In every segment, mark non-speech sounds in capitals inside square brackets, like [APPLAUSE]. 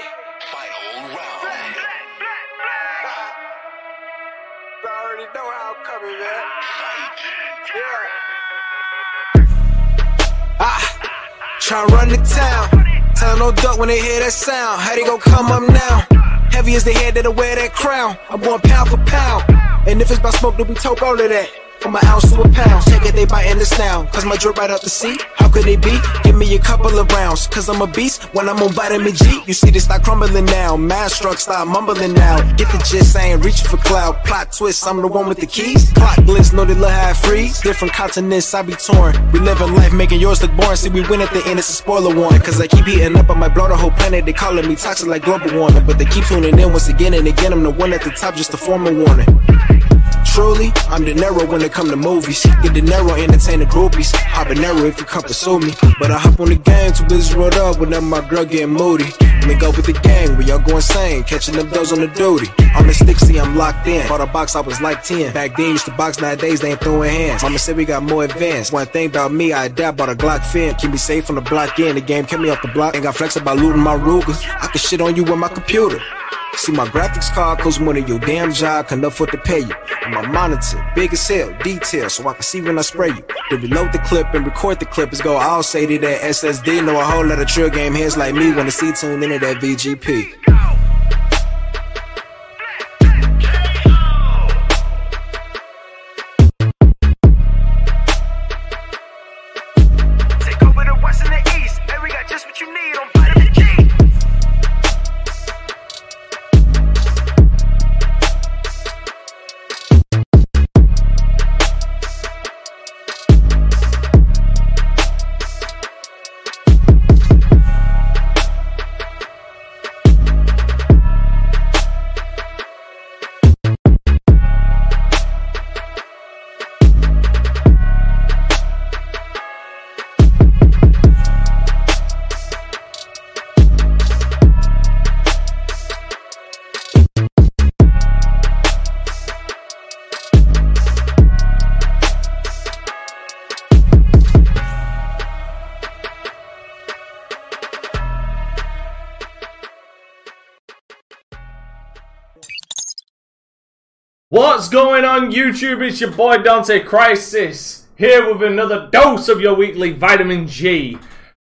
Final round. I already know how I'm coming, man. Fight. Yeah. Ah, tryna run the town. Tell no duck when they hear that sound. How they gon' come up now? Heavy as the head that'll wear that crown. I'm going pound for pound. And if it's by smoke, then we talk all of that. From an ounce to a pound. Take it, they biting this now. Cause my drip right up the seat. Be? Give me a couple of rounds. Cause I'm a beast when I'm on vitamin G. You see this start crumbling now. Mad struck start mumbling now. Get the gist, I ain't reaching for cloud. Plot twist, I'm the one with the keys. Clock blitz, know they love how I freeze. Different continents, I be torn. We living life, making yours look boring. See, we win at the end, it's a spoiler warning. Cause I keep heating up, I might blow the whole planet. They calling me toxic like global warming. But they keep tuning in once again and again. I'm the one at the top, just a form a warning. Truly, I'm De Niro when it come to movies. Get De Niro, entertain the groupies. Habanero if you come pursue me. But I hop on the game, too busy rolled up whenever my girl getting moody. Let me go with the gang, where y'all go insane. Catching them doors on the duty. I'm stick, see, I'm locked in. Bought a box, I was like 10. Back then, used to box, nowadays they ain't throwing hands. Mama said we got more advanced. One thing about me, I adapt, bought a Glock fin. Keep me safe from the block in. The game kept me off the block. Ain't got flex about looting my Ruger. I can shit on you with my computer. See my graphics card costs more than your damn job can afford to pay you. And my monitor, big as hell, detail, so I can see when I spray you. To reload the clip and record the clip is go all say to that SSD. Know a whole lot of trill game heads like me wanna see tuned into that VGP. YouTube? It's your boy Dante Crisis here with another dose of your weekly vitamin G.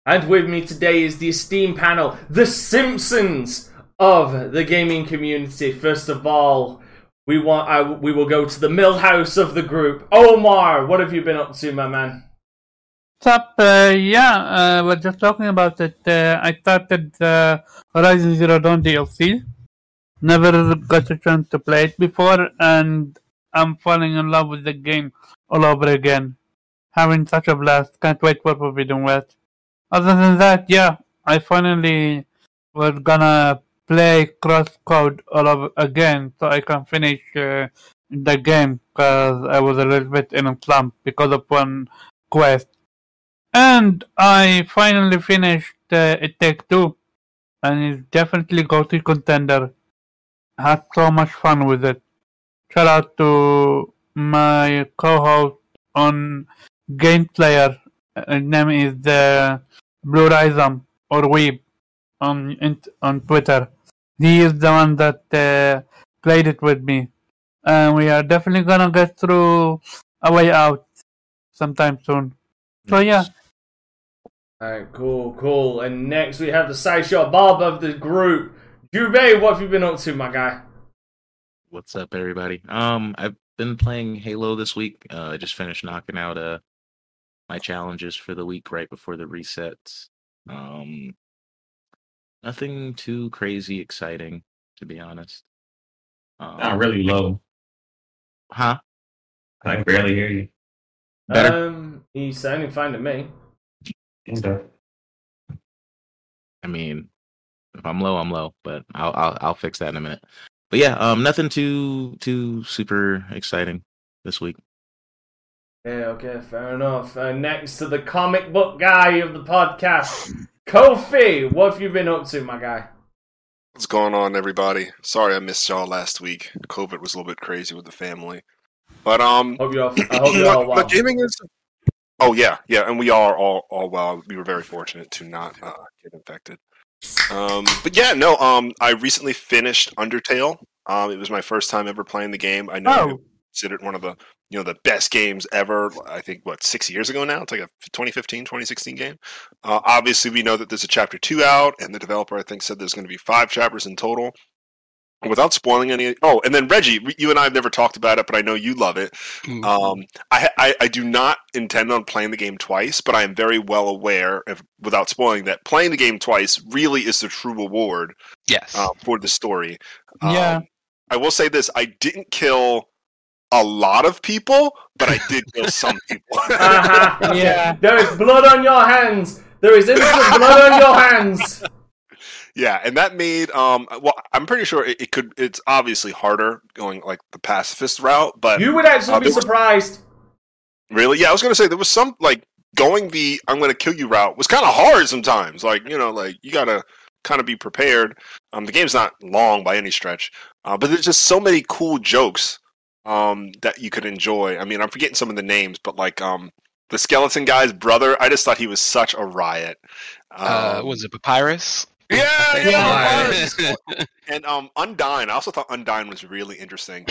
And with me today is the esteemed panel, the Simpsons of the gaming community. First of all, we want I, we will go to the Millhouse of the group. Omar, what have you been up to, my man? What's up? Uh, yeah, uh, we're just talking about it. Uh, I started uh, Horizon Zero Dawn DLC. Never got a chance to play it before, and I'm falling in love with the game all over again. Having such a blast. Can't wait for Forbidden West. Other than that, yeah, I finally was gonna play cross code all over again so I can finish uh, the game because I was a little bit in a slump because of one quest. And I finally finished uh, It Take Two, and it's definitely go to contender. Had so much fun with it. Shout out to my co-host on Game Player. His name is uh, Blue Rhizome or Weeb on on Twitter. He is the one that uh, played it with me, and we are definitely gonna get through a way out sometime soon. So yeah. Alright, cool, cool. And next we have the sideshow Bob of the group. Juve, what have you been up to, my guy? What's up, everybody? Um, I've been playing Halo this week. Uh, I just finished knocking out uh my challenges for the week right before the resets. Um, nothing too crazy exciting, to be honest. Um, Not really low. Huh? I can barely hear you. Better? Um, he's sounding fine to me. Okay. I mean, if I'm low, I'm low, but I'll I'll I'll fix that in a minute. But yeah, um, nothing too too super exciting this week. Yeah, okay, fair enough. Uh, next to the comic book guy of the podcast, Kofi, what have you been up to, my guy? What's going on, everybody? Sorry I missed y'all last week. COVID was a little bit crazy with the family, but um, Hope you're all, I hope you're all well. but gaming is. Oh yeah, yeah, and we are all all well. We were very fortunate to not uh, get infected. Um, but yeah, no. Um, I recently finished Undertale. Um, it was my first time ever playing the game. I know Oh. considered one of the you know the best games ever. I think what six years ago now. It's like a 2015, 2016 game. Uh, obviously, we know that there's a chapter two out, and the developer I think said there's going to be five chapters in total. Without spoiling any, oh, and then Reggie, you and I have never talked about it, but I know you love it. Mm. Um, I, I I do not intend on playing the game twice, but I am very well aware, of, without spoiling, that playing the game twice really is the true reward yes. uh, for the story. Yeah. Um, I will say this: I didn't kill a lot of people, but I did kill [LAUGHS] some people. [LAUGHS] Uh-huh. Yeah. There is blood on your hands. There is innocent blood on your hands. Yeah, and that made um. Well, I'm pretty sure it, it could. It's obviously harder going like the pacifist route, but You would actually Uh, be there was- surprised. Really? Yeah, I was gonna say there was some like going the I'm gonna kill you route was kind of hard sometimes. Like you know, like you gotta kind of be prepared. Um, the game's not long by any stretch, uh, but there's just so many cool jokes um that you could enjoy. I mean, I'm forgetting some of the names, but like um the skeleton guy's brother, I just thought he was such a riot. Um, uh, was it Papyrus? Yeah, [LAUGHS] yeah, Yeah. [LAUGHS] And um Undyne. I also thought Undyne was really interesting.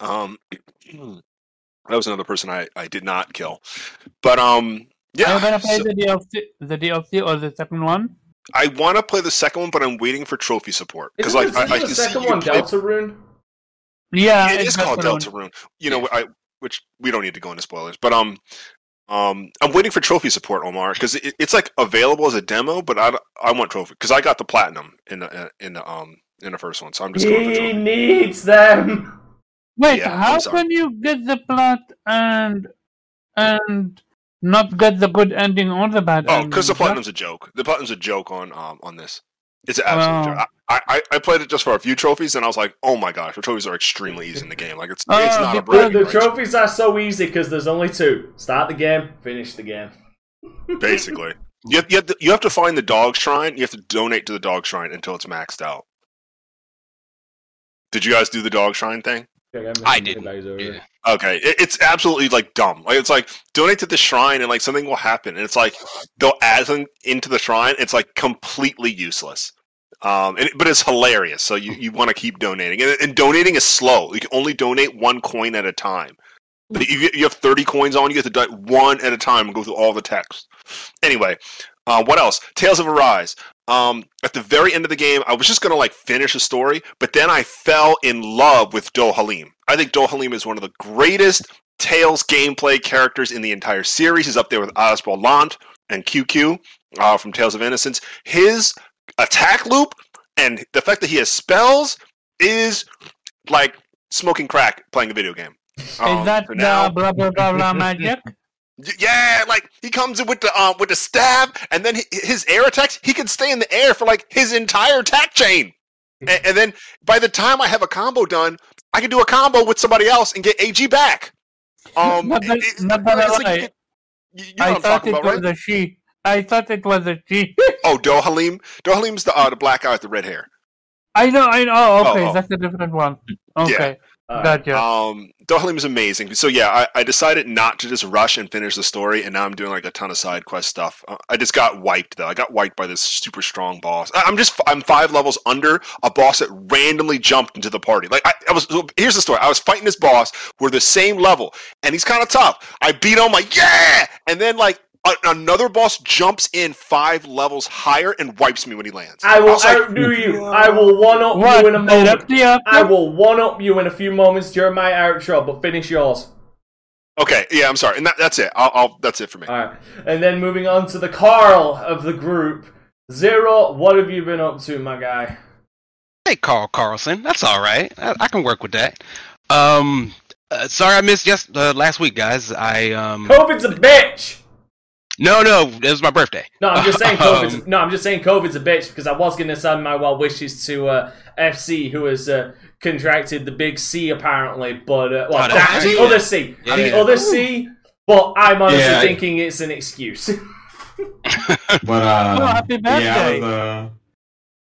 Um, [CLEARS THROAT] that was another person I I did not kill, but um. Yeah, Are you gonna play so- the DLC, the DLC or the second one? I want to play the second one, but I'm waiting for trophy support because like I, I isn't can the see second you one play- Deltarune? Yeah, it is called Deltarune. Deltarune. You know, I which we don't need to go into spoilers, but um, um, I'm waiting for trophy support, Omar, because it, it's like available as a demo, but I, I want trophy because I got the platinum in the in the um in the first one, so I'm just going for He needs them. Wait, Yeah, how can you get the plot and and not get the good ending or the bad Oh, ending? because the platinum's a joke. The platinum's a joke on um on this. It's an absolute Oh. I, I I played it just for a few trophies, and I was like, oh my gosh, the trophies are extremely easy in the game. Like it's Oh, it's not a the- The, bragging the trophies are so easy because there's only two. Start the game, finish the game. basically. You have, you, have to, you have to find the dog shrine. You have to donate to the dog shrine until it's maxed out. Did you guys do the dog shrine thing? I didn't. Yeah. Okay, it, it's absolutely like dumb. Like it's like donate to the shrine and like something will happen, and it's like they'll add them into the shrine. It's like completely useless. Um, and, but it's hilarious. So you, you want to keep donating, and, and donating is slow. You can only donate one coin at a time. But you, you have thirty coins on, you have to donate one at a time and go through all the text. Anyway, uh, what else? Tales of Arise. Um, at the very end of the game, I was just gonna like finish the story, but then I fell in love with Dohalim. I think Dohalim is one of the greatest Tales gameplay characters in the entire series. He's up there with Asbel Lhant and QQ uh, from Tales of Innocence. His attack loop and the fact that he has spells is like smoking crack playing a video game. Um, Is that now- blah blah blah blah magic? Yeah, like he comes in with the um with the stab, and then his air attacks. He can stay in the air for like his entire attack chain, and, and then by the time I have a combo done, I can do a combo with somebody else and get AG back. [LAUGHS] Um, Not that- it- not that it's like- I- you, I thought it about, was right? a she. I thought it was a she. Oh, [LAUGHS] Dohalim. Dohalim's the uh, the black guy with the red hair. I know, I know. Oh, okay, Oh, oh. that's a different one. Okay, Alright. Gotcha. Um, Dohalim was amazing. So yeah, I, I decided not to just rush and finish the story, and now I'm doing like a ton of side quest stuff. Uh, I just got wiped though. I got wiped by this super strong boss. I, I'm just I'm five levels under a boss that randomly jumped into the party. Like I, I was. so Here's the story. I was fighting this boss. We're the same level, and he's kind of tough. I beat him like yeah, and then like. A- Another boss jumps in five levels higher and wipes me when he lands. I will was like, outdo you. I will one up what? you in a moment. Directly after? I will one up you in a few moments during my outro, but finish yours. Okay, yeah, I'm sorry, and that, that's it. I'll, I'll that's it for me. Alright. And then moving on to the Carl of the group. Zero, what have you been up to, my guy? Hey, Carl Carlson. That's all right. I, I can work with that. Um, uh, sorry I missed yes uh, last week, guys. I um. COVID's a bitch! No, no, it was my birthday. No, I'm just saying [LAUGHS] COVID's Um, no, I'm just saying COVID's a bitch because I was gonna send my well wishes to uh, FC who has uh, contracted the big C apparently, but uh, well, Oh, that, that's the other C, the Yeah. other C. But I'm honestly Yeah. thinking it's an excuse. [LAUGHS] But uh, Oh, happy yeah, I was, uh,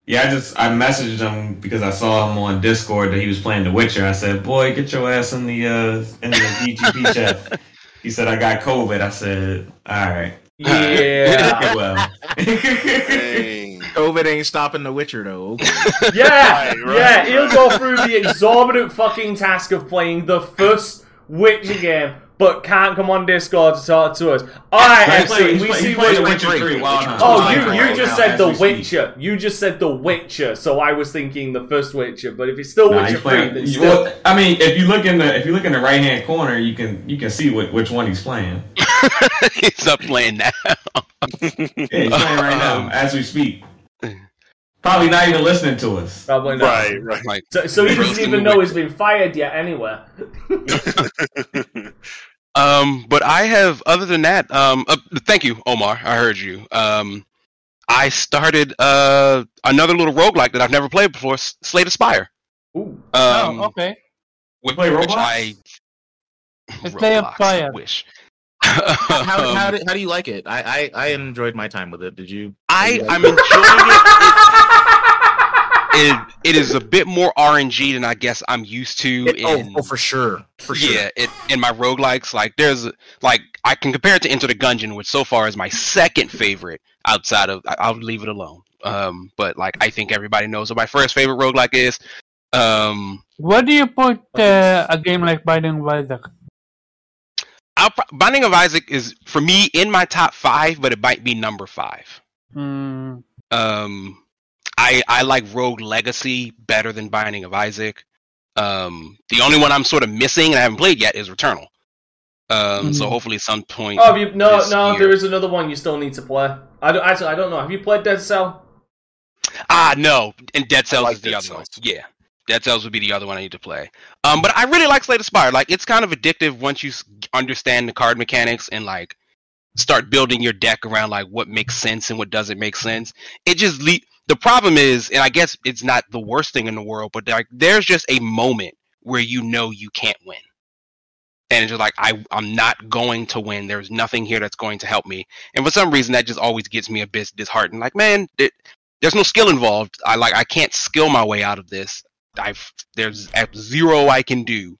yeah, I just I messaged him because I saw him on Discord that he was playing The Witcher. I said, "Boy, get your ass in the uh in the VGP chat." [LAUGHS] He said, "I got COVID." I said, "All right, yeah. [LAUGHS] well." Dang. COVID [LAUGHS] COVID ain't stopping The Witcher though. Okay. [LAUGHS] Yeah, Right, right, yeah, he'll go through the exorbitant fucking task of playing the first Witcher game, but can't come on Discord to talk to us. Alright, He's MC, playing- we playing- see he's playing. Witcher 3 Wild Hunt. Oh, Live you right you just now said The we speak. Witcher. You just said The Witcher, so I was thinking the first Witcher. But if it's still Nah, Witcher he's playing. three, then still. well, I mean, if you look in the if you look in the right hand corner, you can you can see what, which one he's playing. [LAUGHS] He's up playing now. Yeah, he's playing right Um, now as we speak. Probably not even listening to us. Probably not. Right, right. So, so he doesn't even know he's been fired yet. Anywhere. [LAUGHS] [LAUGHS] Um, but I have, other than that, um, uh, thank you, Omar. I heard you. Um, I started uh another little roguelike that I've never played before, S- Slay the Spire. Ooh. Um, oh, okay. which, play which Roblox? I Let's play a I Spire. wish. how, how, how, [LAUGHS] do, how do you like it? I, I I enjoyed my time with it. Did you? I you like I'm enjoying it. [LAUGHS] it. It is a bit more RNG than I guess I'm used to. it? Oh, in, oh, for sure, for sure. Yeah, it, in my roguelikes, like there's like I can compare it to Enter the Gungeon, which so far is my second favorite outside of I- I'll leave it alone. Um, but like I think everybody knows what my first favorite roguelike is. Um, Where do you put uh, a game like Binding of Isaac? I'll, Binding of Isaac is for me in my top five, but it might be number five. Hmm. Um, I I like Rogue Legacy better than Binding of Isaac. Um, the only one I'm sort of missing and I haven't played yet is Returnal. Um, so Mhm. hopefully some point. Oh, have you, no, this no. year- There is another one you still need to play. I don't actually. I don't know. Have you played Dead Cell? Ah, no, and Dead Cells like is the Dead other one. Yeah, Dead Cells would be the other one I need to play. Um, but I really like Slay the Spire. Like, it's kind of addictive once you understand the card mechanics and like start building your deck around like what makes sense and what doesn't make sense. It just le- the problem is, and I guess it's not the worst thing in the world, but like there's just a moment where you know you can't win. And it's just like I, I'm not going to win. There's nothing here that's going to help me. And for some reason, that just always gets me a bit disheartened. Like, man, it, there's no skill involved. I like I can't skill my way out of this. I've there's at zero I can do.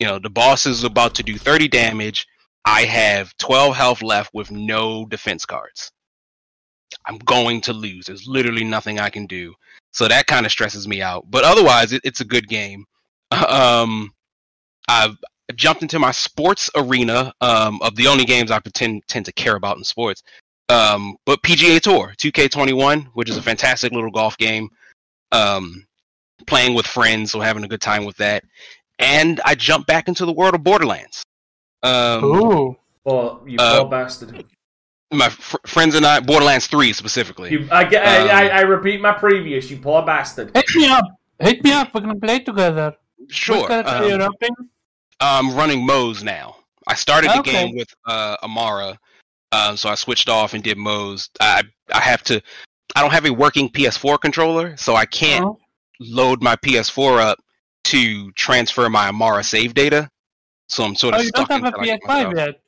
You know, the boss is about to do 30 damage. I have 12 health left with no defense cards. I'm going to lose. There's literally nothing I can do. So that kind of stresses me out. But otherwise, it, it's a good game. [LAUGHS] Um, I've jumped into my sports arena um, of the only games I pretend tend to care about in sports. Um, but PGA Tour 2K21, which is a fantastic little golf game. Um, playing with friends, so having a good time with that. And I jumped back into the world of Borderlands. Um, Ooh. Or you Uh, poor bastard. My fr- friends and I, Borderlands 3 specifically. You, I, I, um, I, I repeat my previous. You poor bastard. Hit me up. Hit me up. We're gonna play together. sure. What character you're Um. I'm running Moze now. I started the Okay. game with uh, Amara, um, so I switched off and did Moze. I I have to. I don't have a working PS4 controller, so I can't Oh. load my PS4 up to transfer my Amara save data. So I'm sort of. Oh, of you don't have a until I get PS5 yet.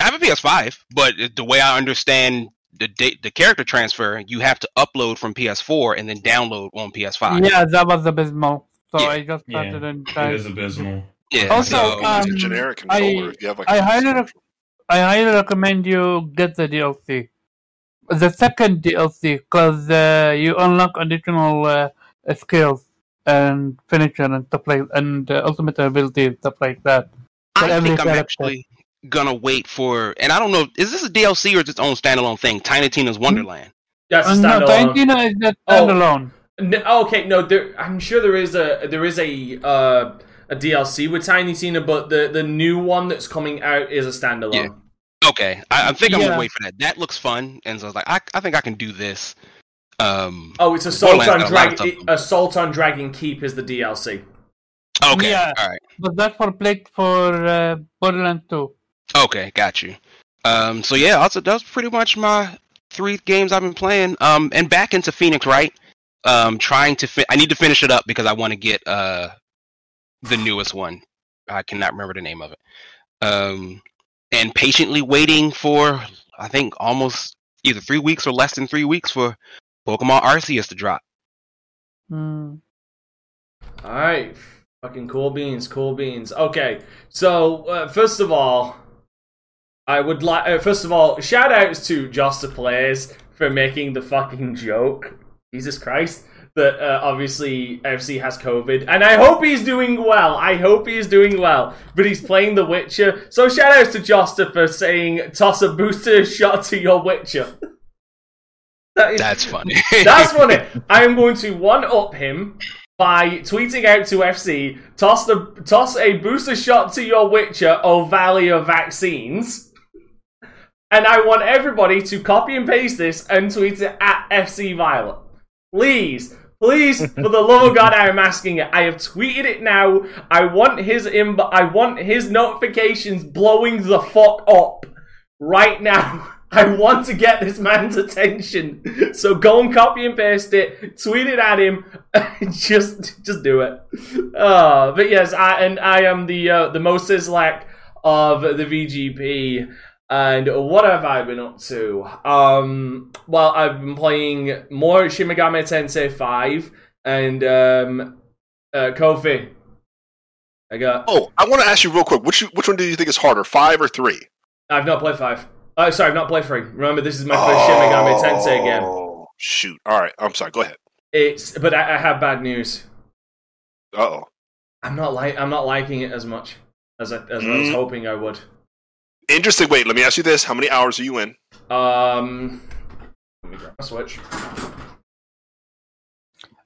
I have a PS5, but the way I understand the da- the character transfer, you have to upload from PS4 and then download on PS5. Yeah, that was abysmal. So Yeah. I just Yeah, started and It tried. is abysmal. Yeah, Also, so- um, it's a generic I- controller. if you have like I a- highly, rec- I highly recommend you get the DLC. The second DLC, because uh, you unlock additional uh, skills and finisher and stuff like and uh, ultimate ability and stuff like that. I think I'm character. actually gonna wait for, and I don't know, is this a DLC or is it its own standalone thing? Tiny Tina's Wonderland. That's a Uh, no, standalone. Tarantino is just Oh. standalone. No, okay, no, there. I'm sure there is a there is a uh, a DLC with Tiny Tina, but the the new one that's coming out is a standalone. Yeah. Okay, I, I think I'm Yeah. gonna wait for that. That looks fun, and so I was like, I, I think I can do this. Um, Oh, it's Assault Borderlands on got a Dragon. stuff. Assault on Dragon Keep is the DLC. okay, Yeah. all right, But that's for plate for uh, Borderlands 2. Okay, got you. Um, so yeah, also that's pretty much my three games I've been playing. Um, and back into Phoenix Wright? Um, trying to fi- I need to finish it up because I want to get uh the newest one. I cannot remember the name of it. Um, and patiently waiting for I think almost either three weeks or less than three weeks for Pokemon Arceus to drop. Hmm. All right, fucking cool beans, cool beans. Okay, so uh, first of all, I would like uh, first of all shout outs to Josta Plays for making the fucking joke Jesus Christ. That uh, obviously FC has COVID, and I hope he's doing well. I hope he's doing well. But he's playing The Witcher. So shout outs to Josta for saying toss a booster [LAUGHS] shot to your Witcher. That is- That's funny. [LAUGHS] That's funny. I am going to one up him by tweeting out to FC, toss the toss a booster shot to your Witcher Ovalia vaccines. And I want everybody to copy and paste this and tweet it at FC Violet. Please, please, [LAUGHS] for the love of God, I am asking it. I have tweeted it now. I want his imb- I want his notifications blowing the fuck up right now. [LAUGHS] I want to get this man's attention. So go and copy and paste it, tweet it at him, [LAUGHS] just just do it. Uh, but yes, I and I am the uh, the Moe Szyslak of the VGP. And what have I been up to? Um, well, I've been playing more Shin Megami Tensei 5 and um, uh, Kofi. I got. Oh, I want to ask you real quick. Which which one do you think is harder, five or three? I've not played 5. Oh, sorry, I've not played 3. Remember, this is my first Shin Megami Tensei game. Oh, shoot. All right. I'm sorry. Go ahead. It's, but I, I have bad news. Uh oh. I'm not like I'm not liking it as much as I, as I was Mm. hoping I would. Interesting. Wait, let me ask you this: How many hours are you in? Um, let me grab my switch.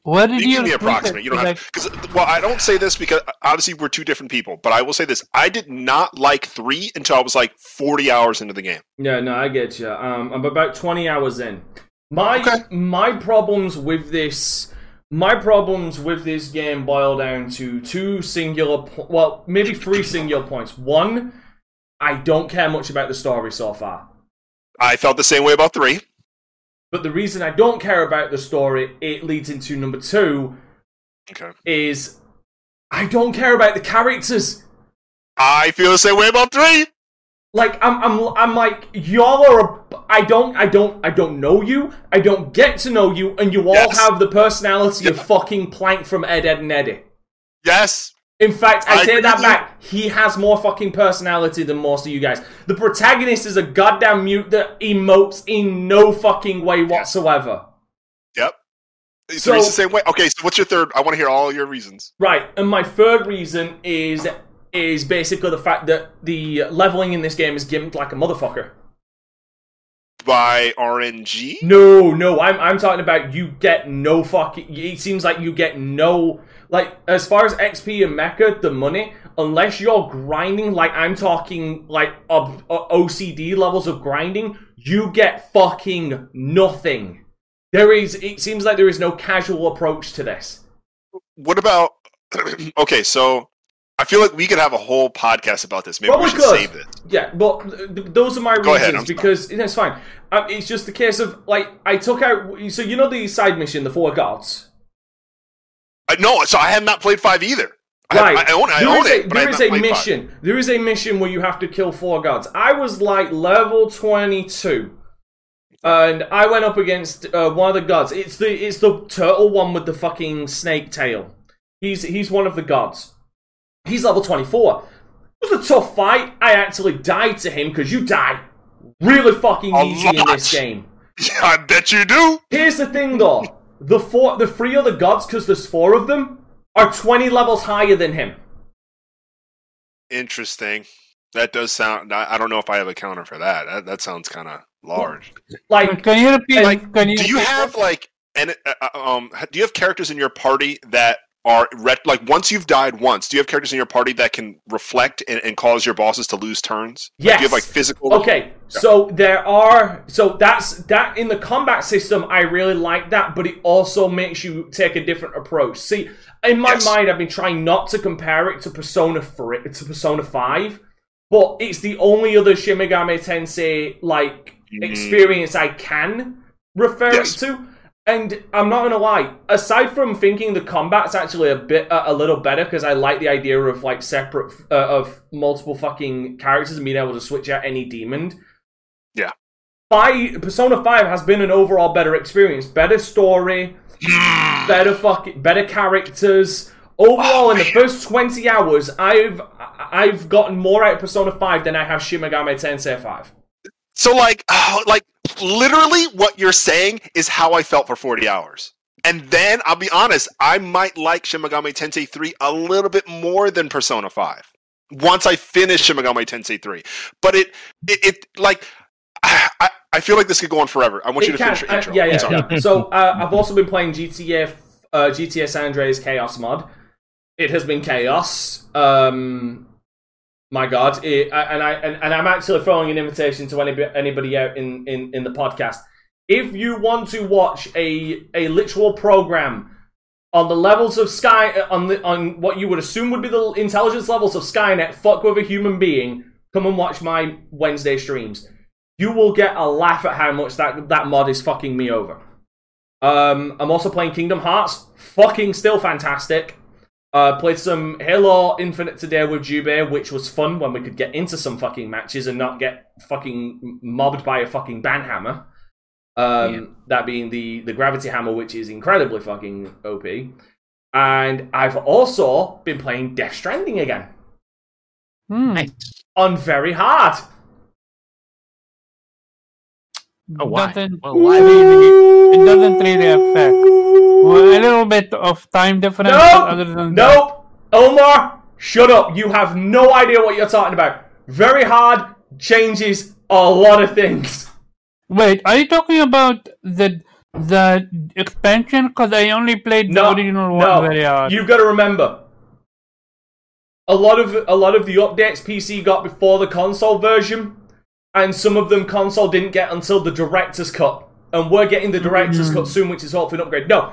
Where did You you give me approximate. You don't have because well, I don't say this because obviously we're two different people, but I will say this: I did not like three until I was like forty hours into the game. Yeah, no, I get you. Um, I'm about 20 hours in. My Okay. my problems with this my problems with this game boil down to two singular po- well, maybe three singular points. One, I don't care much about the story so far. I felt the same way about three. But the reason I don't care about the story, it leads into number 2 Okay. is I don't care about the characters. I feel the same way about three. Like I'm, I'm, I'm like y'all are. A, I don't, I don't, I don't know you. I don't get to know you, and you all Yes. have the personality of fucking Plank from Ed, Ed, and Eddy. Yes. In fact, I, I take that back. He has more fucking personality than most of you guys. The protagonist is a goddamn mute that emotes in no fucking way whatsoever. Yep. So- the same way. Okay. So what's your third? I want to hear all your reasons. Right, and my third reason is is basically the fact that the leveling in this game is gimped like a motherfucker. By RNG. No, no, I'm I'm talking about you get no fucking. It seems like you get no like as far as XP and Macca, the money, unless you're grinding. Like I'm talking like ob- OCD levels of grinding, you get fucking nothing. There is. It seems like there is no casual approach to this. What about? [CLEARS THROAT] okay, so I feel like we could have a whole podcast about this. Maybe Probably we should could. save it. Yeah, but th- th- those are my Go reasons ahead, because it's fine. Um, it's just the case of like I took out. So you know the side mission, the four gods. Uh, no, so I have not played five either. I, Right. I own, I There own is it, a, but I there is a played five. mission. There is a mission where you have to kill four gods. I was like level twenty two, and I went up against uh, one of the gods. It's the it's the turtle one with the fucking snake tail. He's he's one of the gods. He's level twenty four. It was a tough fight. I actually died to him because you die really fucking A easy in this game. [LAUGHS] Yeah, I bet you do. Here's the thing, though: the four, the three other gods, because there's four of them, are twenty levels higher than him. Interesting. That does sound. I I don't know if I have a counter for that. That, that sounds kind of large. Like, Can you repeat? Like, can you Do you have like and uh, uh, um? Do you have characters in your party that are ret- like once you've died once? Do you have characters in your party that can reflect and, and cause your bosses to lose turns? Like, do you have like physical? okay, so there are, so that's that in the combat system. I really like that, but it also makes you take a different approach. See, in my Yes. mind, I've been trying not to compare it to Persona 3, to Persona Five, but it's the only other Shin Megami Tensei like Mm. experience I can refer Yes. it to. And I'm not gonna lie. Aside from thinking the combat's actually a bit uh, a little better because I like the idea of like separate uh, of multiple fucking characters and being able to switch out any demon. Yeah. Five, Persona Five has been an overall better experience, better story, better fucking better characters. Overall, Oh, in the first twenty hours, I've I've gotten more out of Persona Five than I have Shin Megami Tensei Five. So like, oh, [SIGHS] like literally, what you're saying is how I felt for 40 hours. And then I'll be honest, I might like Shin Megami Tensei 3 a little bit more than Persona 5 once I finish Shin Megami Tensei 3. But it, it, it like, [SIGHS] I, I feel like this could go on forever. I want you to can- finish your uh, intro. yeah, yeah, yeah. So uh, I've also been playing GTA, uh, GTA San Andreas Chaos mod. It has been chaos. Um, my God, it, and I and, and I'm actually throwing an invitation to anybody, anybody out in, in, in the podcast. If you want to watch a a literal program on the levels of Sky on the on what you would assume would be the intelligence levels of Skynet, fuck with a human being, come and watch my Wednesday streams. You will get a laugh at how much that that mod is fucking me over. Um, I'm also playing Kingdom Hearts, fucking still fantastic. Uh, played some Halo Infinite today with Jubei, which was fun when we could get into some fucking matches and not get fucking mobbed by a fucking banhammer. Um, Yeah. That being the the gravity hammer, which is incredibly fucking OP. And I've also been playing Death Stranding again Hmm. Nice. on very hard. Oh, why? Doesn't Well, why? It doesn't really affect. Well, a little bit of time difference. Nope. Other than Nope. Omar, shut up. You have no idea what you're talking about. Very hard changes a lot of things. Wait, are you talking about the the expansion? Because I only played No, the original one no. very hard. You've got to remember. A lot of a lot of the updates PC got before the console version, and some of them console didn't get until the director's cut, and we're getting the director's cut soon, which is hopefully an upgrade. No,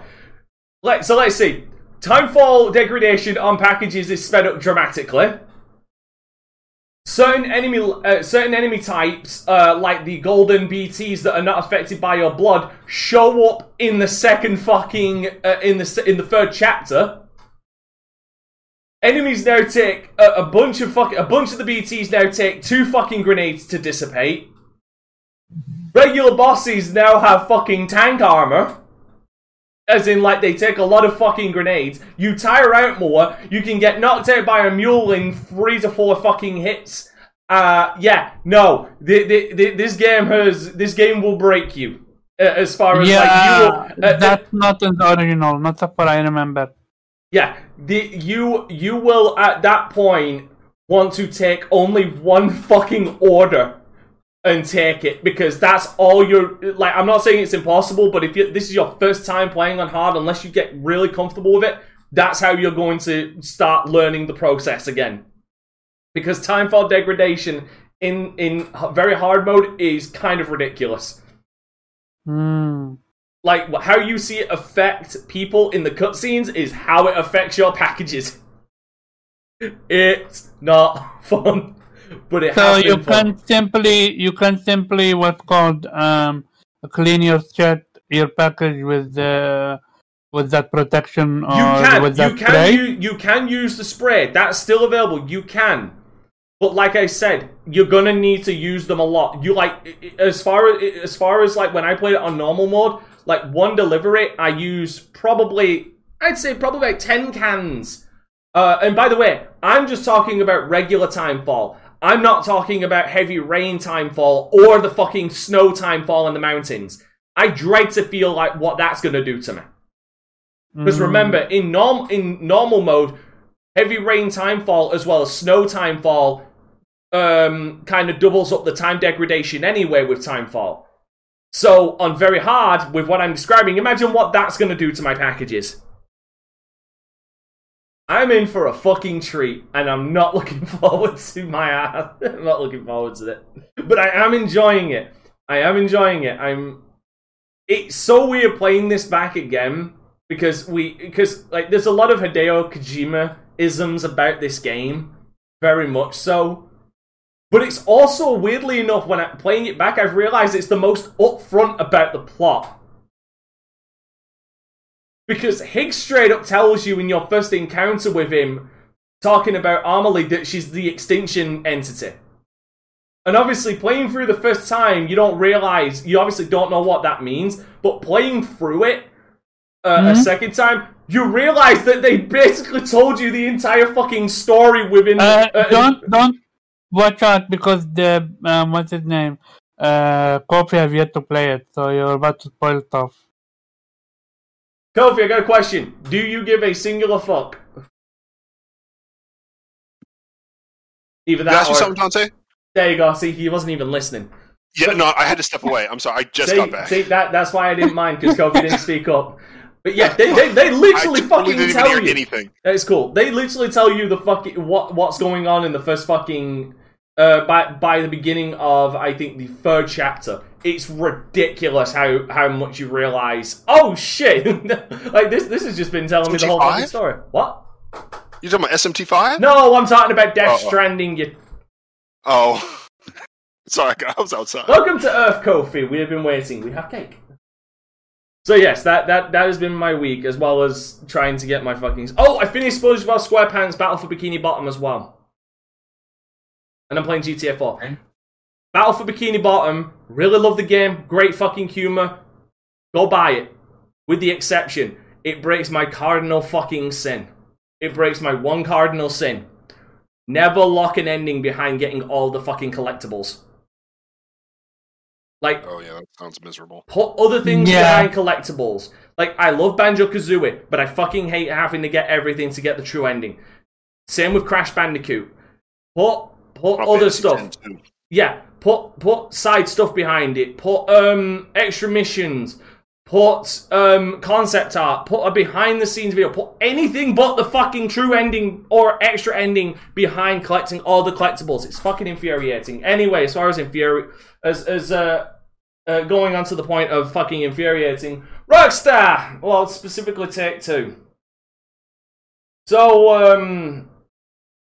let so let's see. Timefall degradation on packages is sped up dramatically. Certain enemy, uh, certain enemy types, uh, like the golden BTs that are not affected by your blood, show up in the second fucking uh, in the in the third chapter. Enemies now take a, a bunch of fucking a bunch of the BTs now take two fucking grenades to dissipate. Regular bosses now have fucking tank armor. As in, like, they take a lot of fucking grenades. You tire out more. You can get knocked out by a mule in three to four fucking hits. Uh, yeah, no. The, the, the, this game has. This game will break you. Uh, as far as, yeah, like, you will. uh, that's not the original. Not what I remember. yeah, the, you you will at that point want to take only one fucking order and take it because that's all you're like. I'm not saying it's impossible, but if you, this is your first time playing on hard, unless you get really comfortable with it, that's how you're going to start learning the process again. Because timefall degradation in in very hard mode is kind of ridiculous Hmm. like how you see it affect people in the cutscenes is how it affects your packages. [LAUGHS] It's not [LAUGHS] fun, but it So you can simply you can simply what's called um clean your chat your package with the with that protection or You can, with that you can, spray. u- you can use the spray. That's still available. You can, but like I said, you're gonna need to use them a lot. You like as far as as far as like when I played it on normal mode, like one delivery, I use probably I'd say probably like ten cans. Uh, and by the way, I'm just talking about regular timefall. I'm not talking about heavy rain time fall or the fucking snow time fall in the mountains. I dread to feel like what that's gonna do to me. Because Mm. remember, in norm in normal mode, heavy rain time fall as well as snow time fall um, kind of doubles up the time degradation anyway with time fall. So on very hard, with what I'm describing, imagine what that's going to do to my packages. I'm in for a fucking treat, and I'm not [LAUGHS] looking forward to my ass. [LAUGHS] I'm not looking forward to it, but I am enjoying it. I am enjoying it. I'm. It's so weird playing this back again because we because like there's a lot of Hideo Kojima isms about this game, very much so. But it's also weirdly enough when I'm playing it back, I've realized it's the most upfront about the plot. Because Higgs straight up tells you in your first encounter with him, talking about Amelie, that she's the extinction entity. And obviously, playing through the first time, you don't realize, you obviously don't know what that means, but playing through it uh, a Mhm. second time, you realize that they basically told you the entire fucking story within. Uh, uh, don't don't watch out because the um, what's his name? Uh, Kofi have yet to play it, so you're about to spoil stuff. Kofi, I got a question. Do you give a singular fuck? Either Can I that ask you or something, Dante? there you go. See, he wasn't even listening. Yeah, no, I had to step away. I'm sorry. I just see, got back. see, that that's why I didn't mind because Kofi didn't speak up. But yeah, they they, they [LAUGHS] literally fucking tell hear you. anything. It's cool. They literally tell you the fucking what what's going on in the first fucking uh by by the beginning of I think the third chapter. It's ridiculous how how much you realize. Oh shit! [LAUGHS] like this this has just been telling me the whole fucking story. What? You talking about SMT5? No, I'm talking about Death Oh, oh. Stranding. You. Oh, [LAUGHS] sorry, I was outside. Welcome to Earth, Kofi. We have been waiting. We have cake. So yes, that that that has been my week, as well as trying to get my fucking. Oh, I finished SpongeBob SquarePants Battle for Bikini Bottom as well, and I'm playing GTA 4. Okay. Battle for Bikini Bottom. Really love the game. Great fucking humor. Go buy it. With the exception, it breaks my cardinal fucking sin. It breaks my one cardinal sin. Never lock an ending behind getting all the fucking collectibles. Like, Oh yeah, that sounds miserable. put other things Yeah. behind collectibles. Like I love Banjo Kazooie, but I fucking hate having to get everything to get the true ending. Same with Crash Bandicoot. Put put Final other Fantasy stuff. Yeah, put put side stuff behind it. Put um extra missions. Put um concept art. Put a behind the scenes video. Put anything but the fucking true ending or extra ending behind collecting all the collectibles. It's fucking infuriating. Anyway, as far as infuri as as uh, uh going on to the point of fucking infuriating, Rockstar. Well, specifically Take Two. So um,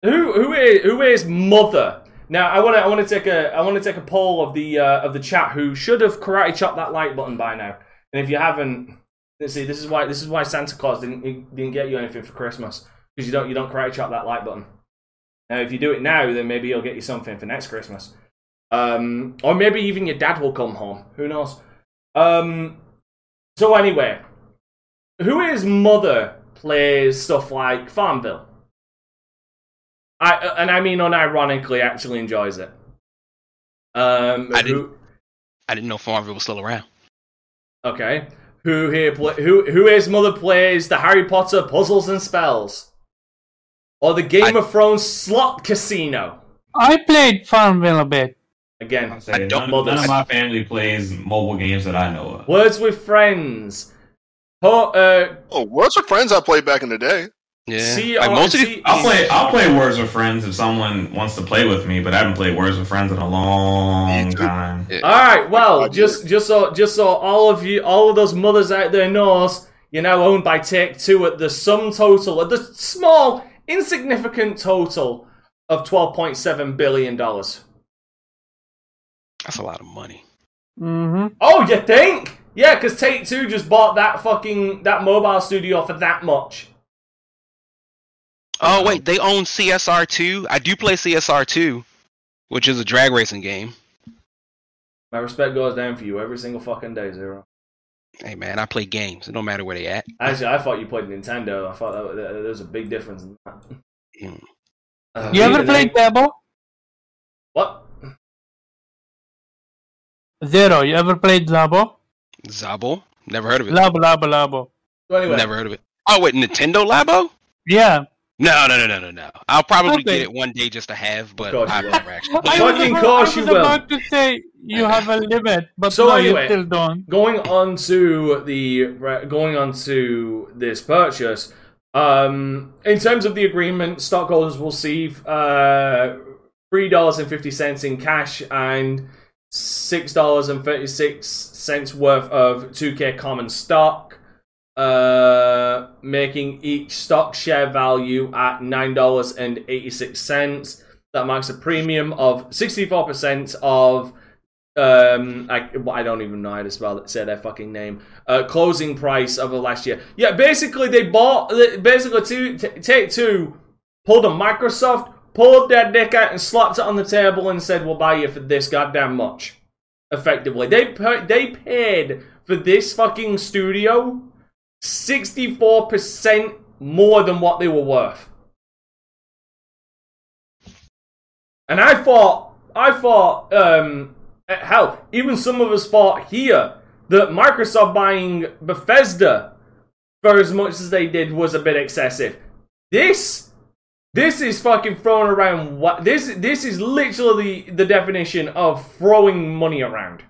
who who is who is mother? Now I want to I want to take a I want to take a poll of the uh, of the chat who should have karate chopped that like button by now. And if you haven't, let's see. This is why this is why Santa Claus didn't didn't get you anything for Christmas because you don't you don't karate chop that like button. Now if you do it now, then maybe he'll get you something for next Christmas. Um, or maybe even your dad will come home. Who knows? Um, so anyway, who is mother plays stuff like Farmville? I and I mean unironically actually enjoys it. Um, I didn't- I didn't know Farmville was still around. Okay. Who here play, who who is mother plays the Harry Potter puzzles and spells? Or the Game I- of Thrones slot casino? I played Farmville a bit. Again, I'm don't- none, none of my family plays mobile games that I know of. Words with Friends. Po- uh, Oh, Words with Friends I played back in the day. Yeah, See, like most see- these, I'll play. [LAUGHS] I'll play Words with Friends if someone wants to play with me, but I haven't played Words with Friends in a long time. Yeah. all right. Well, just just so just so all of you, all of those mothers out there knows, you're now owned by Take Two at the sum total, at the small, insignificant total of twelve point seven billion dollars. that's a lot of money. Mm-hmm. Oh, you think? Yeah, because Take Two just bought that fucking that mobile studio for that much. Oh wait, they own CSR two. I do play CSR two, which is a drag racing game. My respect goes down for you every single fucking day, Zero. Hey man, I play games. It don't matter where they at. Actually, I thought you played Nintendo. I thought that, that, there's a big difference in that. Mm. Uh, You ever played then- Dabo? What? Zero. You ever played Labo? Zabo? Never heard of it. Labo, Labo, Labo. So anyway, Never heard of it. Oh wait, Nintendo Labo? Yeah. No, no, no, no, no, no. I'll probably Okay. get it one day just to have, but course I've will. never actually. I was, Fucking about, course I you was will. about to say you [LAUGHS] have a limit, but So no, anyway. you still don't. going on to the going on to this purchase. Um, in terms of the agreement, stockholders will receive uh, three dollars and fifty cents in cash and six dollars and thirty six cents worth of two K common stock, uh, making each stock share value at nine dollars and eighty six cents. That marks a premium of sixty four percent of um I, well, I don't even know how to spell it, say their fucking name. Uh closing price of the last year. Yeah basically they bought basically two t- take two pulled a microsoft pulled their dick out and slapped it on the table and said we'll buy you for this goddamn much. Effectively. They they paid for this fucking studio 64% more than what they were worth and i thought i thought um hell, even some of us thought here that Microsoft buying Bethesda for as much as they did was a bit excessive. This this is fucking throwing around what this this is literally the definition of throwing money around.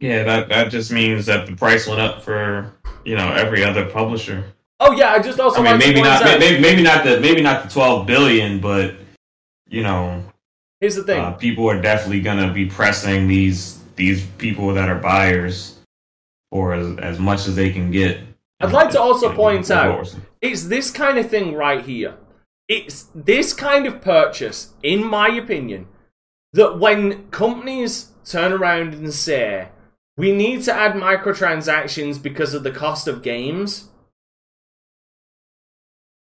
Yeah, that that just means that the price went up for you know every other publisher. Oh yeah, I just also I mean, maybe not, out- maybe, maybe not the maybe not the twelve billion, but you know, Here's the thing. uh, people are definitely gonna be pressing these these people that are buyers for as, as much as they can get. I'd like to also point out it's this kind of thing right here. It's this kind of purchase, in my opinion, that when companies turn around and say, we need to add microtransactions because of the cost of games,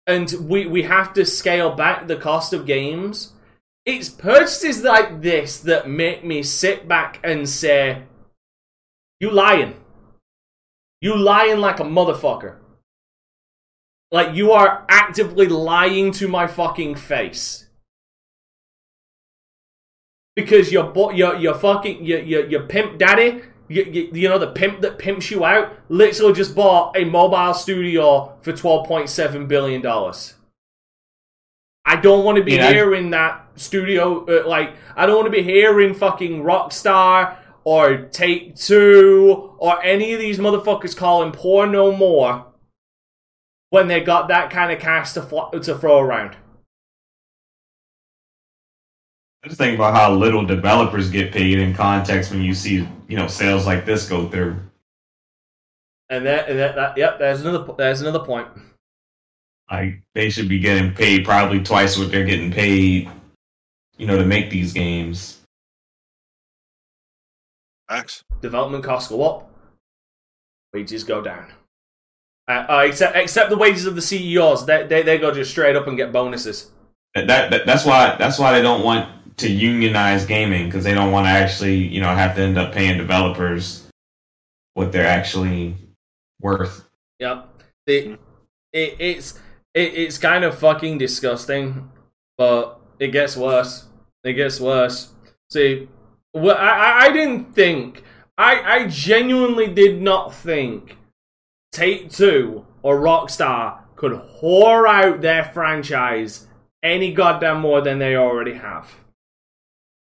and we, we have to scale back the cost of games, it's purchases like this that make me sit back and say, you lying. You lying like a motherfucker. Like you are actively lying to my fucking face. Because your your your fucking your your, your pimp daddy, you, you, you know the pimp that pimps you out, literally just bought a mobile studio for twelve point seven billion dollars. I don't want to be Yeah. hearing that studio uh, like I don't want to be hearing fucking Rockstar or Take Two or any of these motherfuckers calling poor no more when they got that kind of cash to fl- to throw around. I just think about how little developers get paid in context when you see you know sales like this go through. And that, and that, that yep, there's another there's another point. Like they should be getting paid probably twice what they're getting paid, you know, to make these games. Facts. Development costs go up, wages go down. Uh, uh, except except the wages of the CEOs, they, they they go just straight up and get bonuses. That, that, that that's why that's why they don't want to unionize gaming because they don't want to actually you know have to end up paying developers what they're actually worth. Yep. It, it's it, it's kind of fucking disgusting, but it gets worse. It gets worse. See, well, I, I- I didn't think, I, I genuinely did not think Take Two or Rockstar could whore out their franchise any goddamn more than they already have.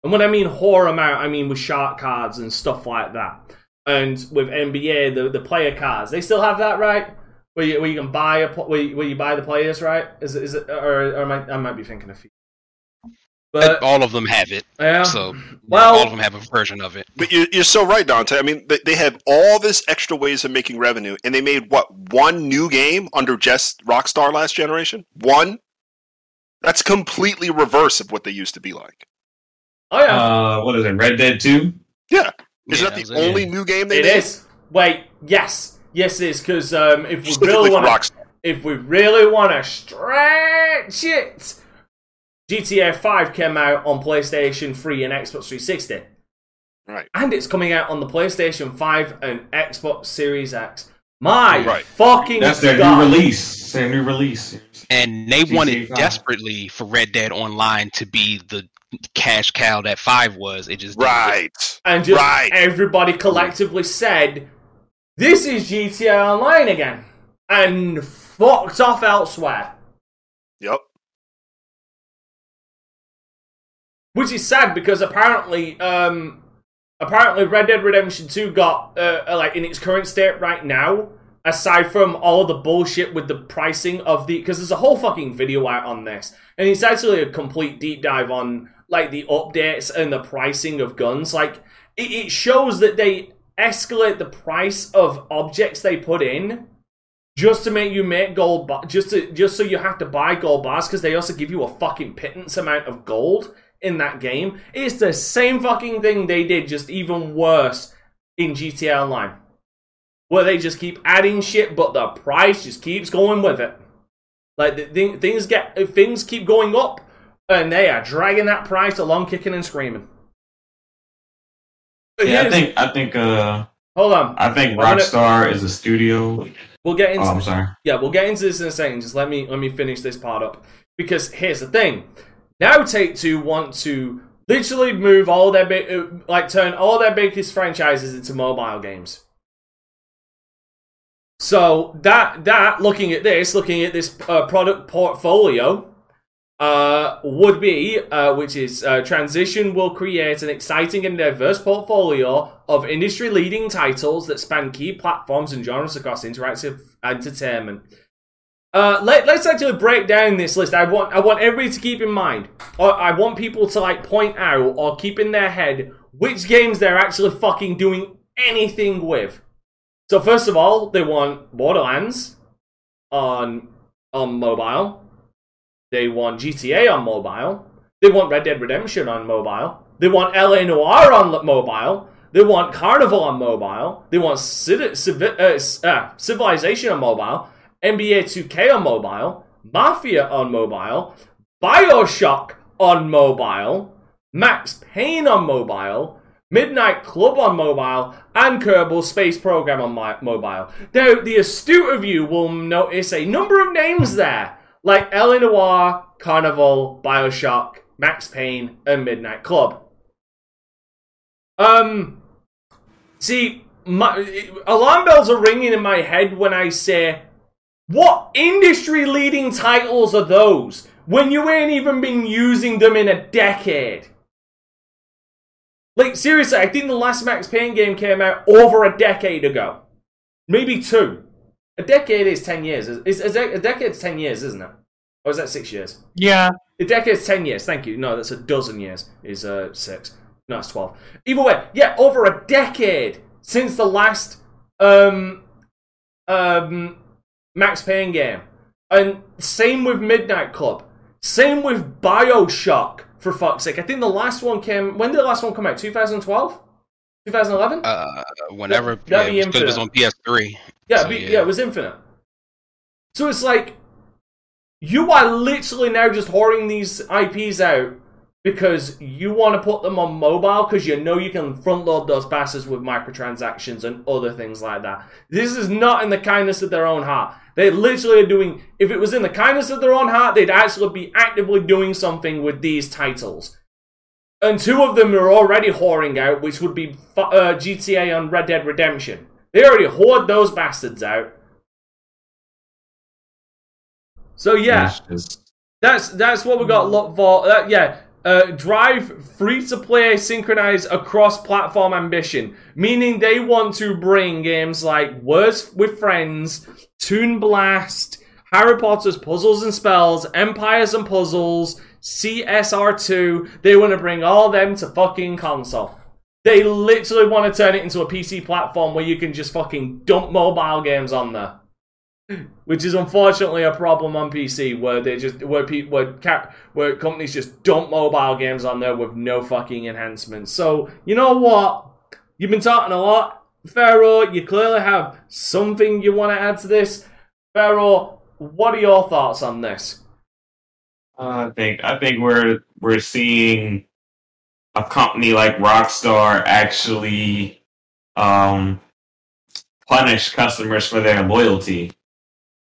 And when I mean whore them out, I mean with shark cards and stuff like that. And with NBA, the, the player cards, they still have that, right? Where you, where you can buy a pl- where you, where you buy the players, right? Is it, is it or, or am I, I might be thinking of. But all of them have it. yeah, So well, all of them have a version of it. But you're, you're so right, Dante. I mean, they, they have all this extra ways of making revenue, and they made what one new game under just Rockstar last generation? One. That's completely reverse of what they used to be like. Oh yeah, Uh, what is it? Red Dead Two. Yeah, isn't Yeah, that that the was it. only new game they it made? is. Wait, yes, yes, it is because um, if we really want to if we really want to stretch it, GTA 5 came out on PlayStation 3 and Xbox 360. Right. And it's coming out on the PlayStation 5 and Xbox Series X. My Right. fucking That's their God. new release. It's their new release. And they GTA wanted five. desperately for Red Dead Online to be the cash cow that Five was. It just. Right. And just Right. everybody collectively said, this is GTA Online again. And fucked off elsewhere. Yep. Which is sad because apparently, um, apparently Red Dead Redemption 2 got, uh, like, in its current state right now, aside from all the bullshit with the pricing of the, because there's a whole fucking video out on this, and it's actually a complete deep dive on, like, the updates and the pricing of guns. Like, it, it shows that they escalate the price of objects they put in just to make you make gold, just to just so you have to buy gold bars because they also give you a fucking pittance amount of gold in that game. It's the same fucking thing they did, just even worse in GTA Online, where they just keep adding shit, but the price just keeps going with it. Like thing- things get things keep going up, and they are dragging that price along, kicking and screaming. Yeah, I think I think uh Hold on, I think I'm gonna- Rockstar is a studio. we'll get Oh, into I'm sorry. Yeah, we'll get into this in a second. Just let me let me finish this part up. Because here's the thing. Now Take Two want to literally move all their big, uh, like turn all their biggest franchises into mobile games. So that that looking at this, looking at this uh, product portfolio, uh, would be uh, which is uh, transition will create an exciting and diverse portfolio of industry-leading titles that span key platforms and genres across interactive entertainment. Uh, let, let's actually break down this list. I want I want everybody to keep in mind, or I want people to like point out or keep in their head which games they're actually fucking doing anything with. So first of all, they want Borderlands on on mobile. They want GTA on mobile. They want Red Dead Redemption on mobile. They want LA Noire on mobile. They want Carnival on mobile. They want Civ- Civ- uh, uh, Civilization on mobile. NBA 2K on mobile. Mafia on mobile. Bioshock on mobile. Max Payne on mobile. Midnight Club on mobile, and Kerbal Space Program on my mobile. Now, the astute of you will notice a number of names there, like LA Noire, Carnival, Bioshock, Max Payne, and Midnight Club. Um, see, my, alarm bells are ringing in my head when I say, what industry leading titles are those when you ain't even been using them in a decade? Like, seriously, I think the last Max Payne game came out over a decade ago. Maybe two. A decade is 10 years. Is, is a, a decade's 10 years, isn't it? Or is that six years? Yeah. A decade's 10 years, thank you. No, that's a dozen years, is uh, six. No, it's 12. Either way, yeah, over a decade since the last um, um, Max Payne game. And same with Midnight Club. Same with Bioshock, for fuck's sake. I think the last one came. When did the last one come out? 2012? 2011? Uh, whenever That'd yeah, be it, it was on PS3. Yeah, So, be, yeah. yeah, it was infinite. So it's like you are literally now just hoarding these IPs out because you want to put them on mobile because you know you can front load those passes with microtransactions and other things like that. This is not in the kindness of their own heart. They literally are doing. If it was in the kindness of their own heart, they'd actually be actively doing something with these titles. And two of them are already whoring out, which would be uh, GTA and Red Dead Redemption. They already hoard those bastards out. So yeah, just- that's that's what we got look for. Uh, yeah, uh, drive free to play synchronize across platform ambition, meaning they want to bring games like Words with Friends, Toon Blast, Harry Potter's Puzzles and Spells, Empires and Puzzles, CSR2. They want to bring all them to fucking console. They literally want to turn it into a PC platform where you can just fucking dump mobile games on there which is unfortunately a problem on PC where they just where people where cap where companies just dump mobile games on there with no fucking enhancements. So you know what? You've been talking a lot, Pharaoh. You clearly have something you want to add to this, Pharaoh. What are your thoughts on this? I think I think we're we're seeing a company like Rockstar actually um, punish customers for their loyalty.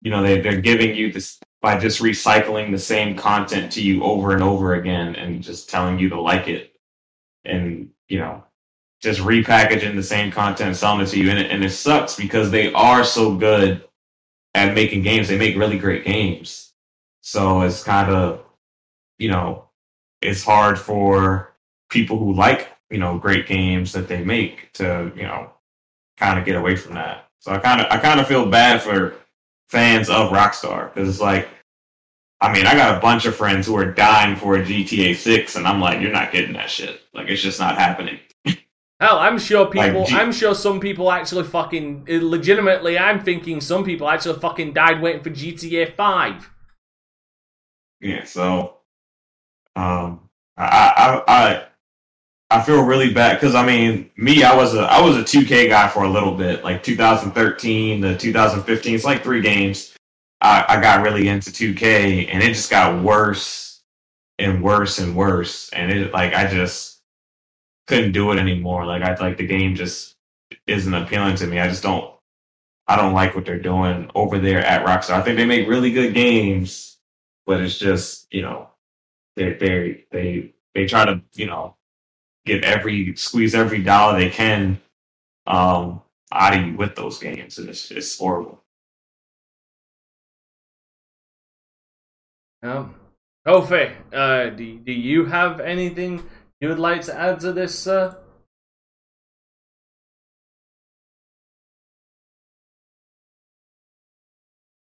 You know, they they're giving you this by just recycling the same content to you over and over again, and just telling you to like it, and you know, just repackaging the same content, and selling it to you, and it, and it sucks because they are so good at making games. They make really great games. So it's kind of, you know, it's hard for people who like, you know, great games that they make to, you know, kind of get away from that. So I kind of, I kind of feel bad for fans of Rockstar because it's like, I mean, I got a bunch of friends who are dying for a GTA 6, and I'm like, you're not getting that shit. Like, it's just not happening. Hell, I'm sure [LAUGHS] Like, people. G- I'm sure some people actually fucking legitimately. I'm thinking some people actually fucking died waiting for GTA Five. Yeah, so um, I I I I feel really bad because I mean, me, I was a I was a 2K guy for a little bit, like 2013 to 2015. It's like three games. I, I got really into 2K, and it just got worse and worse and worse, and it like I just couldn't do it anymore. Like I like the game just isn't appealing to me. I just don't I don't like what they're doing over there at Rockstar. I think they make really good games, but it's just you know they they they they try to you know get every squeeze every dollar they can um out of you with those games, and it's it's horrible. Um, Kofi, uh, do, do you have anything you would like to add to this, uh?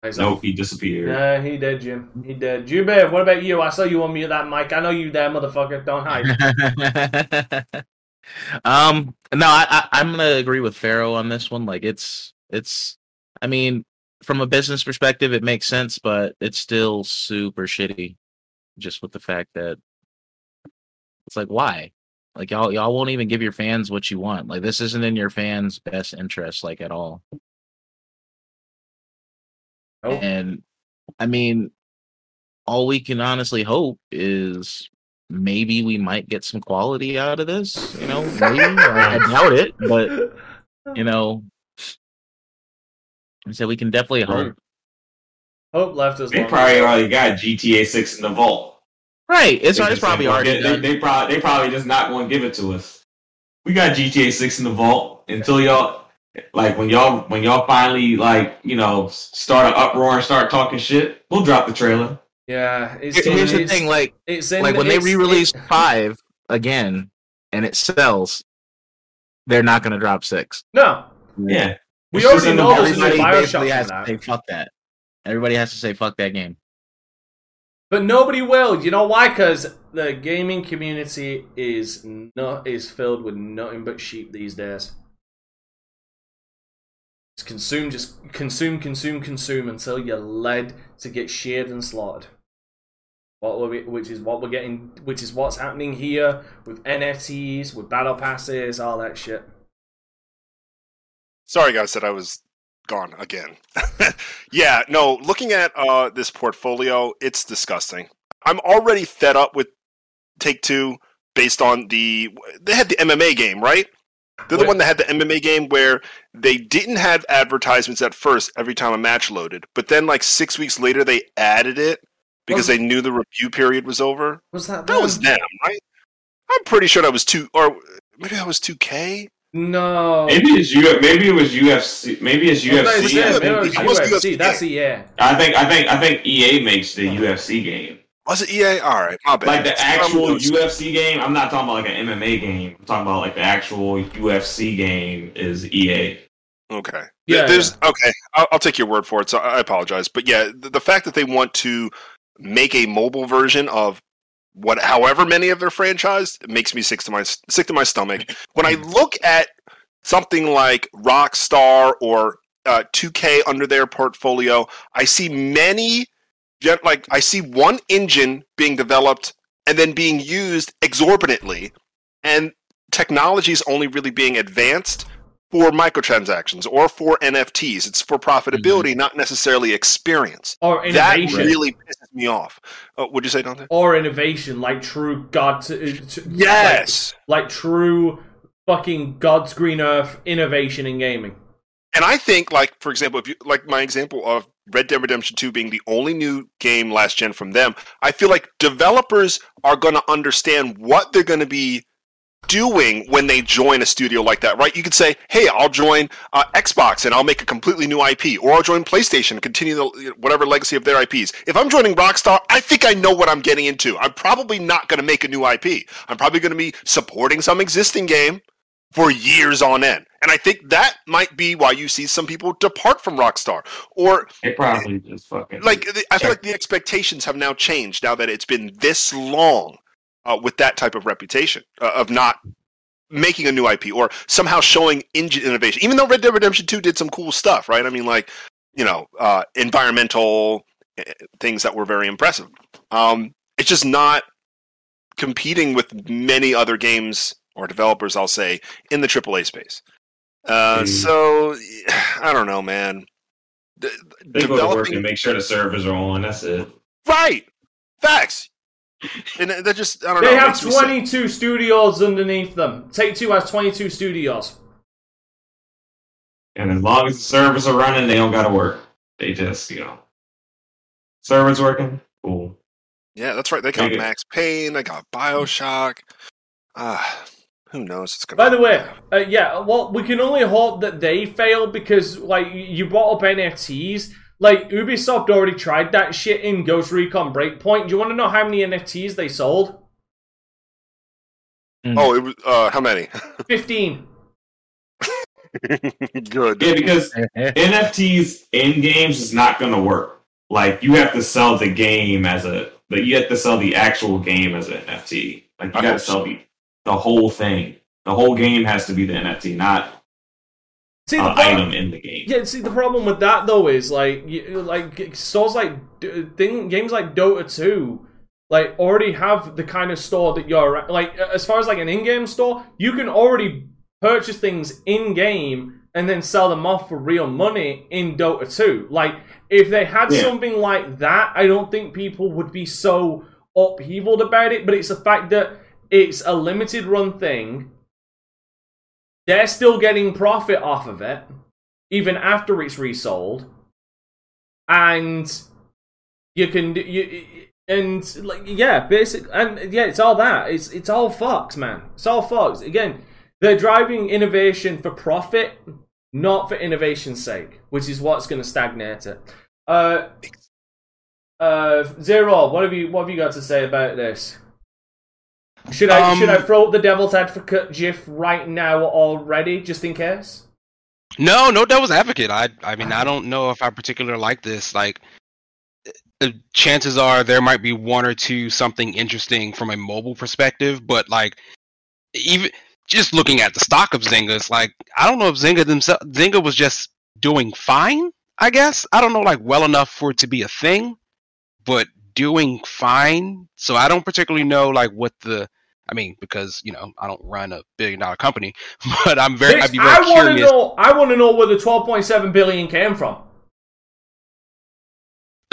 Nope, he disappeared. Yeah, he did, Jim. He did. Jube, what about you? I saw you on mute that mic. I know you there, motherfucker. Don't hide. [LAUGHS] um, no, I, I I'm gonna agree with Pharaoh on this one. Like, it's it's. I mean, from a business perspective, it makes sense, but it's still super shitty. Just with the fact that it's like, why? Like y'all y'all won't even give your fans what you want. Like this isn't in your fans' best interest, like at all. Nope. And I mean, all we can honestly hope is maybe we might get some quality out of this. You know, [LAUGHS] maybe I, I doubt it, but you know, I said we can definitely hope. Hope left us They long. probably already got GTA Six in the vault. Right, it's, They it's probably already get- they, done. they probably they probably just not going to give it to us. We got GTA Six in the vault until y'all like when y'all when y'all finally like you know start an uproar and start talking shit. We'll drop the trailer. Yeah, it's, Here- Here's the thing, like It's in, like when they re-release it- five again and it sells, they're not going to drop six. no, Yeah, we It's already know there's a new Everybody Bioshock basically has for to say fuck that. Everybody has to say fuck that game. But nobody will. You know why? Because the gaming community is not is filled with nothing but sheep these days. Just consume, just consume, consume, consume until you're led to get sheared and slaughtered. What we, which is what we're getting, which is what's happening here with NFTs, with battle passes, all that shit. Sorry, guys, that I was gone again. [LAUGHS] yeah, no. Looking at uh, this portfolio, it's disgusting. I'm already fed up with Take Two based on the they had the MMA game, right? They're the one that had the MMA game where they didn't have advertisements at first every time a match loaded, but then like six weeks later they added it because Was- they knew the review period was over. Was that That was them? them, right? I'm pretty sure that was two, or maybe that was two K. No. maybe it's U. Maybe it was UFC. Maybe it's I it was UFC. them. Maybe it was think, It was UFC. UFC. That's a yeah. I think I think I think EA makes the UFC game. Was it EA? All right, my bad. Like the actual UFC game. I'm not talking about like an MMA game. I'm talking about like the actual UFC game is EA. Okay. Yeah, There's okay. I'll, I'll take your word for it. So I apologize, but yeah, the, the fact that they want to make a mobile version of what, however many of their franchise, makes me sick to my sick to my stomach. When I [LAUGHS] look at something like Rockstar or uh, 2K under their portfolio, I see many. Like I see one engine being developed and then being used exorbitantly, and technology is only really being advanced for microtransactions or for NFTs. It's for profitability, not necessarily experience. Or That really pisses me off. Uh, would you say, Dante? or innovation, like true God. To, to, Yes. Like, like true fucking God's green earth innovation in gaming. And I think, like for example, if you like my example of Red Dead Redemption Two being the only new game last gen from them, I feel like developers are going to understand what they're going to be doing when they join a studio like that, right? You could say, "Hey, I'll join uh, Xbox and I'll make a completely new IP, or I'll join PlayStation and continue the, whatever legacy of their IPs." If I'm joining Rockstar, I think I know what I'm getting into. I'm probably not going to make a new IP. I'm probably going to be supporting some existing game for years on end. And I think that might be why you see some people depart from Rockstar. Or it probably just fucking like the- I feel like the expectations have now changed now that it's been this long uh, with that type of reputation uh, of not making a new IP or somehow showing engine innovation. Even though Red Dead Redemption 2 did some cool stuff, right? I mean like, you know, uh, environmental uh, things that were very impressive. Um, it's just not competing with many other games or developers, I'll say, in the AAA space. Uh, Mm. So [SIGHS] I don't know, man. D- they go to work and make sure the servers are on. That's it. Right. Facts. And that just I don't They know. have makes me sick. 22 studios underneath them. Take Two has 22 studios. And as long as the servers are running, they don't got to work. They just you know, servers working. Cool. Yeah, that's right. They got Max Payne. They got Bioshock. Ah, Who knows? It's gonna. By the way, uh, yeah, well, we can only hope that they fail because, like, you brought up NFTs. Like, Ubisoft already tried that shit in Ghost Recon Breakpoint. Do you want to know how many NFTs they sold? oh, it was, uh, how many? [LAUGHS] 15. [LAUGHS] Good. Yeah, because [LAUGHS] NFTs in games is not going to work. Like you have to sell the game as a, but you have to sell the actual game as an NFT. Like you I got to sell the the whole thing. The whole game has to be the NFT, not See, an the problem- item in the game. Yeah, see the problem with that though is like you, like stores like thing games like Dota 2 like already have the kind of store that you're like as far as like an in-game store, you can already purchase things in game and then sell them off for real money in Dota 2. Like if they had Yeah. something like that, I don't think people would be so upheavaled about it, but it's the fact that it's a limited run thing. They're still getting profit off of it even after it's resold, and you can you and like yeah, basic and yeah, it's all that. It's it's all fucks, man. It's all fucks. Again, they're driving innovation for profit, not for innovation's sake, which is what's going to stagnate it. Uh, uh, Zero, what have you what have you got to say about this? Should I Um, should I throw up the devil's advocate gif right now already, just in case? No, no devil's advocate. I I mean I don't know if I particularly like this. Like uh, chances are there might be one or two something interesting from a mobile perspective, but like even just looking at the stock of Zynga, it's like I don't know if Zynga themselves Zynga was just doing fine, I guess. I don't know like well enough for it to be a thing, but doing fine. So I don't particularly know like what the I mean, because you know I don't run a billion dollar company, [LAUGHS] but I'm very I'd be very I want to know. I want to know where the 12.7 billion came from.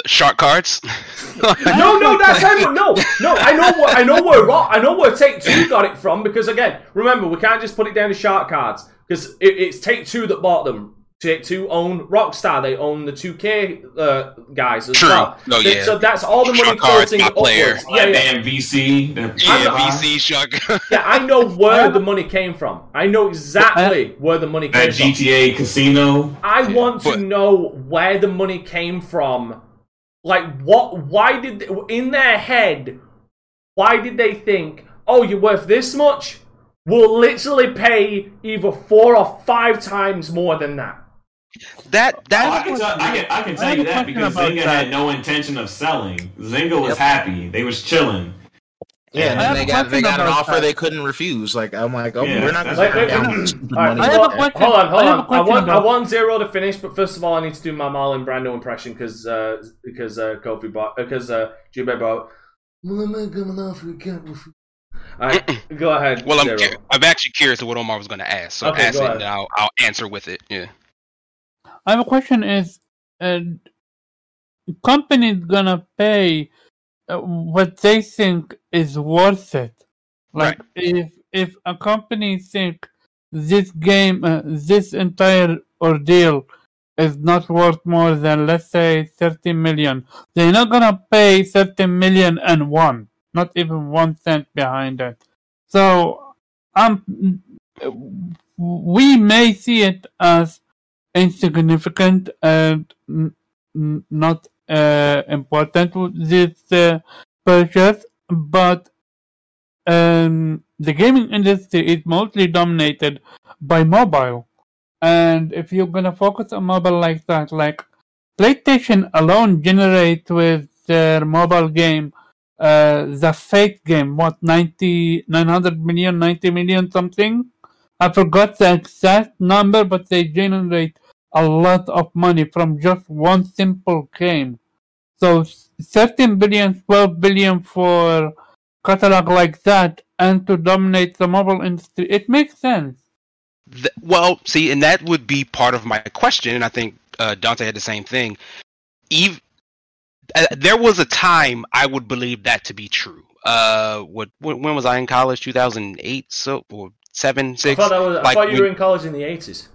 Shark cards. [LAUGHS] No, no, that's I. No, no, I know what I know where Ro- I know where Take Two got it from because again, remember we can't just put it down to shark cards because it, it's Take Two that bought them. Take Two own Rockstar. They own the 2K uh, guys as True. well. Oh, They- yeah. So that's all the money Shark cards, floating upwards. Yeah, That yeah. damn VC. The yeah, I'm- VC shark. yeah, I know [LAUGHS] where the money came from. I know exactly where the money came that from. GTA casino. I want to but- know where the money came from. Like, what? Why did they, in their head? Why did they think, "Oh, you're worth this much"? We'll literally pay either four or five times more than that. That Oh, I, that can tell, I, can, I can tell have you that because about Zynga that. had no intention of selling. Zynga was Yep. happy. They was chilling. Yeah, and I then they got they got an offer that. they couldn't refuse. Like I'm like, oh, Yeah, we're not gonna Wait, down stupid Alright, money. I have a hold- question- Hold on, hold I have on. a I question want, I want zero to finish, but first of all, I need to do my Marlon Brando impression because uh, because uh, Kofi bought because uh, Jube bought. Alright, go ahead. well, I'm cu- I'm actually curious of what Omar was going to ask. So Okay, ask it, and I'll I'll answer with it. Yeah. I have a question: Is uh, companies gonna pay uh, what they think is worth it? Like if if a company think this game, uh, this entire ordeal is not worth more than let's say thirty million, they're not gonna pay thirty million and one, not even one cent behind it. So, um, we may see it as insignificant and n- not uh, important with this uh, purchase, but um, the gaming industry is mostly dominated by mobile. And if you're gonna focus on mobile like that, like PlayStation alone generates with their mobile game, uh, the Fate game, what 90, 900 million, 90 million something. I forgot the exact number, but they generate a lot of money from just one simple game. So 13 billion, 12 billion for catalog like that and to dominate the mobile industry, it makes sense. Th- well, see, and that would be part of my question, and I think uh, Dante had the same thing. Eve, uh, there was a time I would believe that to be true. Uh, what when, when was I in college? Two thousand eight, so or seven, I six. thought, that was, I like thought you when- were in college in the 80s.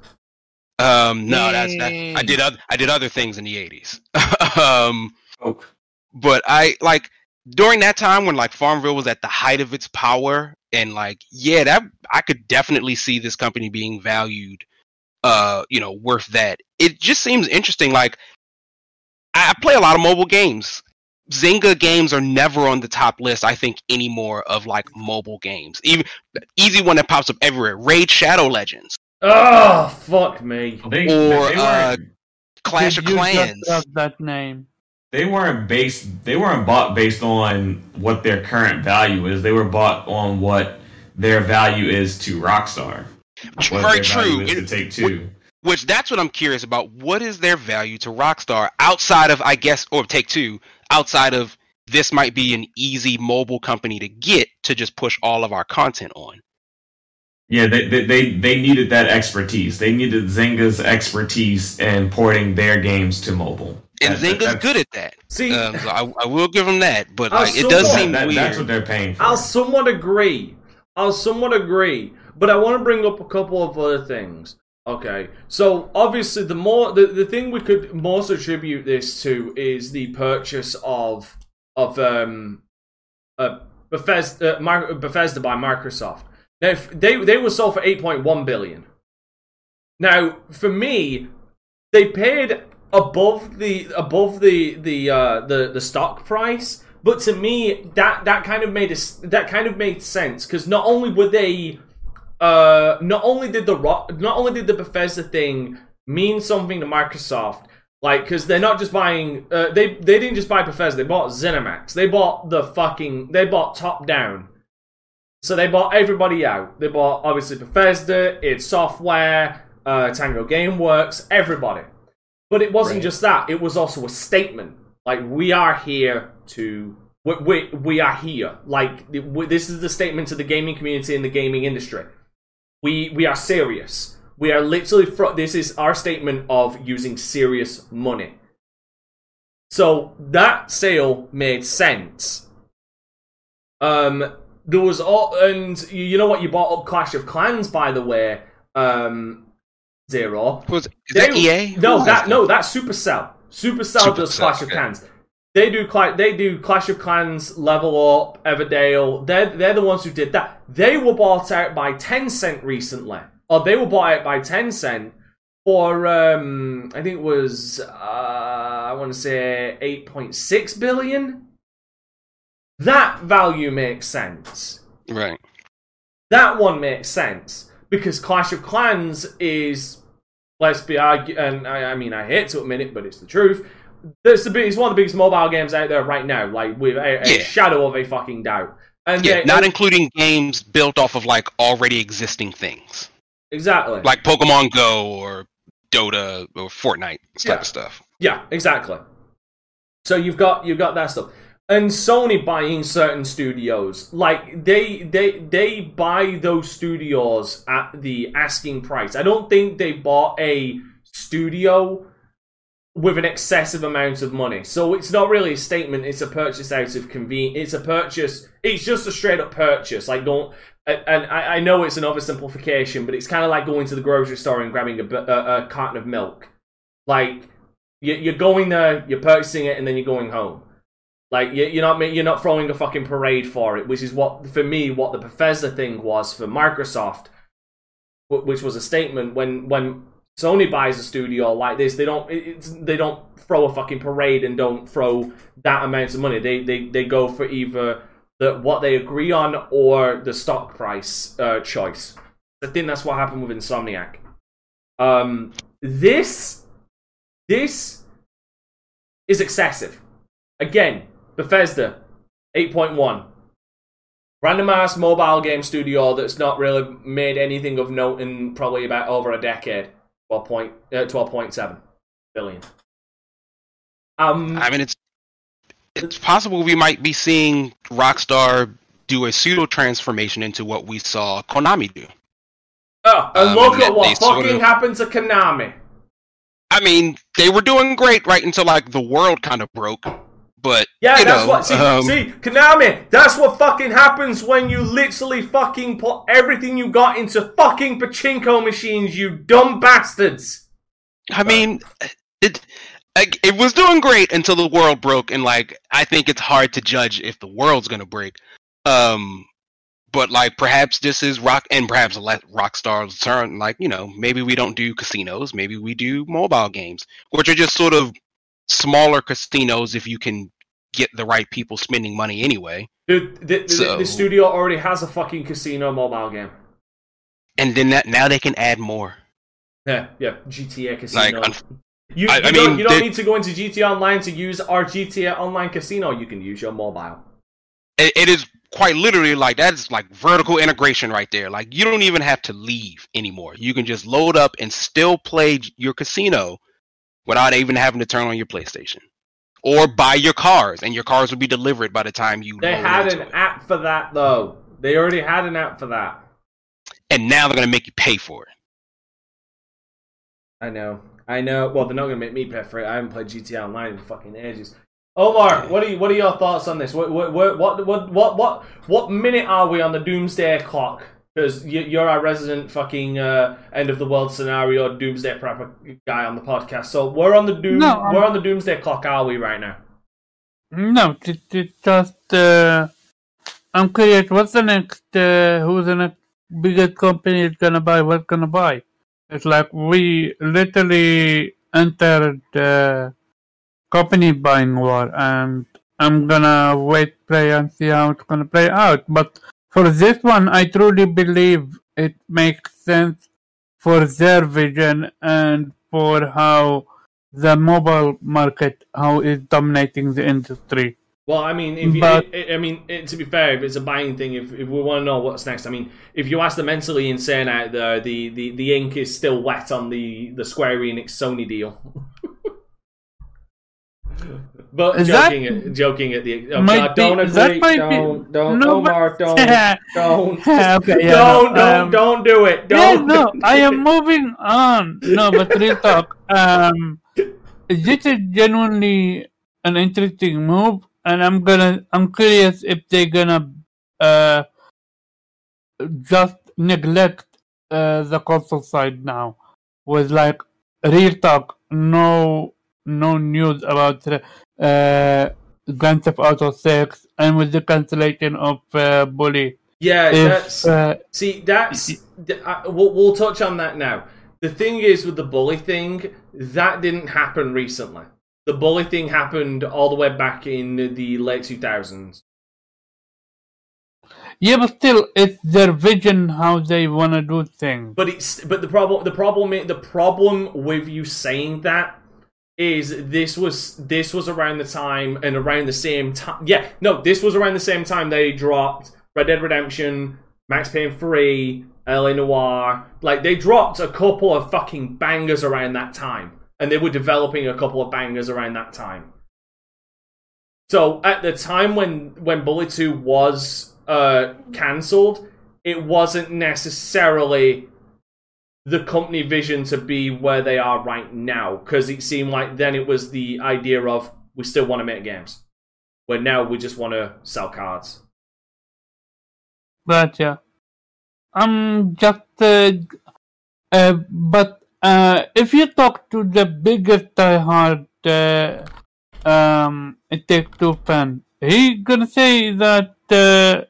Um, no, that's that. I did other I did other things in the eighties. [LAUGHS] um, but I like during that time when like Farmville was at the height of its power, and like yeah, that I could definitely see this company being valued, uh, you know, worth that. It just seems interesting. Like I I play a lot of mobile games. Zynga games are never on the top list, I think, anymore of like mobile games. Even easy one that pops up everywhere. Raid Shadow Legends, Oh fuck me. They, Or, they, uh, weren't, Clash of Clans. just that name? they weren't based. They weren't bought based on what their current value is. They were bought on what their value is to Rockstar. What Very their value true. is to Take Two. Which that's what I'm curious about. What is their value to Rockstar outside of I guess or Take Two outside of this might be an easy mobile company to get to just push all of our content on. Yeah, they, they they they needed that expertise. They needed Zynga's expertise in porting their games to mobile. And That- Zynga's that's- good at that. See, Um, so I, I will give them that, but like it does seem that- weird. That's what they're paying for. I'll somewhat agree. I'll somewhat agree, but I want to bring up a couple of other things. Okay, so obviously the more the, the thing we could most attribute this to is the purchase of of um uh, Bethesda uh, Bethesda by Microsoft. Now they they were sold for eight point one billion. Now for me, they paid above the above the the uh, the the stock price. But to me, that that kind of made us that kind of made sense because not only were they, uh, not only did the not only did the Bethesda thing mean something to Microsoft, like because they're not just buying, uh, they they didn't just buy Bethesda, they bought ZeniMax, they bought the fucking, they bought top down. So they bought everybody out. They bought obviously Bethesda, id Software, uh, Tango GameWorks, everybody. But it wasn't Right. just that; it was also a statement. Like we are here to, we we, we are here. Like we, this is the statement to the gaming community and the gaming industry. We we are serious. We are literally. Fro- this is our statement of using serious money. So that sale made sense. Um, there was all, and you know what? You bought up Clash of Clans, by the way. Um, Zero. Was is that EA? No, that no, that's Supercell. Supercell does Clash of. Clans. They do they do Clash of Clans, Level Up, Everdale. They're they're the ones who did that. They were bought out by Tencent recently, or they were bought out by Tencent for um I think it was uh, I want to say eight point six billion. That value makes sense Right. that one makes sense because Clash of Clans is, let's be argu- and I, I mean I hate to admit it, but it's the truth. It's the it's one of the biggest mobile games out there right now, like with a, a Yeah. shadow of a fucking doubt. And Yeah, they- not including games built off of like already existing things, exactly like Pokemon Go or Dota or Fortnite type Yeah. of stuff. Yeah, exactly. So you've got you've got that stuff. And Sony buying certain studios, like they they they buy those studios at the asking price. I don't think they bought a studio with an excessive amount of money. So it's not really a statement, it's a purchase out of convenience. It's a purchase, it's just a straight up purchase. Like don't and I know it's an oversimplification, but it's kind of like going to the grocery store and grabbing a, a, a carton of milk. Like you're going there, you're purchasing it, and then you're going home. Like you- you're not you're not throwing a fucking parade for it, which is what for me what the Bethesda thing was for Microsoft, which was a statement when when Sony buys a studio like this, they don't they don't throw a fucking parade and don't throw that amount of money. They they they go for either the what they agree on or the stock price uh, choice. I think that's what happened with Insomniac. Um, this this is excessive. Again, Bethesda, 8.1. Random ass mobile game studio that's not really made anything of note in probably about over a decade. 12 point, uh, 12.7 billion. Um, I mean, it's it's possible we might be seeing Rockstar do a pseudo transformation into what we saw Konami do. oh, and um, look at what sort fucking of- happened to Konami. I mean, they were doing great right until like the world kind of broke. But Yeah, you that's know, what. See, um, see, Konami. That's what fucking happens when you literally fucking put everything you got into fucking pachinko machines. You dumb bastards. I mean, it. it was doing great until the world broke, and like I think it's hard to judge if the world's gonna break. Um, but like perhaps this is rock, and perhaps let Rockstar's turn. Like you know, maybe we don't do casinos, maybe we do mobile games, which are just sort of smaller casinos if you can get the right people spending money anyway. Dude, the, So- the studio already has a fucking casino mobile game. And then that now they can add more. Yeah, yeah, GTA Casino. Like, unf- you, I- you I don't, mean, you don't they- need to go into GTA Online to use our GTA Online Casino. You can use your mobile. it, it is quite literally like that's like vertical integration right there. Like you don't even have to leave anymore. You can just load up and still play your casino without even having to turn on your PlayStation. Or buy your cars, and your cars will be delivered by the time you. They had an it. app for that though. They already had an app for that. and now they're gonna make you pay for it. I know. I know. Well, they're not gonna make me pay for it. I haven't played GTA Online in fucking ages. Omar, what are you, what are your thoughts on this? What what what what what what what, what minute are we on the doomsday clock? Because you, you're our resident fucking uh, end of the world scenario doomsday prepper guy on the podcast. So we're on the doom. No, we're on the doomsday clock. Are we right now? No, it, it just. Uh, I'm curious. What's the next? Uh, who's the next biggest company is gonna buy? What's gonna buy? It's like we literally entered the company buying war, and I'm gonna wait, play, and see how it's gonna play out. But for this one, I truly believe it makes sense for their vision and for how the mobile market how is dominating the industry. Well, I mean, if you, But- I I mean, it, to be fair, if it's a buying thing, if, if we want to know what's next, I mean, if you ask the mentally insane out there, the, the, the ink is still wet on the, the Square Enix Sony deal. [LAUGHS] but Is that- joking, at, joking at the oh, Might God, don't be- agree, that might don't, don't, No, Omar, don't, don't, [LAUGHS] Okay, yeah, don't, [LAUGHS] [LAUGHS] no, don't, um, don't do it, don't. no, I am moving on. No, but real talk. Um, this is genuinely an interesting move, and I'm gonna. I'm curious if they're gonna uh just neglect uh, the console side now, with like real talk. No, no news about uh Grand Theft Auto Six, and with the cancellation of uh, Bully. Yeah, If that's uh, see that's th- I- we'll, we'll touch on that now. The thing is with the bully thing, that didn't happen recently. The bully thing happened all the way back in the late two thousands. Yeah, but still, it's their vision how they want to do things. But it's but the problem the problem the problem with you saying that is this was this was around the time and around the same time. Yeah, no, this was around the same time they dropped Red Dead Redemption, Max Payne 3, LA Noire. Like they dropped a couple of fucking bangers around that time, and they were developing a couple of bangers around that time. So at the time when when Bully 2 was uh cancelled, it wasn't necessarily the company vision to be where they are right now because it seemed like then it was the idea of we still want to make games where now we just want to sell cards But yeah, I'm just. Uh, uh, but uh, if you talk to the biggest diehard uh, um, Take Two fan, he gonna say that uh,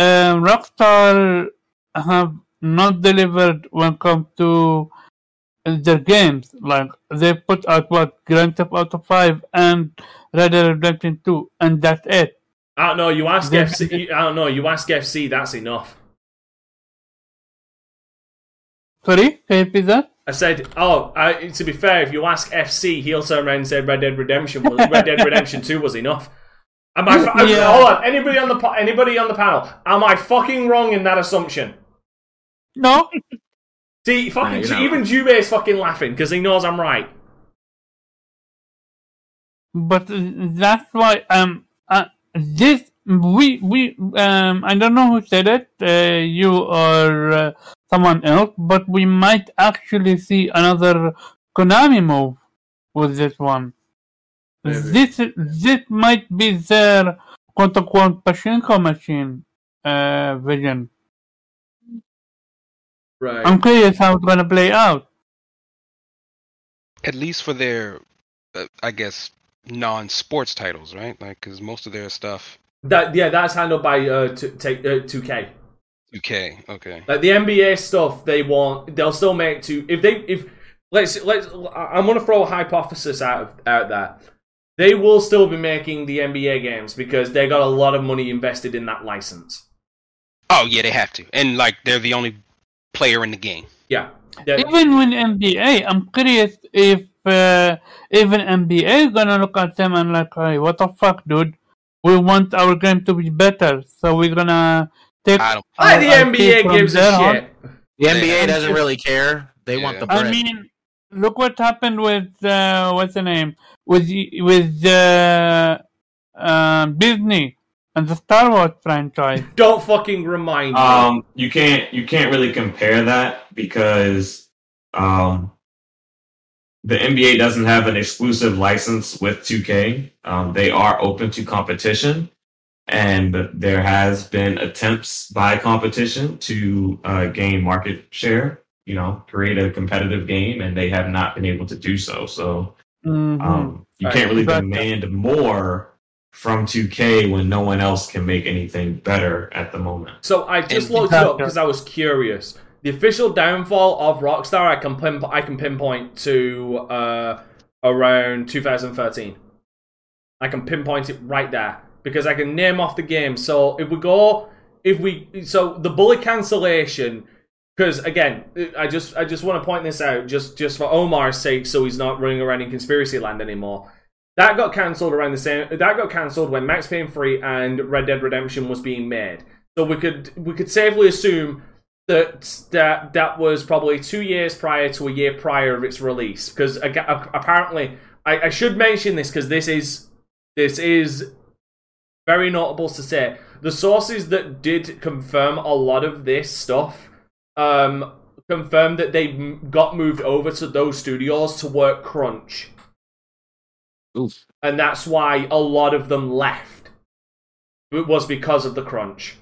uh, Rockstar have not delivered when it comes to their games. Like they put out what Grand Theft Auto Five and Red Dead Redemption Two, and that's it. i don't know you ask They- fc i don't know you ask fc that's enough Sorry, can you repeat that? i said oh I, to be fair if you ask fc he'll turn around and say red dead redemption was, red dead redemption 2 was enough Am I, [LAUGHS] fu- Yeah. hold on anybody on the anybody on the panel am i fucking wrong in that assumption No, See, fucking you're even Jube is fucking laughing because he knows I'm right. but uh, that's why um uh, this we we um I don't know who said it uh, you or uh, someone else but we might actually see another Konami move with this one. Maybe. This this might be their quote unquote pachinko machine uh, vision. Right. I'm curious how it's gonna play out. At least for their uh, I guess non-sports titles, right? Like because most of their stuff. That yeah, that's handled by uh, t- take uh, 2K. UK, okay. Like the NBA stuff, they want they'll still make to if they if let's let's I'm gonna throw a hypothesis out of, out there. They will still be making the NBA games because they got a lot of money invested in that license. Oh yeah, they have to, and like they're the only player in the game. Yeah, They're- Even with NBA, I'm curious if uh, even NBA gonna look at them and like, hey, what the fuck, dude? We want our game to be better, so we're gonna take. I don't. Our the NBA from gives a on. shit. The NBA doesn't really care. They want the bread. I mean, look what happened with uh, what's the name with with uh, um, Disney and the Star Wars franchise. Don't fucking remind me. Um, you can't you can't really compare that because um, the NBA doesn't have an exclusive license with 2K. Um, they are open to competition, and there has been attempts by competition to uh, gain market share. You know, create a competitive game, and they have not been able to do so. So Mhm. um, you Right. can't really But- demand more from 2K when no one else can make anything better at the moment. So I just And- looked it up because I was curious. The official downfall of Rockstar, I can pin- I can pinpoint to uh, around 2013. I can pinpoint it right there because I can name off the game. So if we go, if we, so the Bully cancellation, because again, I just I just want to point this out just just for Omar's sake, so he's not running around in conspiracy land anymore. That got cancelled around the same. That got cancelled when Max Payne 3 and Red Dead Redemption was being made. So we could we could safely assume that that that was probably two years prior to a year prior of its release. Because apparently, I, I should mention this because this is this is very notable to say. The sources that did confirm a lot of this stuff um, confirmed that they got moved over to those studios to work crunch Oof. and that's why a lot of them left. It was because of the crunch.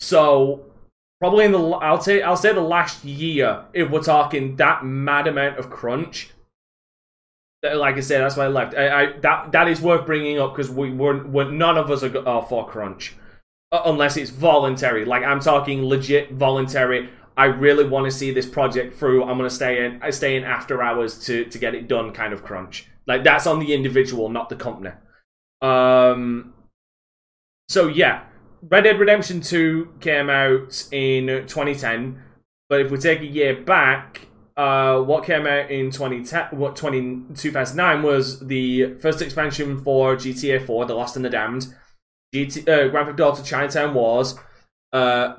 So probably in the I'll say I'll say the last year, if we're talking that mad amount of crunch. Like I said, that's why I left. I, I that that is worth bringing up because we weren't, we're, none of us are, are for crunch, Uh, unless it's voluntary. Like I'm talking legit voluntary. I really want to see this project through. I'm gonna stay in. I stay in after hours to to get it done. Kind of crunch. Like that's on the individual, not the company. Um. So yeah, Red Dead Redemption Two came out in 2010, but if we take a year back, uh, what came out in 2010, what 20, 2009 was the first expansion for GTA 4, The Lost and the Damned, GT, uh, Grand Theft Auto Chinatown Wars, uh,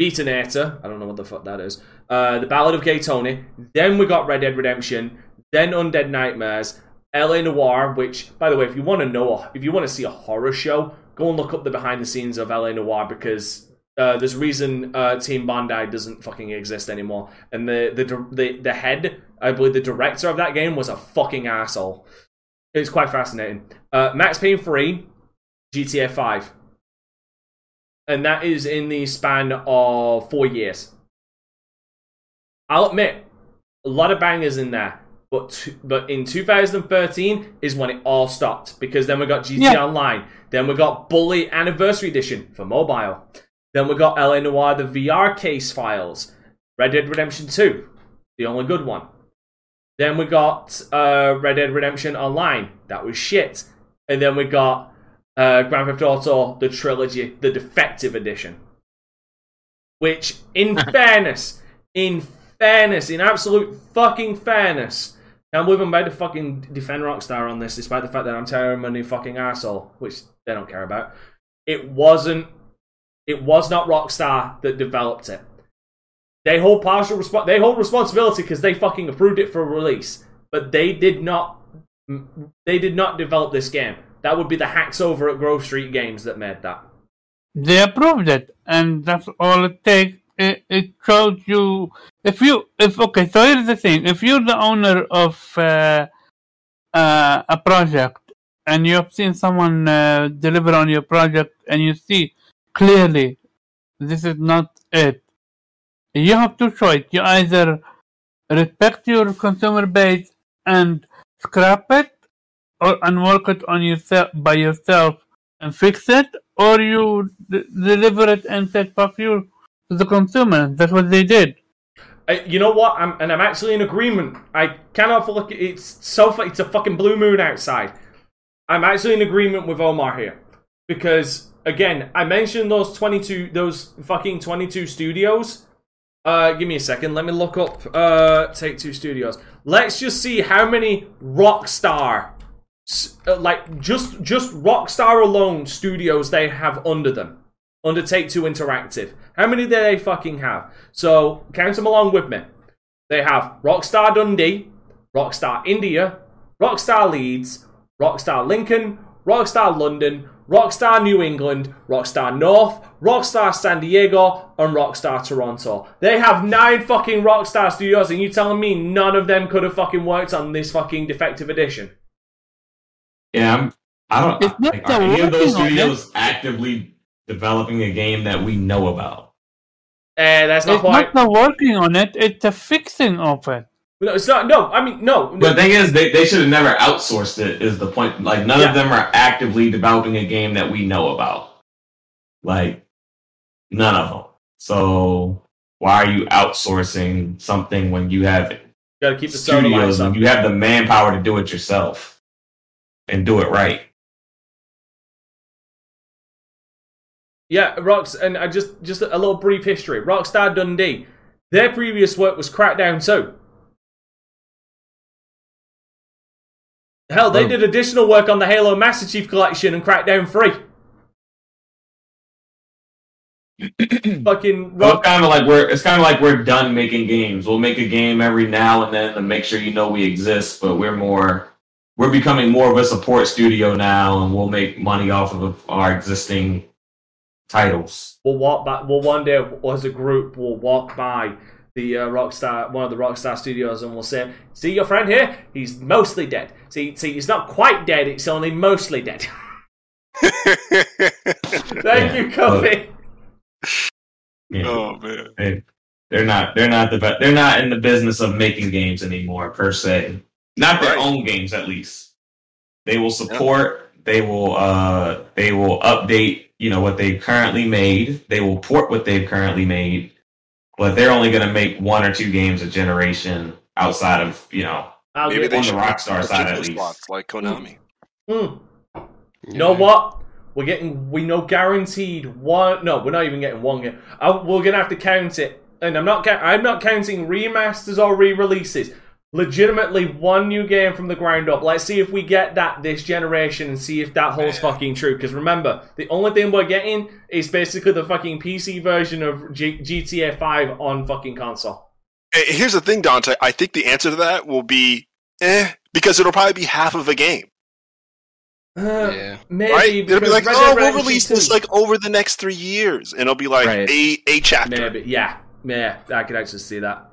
Beaterator, I don't know what the fuck that is, uh, The Ballad of Gay Tony, then we got Red Dead Redemption, then Undead Nightmares, LA Noire, which, by the way, if you want to know, if you want to see a horror show, go and look up the behind the scenes of LA Noire because uh, there's a reason uh, Team Bondi doesn't fucking exist anymore. And the, the the the head, I believe the director of that game was a fucking asshole. It's quite fascinating. Uh, Max Payne 3, GTA 5. And that is in the span of four years. I'll admit, a lot of bangers in there. But t- but in 2013 is when it all stopped because then we got GTA Yeah. Online, then we got Bully Anniversary Edition for mobile, then we got LA Noire the VR case files, Red Dead Redemption 2, the only good one. Then we got uh, Red Dead Redemption Online, that was shit, and then we got uh, Grand Theft Auto the trilogy, the defective edition, which in [LAUGHS] fairness, in fairness, in absolute fucking fairness. Believe I'm about to fucking defend Rockstar on this, despite the fact that I'm telling them a new fucking asshole, which they don't care about. It wasn't. It was not Rockstar that developed it. They hold partial resp- They hold responsibility because they fucking approved it for release, but they did not. They did not develop this game. That would be the hacks over at Grove Street Games that made that. They approved it, and that's all it takes. It, it shows you if you if okay. So here's the thing: if you're the owner of uh, uh, a project and you have seen someone uh, deliver on your project, and you see clearly this is not it, you have two choice. You either respect your consumer base and scrap it, or and work it on yourself by yourself and fix it, or you d- deliver it and set for you to the consumer. That's what they did. You know what? I'm, and I'm actually in agreement. I cannot look. It's so. It's a fucking blue moon outside. I'm actually in agreement with Omar here because again, I mentioned those 22, those fucking 22 studios. Uh, give me a second. Let me look up. Uh, Take Two Studios. Let's just see how many Rockstar, uh, like just just Rockstar alone studios they have under them, under Take Two Interactive. How many do they fucking have? So count them along with me. They have Rockstar Dundee, Rockstar India, Rockstar Leeds, Rockstar Lincoln, Rockstar London, Rockstar New England, Rockstar North, Rockstar San Diego, and Rockstar Toronto. They have nine fucking Rockstar studios, and you telling me none of them could have fucking worked on this fucking defective edition? Yeah, I'm, I don't. It's Like, are any of those working on studios actively developing a game that we know about? Eh, that's not It's quite. not working on it; it's the fixing of it. No, it's not. No, I mean no. But the thing is, they, they should have never outsourced it. Is the point? Like none Yeah. of them are actively developing a game that we know about. Like none of them. So why are you outsourcing something when you have it? You Gotta keep the studios lights and you have the manpower to do it yourself and do it right? Yeah, Rocks, and I just just a little brief history. Rockstar Dundee, their previous work was Crackdown 2. Hell, they Oh. did additional work on the Halo Master Chief Collection and Crackdown 3. [CLEARS THROAT] Fucking Well, it's kind of like we're it's kind of like we're done making games. We'll make a game every now and then to make sure you know we exist, but we're more we're becoming more of a support studio now, and we'll make money off of our existing titles. We'll walk back. We'll one day, as a group, we'll walk by the uh, Rockstar, one of the Rockstar studios, and we'll say, "See your friend here? He's mostly dead. See, see, he's not quite dead. It's only mostly dead." [LAUGHS] Thank Yeah, you, Kobe. Yeah. oh man. They, they're not they're not the be- they're not in the business of making games anymore per se. Not their Right. own games at least. They will support, they will uh they will update, you know, what they currently made. They will port what they've currently made. But they're only going to make one or two games a generation outside of, you know, Maybe get they on should the Rockstar side at least. slots like Konami. Hmm. You know what? We're getting we know guaranteed one. No, we're not even getting one game. I, we're gonna have to count it, and I'm not. ca- I'm not counting remasters or re-releases. Legitimately, one new game from the ground up. Let's see if we get that this generation and see if that holds fucking true. Because remember, the only thing we're getting is basically the fucking PC version of G- GTA 5 on fucking console. Here's the thing, Dante. I think the answer to that will be eh, because it'll probably be half of a game, Uh, Yeah. Maybe right? It'll be like, Red oh, Dead we'll Redemption release this 2 like over the next three years, and it'll be like Right. a a chapter. maybe yeah yeah I could actually see that.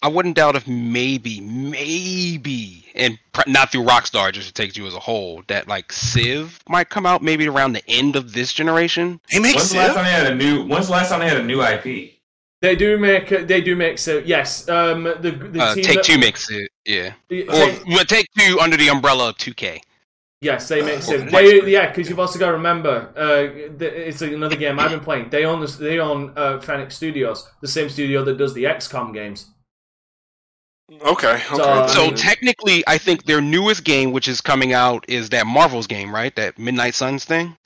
I wouldn't doubt if maybe, maybe, and pr- not through Rockstar, just to take you as a whole, that like Civ might come out maybe around the end of this generation. He makes When's the last time they had a new when's the last time they had a new IP? They do make they do make so yes. Um the the Uh, team take that- Two makes it, yeah, the- or say- well, Take Two under the umbrella of 2K. yes they make so Oh, they yeah because you've also got to remember uh the, it's another game I've been playing. They own this they own uh Firaxis Studios the same studio that does the XCOM games Okay, okay. So, uh, So technically, I think their newest game, which is coming out, is that Marvel's game, right? That Midnight Suns thing.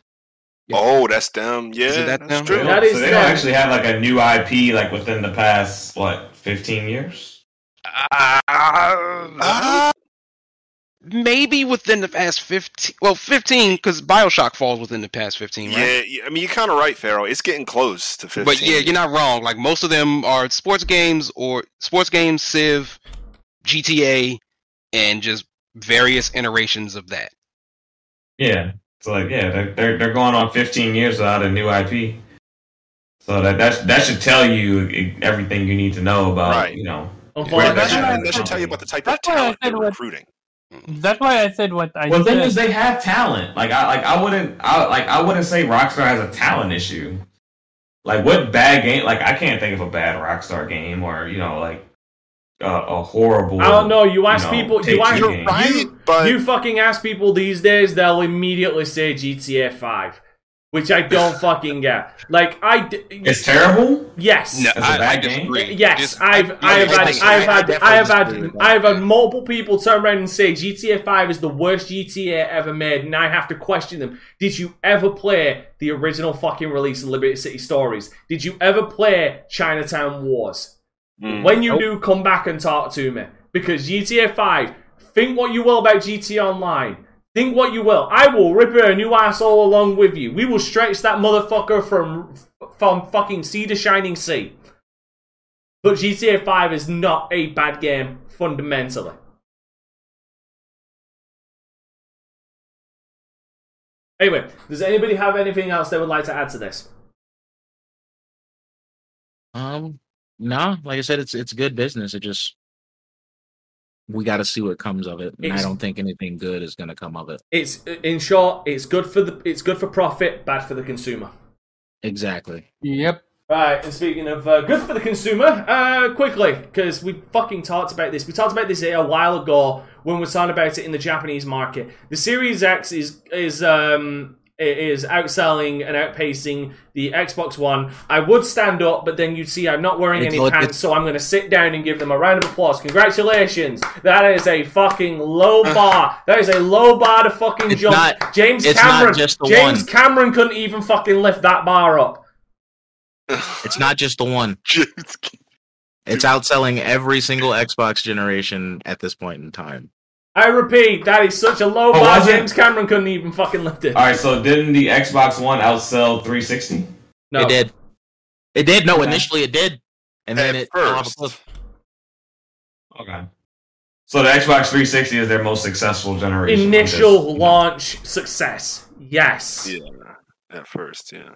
oh, that's them. Yeah, that that's them? true. They That don't- so they don't actually have like a new IP like within the past what fifteen years. Uh, Ah, maybe within the past 15 well 15 because bioshock falls within the past 15 right yeah, yeah, I mean, you're kind of right, Pharaoh. It's getting close to 15. but yeah you're not wrong like most of them are sports games or sports games civ gta and just various iterations of that Yeah. So like yeah, they're they're, they're going on fifteen years without a new IP. So that that that should tell you everything you need to know about Right. you know. Well, that, should, that should tell you about the type of That's why I talent they're recruiting. That's why I said what I Well, the said. thing is, they have talent. Like I like I wouldn't I like I wouldn't say Rockstar has a talent issue. Like what bad game? Like I can't think of a bad Rockstar game or you know like uh, a horrible. I don't know. You ask know, people. You ask You're game. right, you, but you fucking ask people these days, they'll immediately say GTA Five, which I don't fucking get. Like I, d- It's terrible. yes, No, That's a I, I bad game? disagree. Yes, Just- I've I- I have I had I have had I have had. I have had multiple people turn around and say GTA Five is the worst GTA ever made, and I have to question them. Did you ever play the original fucking release of Liberty City Stories? Did you ever play Chinatown Wars? Mm. When you do, come back and talk to me because GTA Five. Think what you will about GTA Online. Think what you will. I will rip her a new asshole along with you. We will stretch that motherfucker from from fucking sea to shining sea. But GTA 5 is not a bad game fundamentally. Anyway, does anybody have anything else they would like to add to this? Um, no, like I said, it's it's good business. It just we got to see what comes of it, and It's- I don't think anything good is going to come of it. It's in short, it's good for the it's good for profit, bad for the consumer. Exactly. Yep. Right, and speaking of uh, good for the consumer, uh, quickly, because we fucking talked about this. We talked about this a while ago when we were talking about it in the Japanese market. The Series X is is um is outselling and outpacing the Xbox One. I would stand up, but then you'd see I'm not wearing It's any like- pants, it's- so I'm going to sit down and give them a round of applause. Congratulations! That is a fucking low [LAUGHS] bar. That is a low bar to fucking It's jump. not- James it's not Cameron. just the James one. Cameron couldn't even fucking lift that bar up. [SIGHS] It's not just the one. [LAUGHS] James- It's outselling every single Xbox generation at this point in time. I repeat, that is such a low Oh, bar. James Cameron couldn't even fucking lift it. All right, so didn't the Xbox One outsell 360? no. It did. It did. No, Okay. initially it did, and then At it fell off a Okay. So the Xbox 360 is their most successful generation. I'm just- Initial launch success. Yes. yeah, at first, yeah.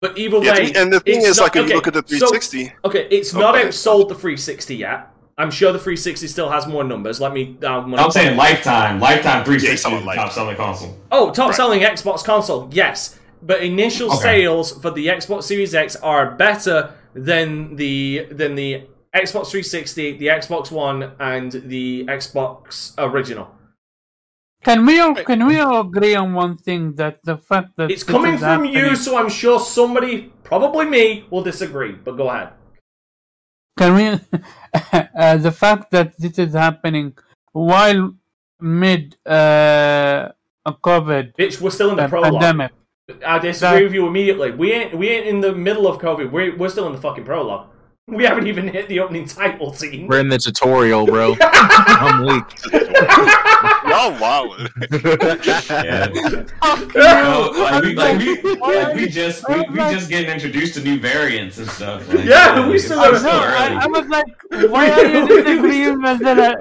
But either Yeah, way. and the thing is, not- like, if okay, you look at the so- 360, okay, it's Oh, not go outsold the 360 yet. I'm sure the 360 still has more numbers. Let me. Um, I'm saying lifetime. Lifetime 360 Yeah, is someone like- top selling console. Oh, top Right. selling Xbox console, yes. But initial Okay. sales for the Xbox Series X are better than the than the Xbox 360, the Xbox One, and the Xbox original. Can we all can we all agree on one thing that the fact that It's coming is from you, so I'm sure somebody, probably me, will disagree. But go ahead. Can we [LAUGHS] uh, the fact that this is happening while mid uh, a COVID Bitch, we're still in the uh, prologue. pandemic? I disagree That- with you immediately. We ain't we ain't in the middle of COVID. We're we're still in the fucking prologue. [LAUGHS] We haven't even hit the opening title scene. We're in the tutorial, bro. [LAUGHS] I'm weak. Y'all. [LAUGHS] Yeah. Yeah. No, like, we, like, we, like, we just we, we just getting introduced to new variants and stuff. Like, Yeah, we it's still still gotta- No, I. I was like, why are you [LAUGHS] disagreeing? And then I,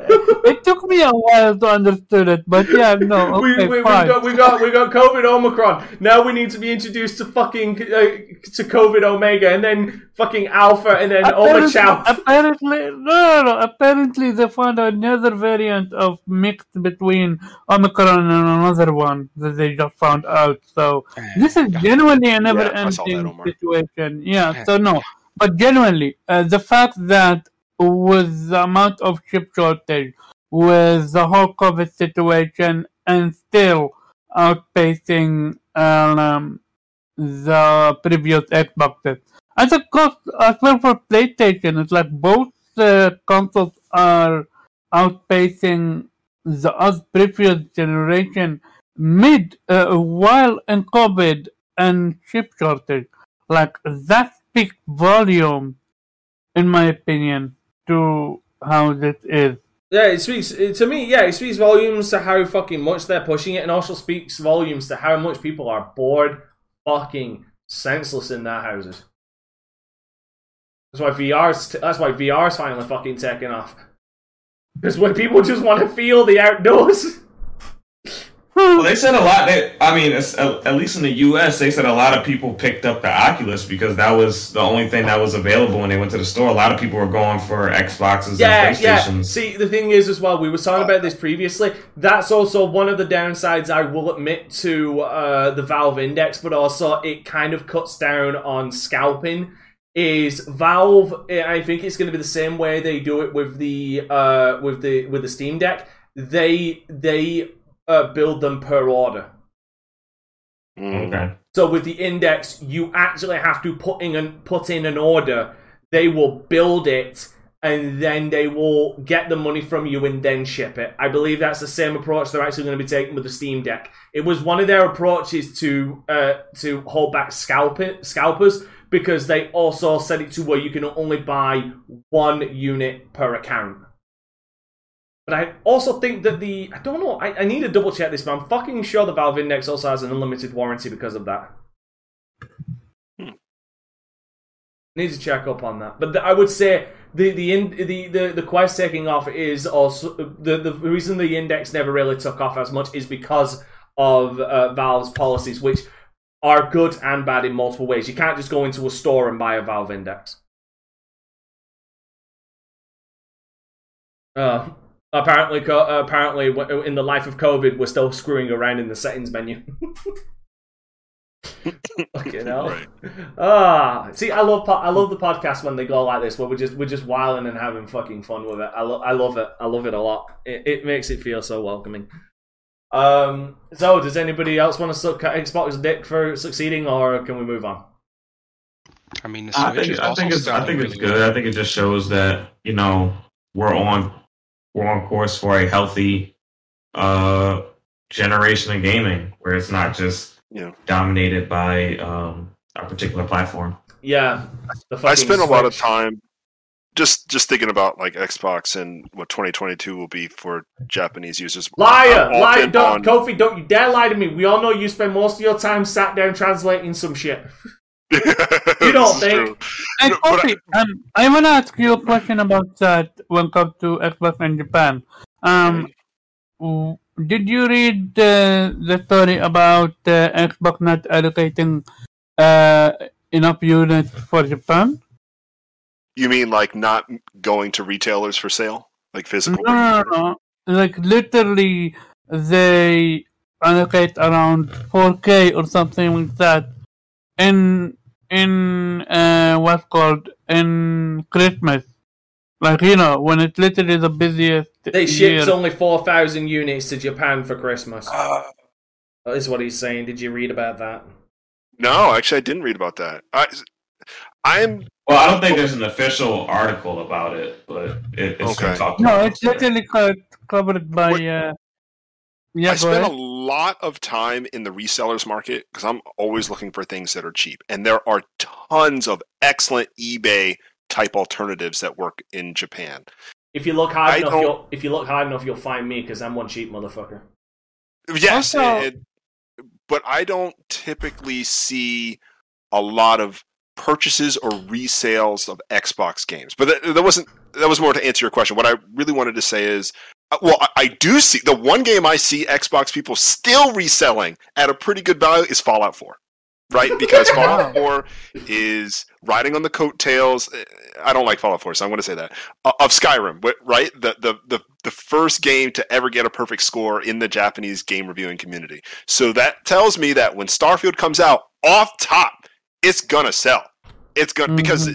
it took me a while to understand it, but yeah, no, we, okay, we, we fine. got we got we got COVID Omicron. Now we need to be introduced to fucking uh, to COVID Omega and then fucking Alpha and then Oma Chow. apparently, no, no, no, apparently they found another variant of mixed between Omicron and another one that they just found out. So this is genuinely a I saw that, never-ending Omar. situation. Yeah. So no, but genuinely, uh, the fact that with the amount of chip shortage, with the whole COVID situation, and still outpacing um, the previous Xboxes. As a cost, as well for PlayStation, it's like both uh, consoles are outpacing the us previous generation mid uh, while in COVID and chip shortage. Like that speaks volume, in my opinion, to how this is. Yeah, it speaks to me. Yeah, it speaks volumes to how fucking much they're pushing it, and also speaks volumes to how much people are bored, fucking senseless in their houses. That's why VR's. T- that's why VR's finally fucking taking off. Because when people just want to feel the outdoors. Well, they said a lot. They, I mean, at least in the U.S., they said a lot of people picked up the Oculus because that was the only thing that was available when they went to the store. A lot of people were going for Xboxes Yeah, and yeah. PlayStations. See, the thing is, as well, we were talking about this previously. That's also one of the downsides I will admit to uh, the Valve Index, but also it kind of cuts down on scalping is Valve. eh, I think it's going to be the same way they do it with the uh, with the with the Steam Deck. They they uh, build them per order. Mm. Okay. So with the index, you actually have to put in an, put in an order. They will build it, and then they will get the money from you and then ship it. I believe that's the same approach they're actually going to be taking with the Steam Deck. It was one of their approaches to uh, to hold back scalp scalpers because they also set it to where you can only buy one unit per account. But I also think that the I don't know. I, I need to double check this, but I'm fucking sure the Valve Index also has an unlimited warranty because of that. Need to check up on that. But the, I would say the the, in, the the the quest taking off is also the the reason the index never really took off as much is because of uh, Valve's policies, which are good and bad in multiple ways. You can't just go into a store and buy a Valve Index. Uh, apparently, co- uh, apparently, in the life of COVID, we're still screwing around in the settings menu. [LAUGHS] Fucking hell. Right. Ah, see, I love I love the podcast when they go like this, where we're just we're just wilding and having fucking fun with it. I lo- I love it. I love it a lot. It, it makes it feel so welcoming. Um. So, does anybody else want to suck Xbox dick for succeeding, or can we move on? I mean, the I think is I think it's I selling think it's really good. well. I think it just shows that you know we're on we're on course for a healthy uh generation of gaming where it's not just Yeah. dominated by um a particular platform. Yeah, I fucking spent a lot of time just just thinking about like Xbox and what 2022 will be for Japanese users. Liar, liar! Don't, on- Kofi, don't you dare lie to me. We all know you spend most of your time sat down translating some shit. [LAUGHS] you don't think- Hey, No, but Kofi, um, I want to ask you a question about that when it comes to Xbox in Japan. Um, did you read uh, the story about uh, Xbox not allocating uh, enough units for Japan? You mean like not going to retailers for sale, like physical? no, no, no. Like literally, they allocate around 4k or something like that in in uh, what's called in Christmas. Like you know, when it's literally the busiest. They shipped year. only 4,000 units to Japan for Christmas. Uh, That is what he's saying. Did you read about that? no, actually, I didn't read about that. I, I'm Well, I don't think there's an official article about it, but it, it's Okay. talked No, about. it's literally co- covered by. Wait. Uh, yeah, I go spend a lot of time in the resellers market because I'm always looking for things that are cheap, and there are tons of excellent eBay type alternatives that work in Japan. If you look hard I enough, you'll, if you look hard enough, you'll find me because I'm one cheap motherfucker. Yes, Also- and- but I don't typically see a lot of purchases or resales of Xbox games. But that, that wasn't that was more to answer your question. What I really wanted to say is, uh, well, I, I do see the one game I see Xbox people still reselling at a pretty good value is Fallout 4. Right, because [LAUGHS] Fallout 4 is riding on the coattails. eh, I don't like Fallout 4, so I'm going to say that uh, of Skyrim. Right, the, the the the first game to ever get a perfect score in the Japanese game reviewing community. So that tells me that when Starfield comes out off top, it's gonna sell. It's gonna because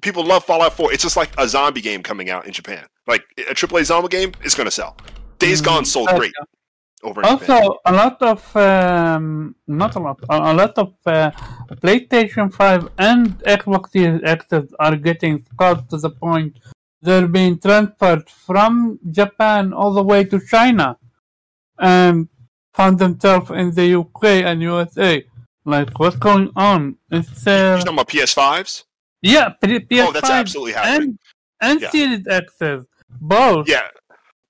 people love Fallout 4. It's just like a zombie game coming out in Japan. Like a AAA zombie game, it's gonna sell. Days Gone sold great over in Japan. Also, a lot of um, not a lot, a, lot of uh, PlayStation Five and Xbox Series X's are getting close to the point they're being transferred from Japan all the way to China, and found themselves in the UK and USA. Like, what's going on? It's uh, You're talking about PS5s? yeah, P- PS5 Oh, that's absolutely happening. and and Yeah. Series X's both. Yeah.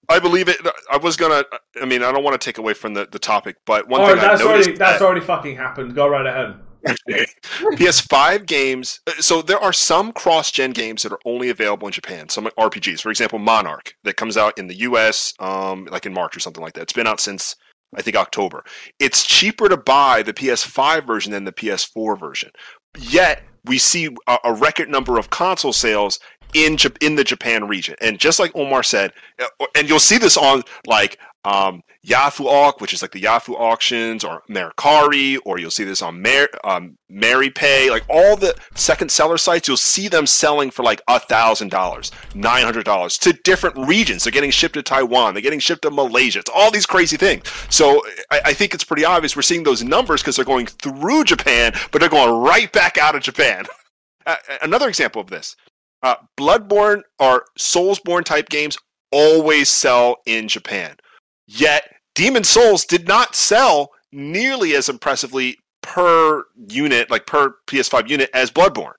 I believe it. I was gonna. I mean, I don't want to take away from the, the topic, but one oh, thing I that's noticed already that's that- already fucking happened. Go right ahead. [LAUGHS] PS5 games. uh, So there are some cross-gen games that are only available in Japan. Some RPGs, for example, Monark, that comes out in the U.S. Um, like in March or something like that. It's been out since I think October. It's cheaper to buy the PS5 version than the PS4 version. Yet we see a, a record number of console sales in in the Japan region. And just like Omar said, uh, and you'll see this on like um, Yahoo Auc, which is like the Yahoo auctions, or Mercari, or you'll see this on Mer- um, like all the second seller sites, you'll see them selling for like a thousand dollars, nine hundred dollars to different regions. They're getting shipped to Taiwan, they're getting shipped to Malaysia. It's all these crazy things. So I, I think it's pretty obvious we're seeing those numbers because they're going through Japan, but they're going right back out of Japan. [LAUGHS] Uh, another example of this: uh, Bloodborne or Soulsborne type games always sell in Japan. Yet Demon Souls did not sell nearly as impressively per unit, like per PS5 unit, as Bloodborne.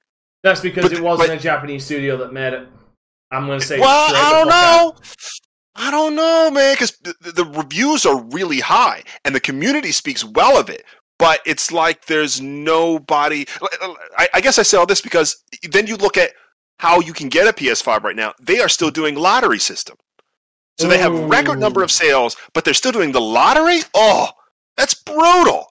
That's because But- it wasn't but- a Japanese studio that made it. I'm gonna say. Well, I don't fuck out. know. I don't know, man, because the, the reviews are really high and the community speaks well of it. But it's like there's nobody. Uh, I, I guess I say all this because then you look at how you can get a PS5 right now. They are still doing lottery system. So they have record number of sales, but they're still doing the lottery. Oh, that's brutal.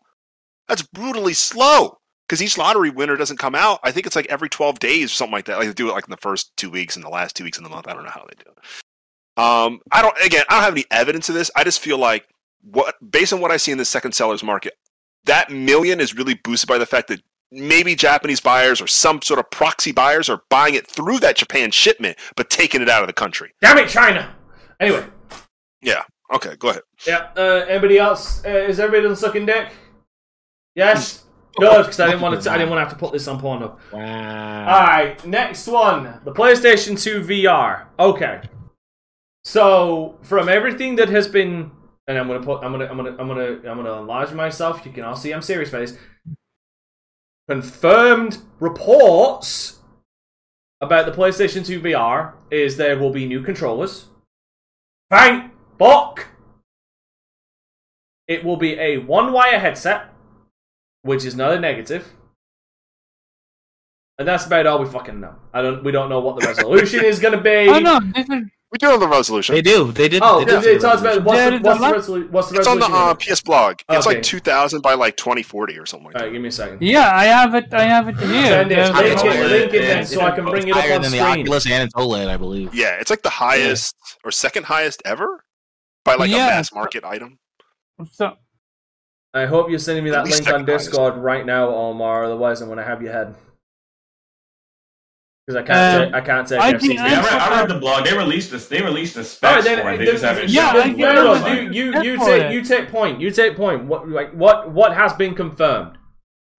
That's brutally slow because each lottery winner doesn't come out. I think it's like every 12 days or something like that. Like they do it like in the first two weeks and the last two weeks in the month. I don't know how they do it. Um, I don't. Again, I don't have any evidence of this. I just feel like what, based on what I see in the second sellers market, that million is really boosted by the fact that maybe Japanese buyers or some sort of proxy buyers are buying it through that Japan shipment, but taking it out of the country. Damn it, China. Anyway, Yeah. Okay. Go ahead. yeah. Uh, anybody else? Uh, is everybody done sucking dick? Yes. Good, because I didn't want to. I didn't want to have to put this on Pornhub. Wow. All right, next one, the PlayStation 2 VR. Okay, so from everything that has been, and I'm gonna put, I'm gonna, I'm gonna, I'm gonna, I'm gonna enlarge myself. You can all see I'm serious about this. Confirmed reports about the PlayStation 2 VR is there will be new controllers. Thank fuck. It will be a one-wire headset, which is not a negative. And that's about all we fucking know. I don't. We don't know what the resolution is going to be. Oh no, We do have the resolution. They do. They did. Oh, they did it, say it about what's There the, is what's the, lot- resolu- what's the It's on the uh. PS blog. It's Okay. like 2000 by like 2040 or something like that. right, give me a second. yeah. I have it. I have it here. Send it. Link it, link it then, so I can bring it up higher on than the screen. Oculus and it's OLED, I believe. Yeah, it's like the highest or second highest ever by like Yeah. a mass market item. So I hope you're sending me that link on technically, Discord right now, Omar. Otherwise, I'm going to have your head. Because I can't. Um, take, I can't take I FCC. think Yeah, I read, I I- read the blog. They released this. They released the All specs right, then, for it. They just haven't. Yeah, shown I it. get no, it. no, you you you take it. you take point. You take point. What like what what has been confirmed?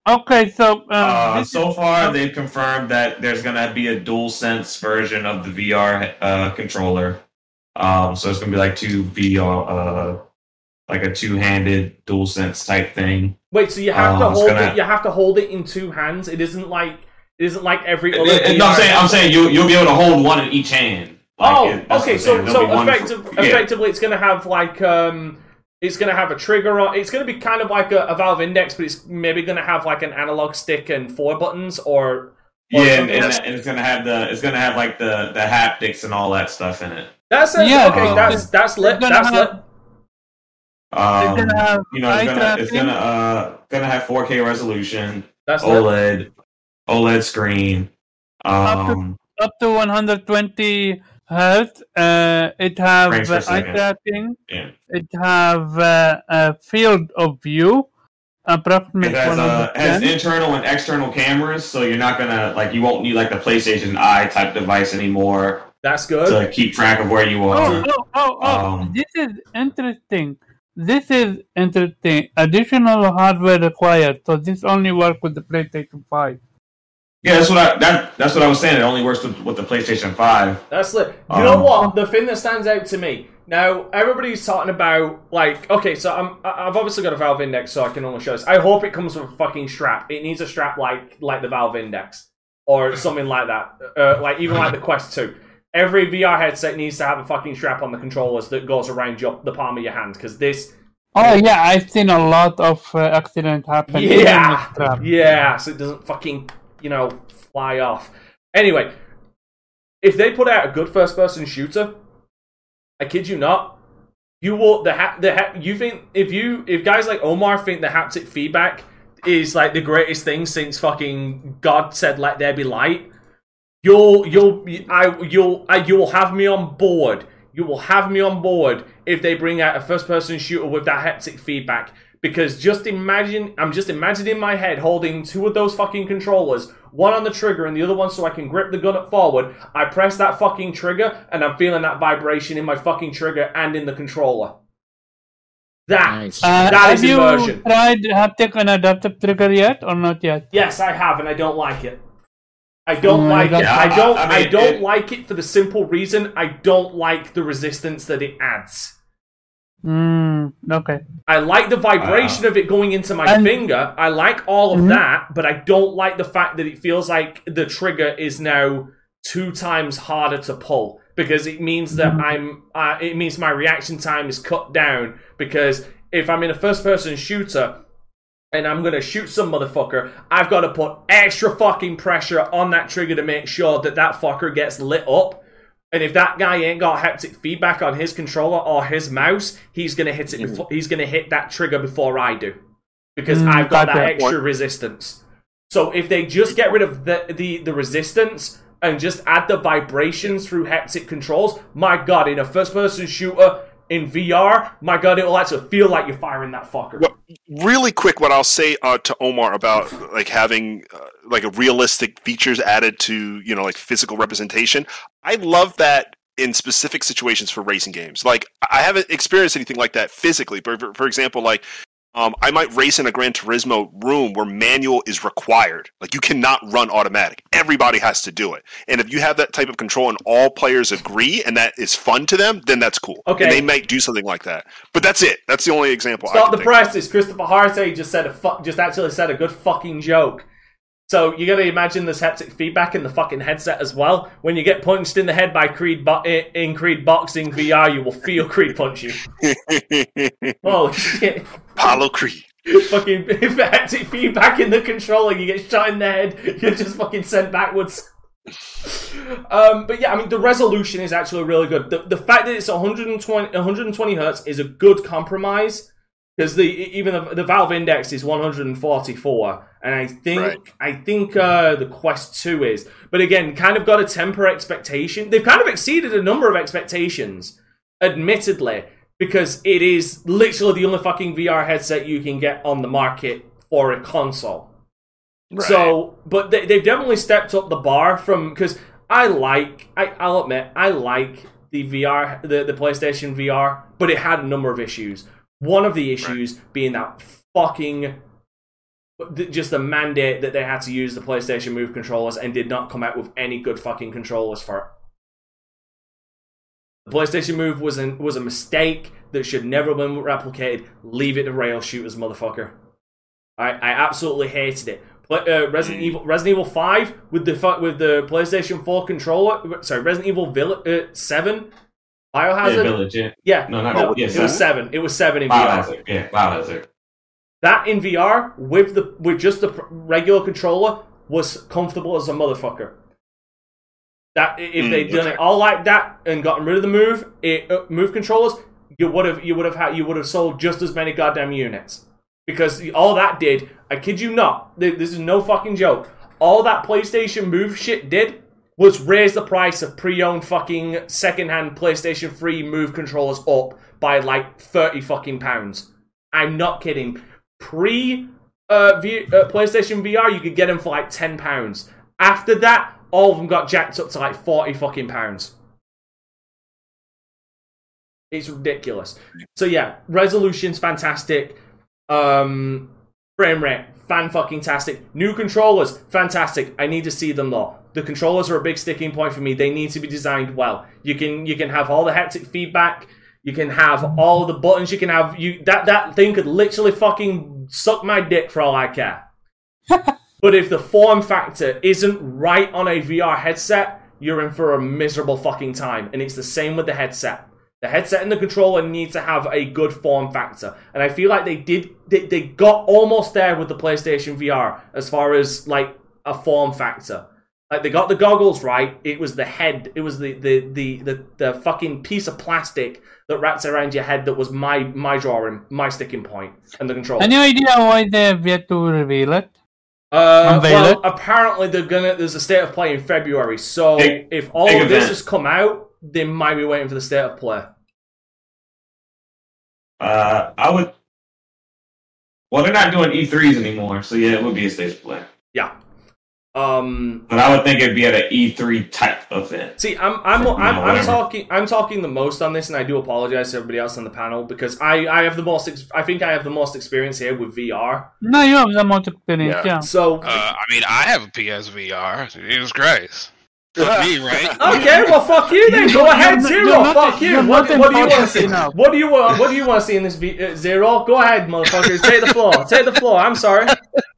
okay, so um, Uh, this so is- far, they've confirmed that there's gonna be a dual sense version of the VR uh, controller. Um, so it's gonna be like two VR, uh, like a two-handed dual sense type thing. Wait, so you have Oh, to hold gonna- it. You have to hold it in two hands. It isn't like it isn't like every other. Uh, no, I'm saying I'm saying you you'll be able to hold one in each hand. Like, Oh, okay. So, so There'll be one for- yeah. effectively, it's going to have like um, it's going to have a trigger on. It's going to be kind of like a, a Valve Index, but it's maybe going to have like an analog stick and four buttons, or or Yeah, and, and, and it's gonna have the it's gonna have like the the haptics and all that stuff in it. that's a, Yeah, okay. uh, that's that's lit. it's gonna That's lit. have- Um, gonna have you know, it's gonna it's gonna uh gonna have 4K resolution, That's lit. OLED, OLED screen. Um, up to 120 hertz. Uh, it have uh, eye tracking. yeah. It have uh, a field of view, approximately It has uh, has internal and external cameras, so you're not gonna like you won't need like the PlayStation Eye type device anymore That's good. to keep track of where you Oh, are. oh, oh, oh. Um, this is interesting. This is interesting. Additional hardware required, so this only work with the PlayStation 5. Yeah, that's what I that that's what I was saying. It only works with, with the PlayStation Five. That's lit. You know Um, what? The thing that stands out to me now, everybody's talking about like, okay, so I'm I- I've obviously got a Valve Index, so I can only show this. I hope it comes with a fucking strap. It needs a strap like like the Valve Index or something like that. Uh, like even like the Quest Two. Every VR headset needs to have a fucking strap on the controllers that goes around your the palm of your hand because this. Oh yeah, I've seen a lot of uh, accident happen. Yeah, yeah, so it doesn't fucking you know fly off. Anyway, if they put out a good first-person shooter, I kid you not, you will the ha- the ha- you think if you if guys like Omar think the haptic feedback is like the greatest thing since fucking God said let there be light, you'll you'll I you'll I, you'll have me on board you will have me on board if they bring out a first person shooter with that haptic feedback. Because just imagine, I'm just imagining in my head holding two of those fucking controllers, one on the trigger and the other one so I can grip the gun up forward. I press that fucking trigger and I'm feeling that vibration in my fucking trigger and in the controller. That, Nice. Uh, that have is you immersion. tried haptic and adaptive trigger yet or not yet? Yes, I have, and I don't like it. I don't Mm, like I it. I don't. I- I, I don't it- like it for the simple reason I don't like the resistance that it adds. Mm, okay. I like the vibration of it going into my And- finger. I like all of Mhm. that, but I don't like the fact that it feels like the trigger is now two times harder to pull because it means that Mhm. I'm. Uh, it means my reaction time is cut down because if I'm in a first-person shooter and I'm gonna shoot some motherfucker, I've got to put extra fucking pressure on that trigger to make sure that that fucker gets lit up. And if that guy ain't got haptic feedback on his controller or his mouse, he's gonna hit it. Before, he's gonna hit that trigger before I do, because Mm, I've got that extra resistance. So if they just get rid of the, the the resistance and just add the vibrations through haptic controls, my god, in a first-person shooter in VR, my god, it'll actually feel like you're firing that fucker. Well, really quick, what I'll say uh, to Omar about like having uh, like a realistic features added to you know like physical representation. I love that in specific situations for racing games. Like I haven't experienced anything like that physically. But for, for example, like um, I might race in a Gran Turismo room where manual is required. Like you cannot run automatic. Everybody has to do it. And if you have that type of control and all players agree and that is fun to them, then that's cool. Okay. And they might do something like that. But that's it. That's the only example. Stop the presses. Christopher Harte just said a fu- just actually said a good fucking joke. So you gotta imagine this haptic feedback in the fucking headset as well. When you get punched in the head by Creed bo- in Creed Boxing VR, you will feel Creed punch you. Holy [LAUGHS] shit! Apollo Creed. [LAUGHS] fucking if haptic feedback in the controller, you get shot in the head. You're just fucking sent backwards. Um, but yeah, I mean the resolution is actually really good. The, the fact that it's 120 120 hertz is a good compromise because the even the, the Valve Index is 144, and I think Right. I think uh, the Quest 2 is. But again, kind of got to temper expectation. They've kind of exceeded a number of expectations, admittedly, because it is literally the only fucking VR headset you can get on the market for a console. Right. So, but they, they've definitely stepped up the bar from because I like I, I'll admit I like the VR the, the PlayStation VR, but it had a number of issues. One of the issues being that fucking just the mandate that they had to use the PlayStation Move controllers and did not come out with any good fucking controllers for it. The PlayStation Move was an, was a mistake that should never have been replicated. Leave it to rail shooters, motherfucker. I, I absolutely hated it. Uh, Resident Evil Resident Evil Five with the with the PlayStation Four controller. Sorry, Resident Evil Vill- uh, Seven. Yeah, Biohazard. Village, yeah. Yeah, No, not no, yeah, it was seven. It was seven in VR. Biohazard, yeah, Biohazard. That in VR with the with just the regular controller was comfortable as a motherfucker. That if Mm, they'd done it all like that and gotten rid of the move it, uh, move controllers, you would have you would have had you would have sold just as many goddamn units because all that did. I kid you not. This is no fucking joke. All that PlayStation Move shit did was raise the price of pre-owned fucking second-hand PlayStation 3 Move controllers up by like thirty fucking pounds. I'm not kidding. Pre uh, v- uh, PlayStation VR, you could get them for like ten pounds. After that, all of them got jacked up to like forty fucking pounds. It's ridiculous. So yeah, resolution's fantastic. Um, frame rate, fan fucking tastic. New controllers, fantastic. I need to see them though. The controllers are a big sticking point for me. They need to be designed well. You can you can have all the haptic feedback. You can have all the buttons. You can have you that that thing could literally fucking suck my dick for all I care. [LAUGHS] but if the form factor isn't right on a VR headset, you're in for a miserable fucking time. And it's the same with the headset. The headset and the controller need to have a good form factor, and I feel like they did. They, they got almost there with the PlayStation VR as far as like a form factor. Like they got the goggles right. It was the head. It was the the the the, the fucking piece of plastic that wraps around your head that was my my drawing, my sticking point, and the controller. Any idea why they have yet to reveal it? Uh, Unveil well, apparently they're gonna. There's a state of play in February, so Big- if all big of this event. has come out, they might be waiting for the state of play? Uh, I would. Well, they're not doing E3s anymore, so yeah, it would be a state of play. Yeah. Um, But I would think it'd be at an E3 type event. See, I'm I'm I'm, I'm whatever. talking I'm talking the most on this, and I do apologize to everybody else on the panel because I I have the most ex- I think I have the most experience here with VR. No, you have the most experience, Yeah. yeah. So Uh, I mean, I have a PSVR. Jesus Christ. Fuck me, right? [LAUGHS] okay, well fuck you then. Go ahead, Zero. not- fuck you. What, what do you want to see? enough. What do you want? What do you want to see in this be- uh, Zero? Go ahead, motherfuckers. Take the floor. Take the floor. I'm sorry.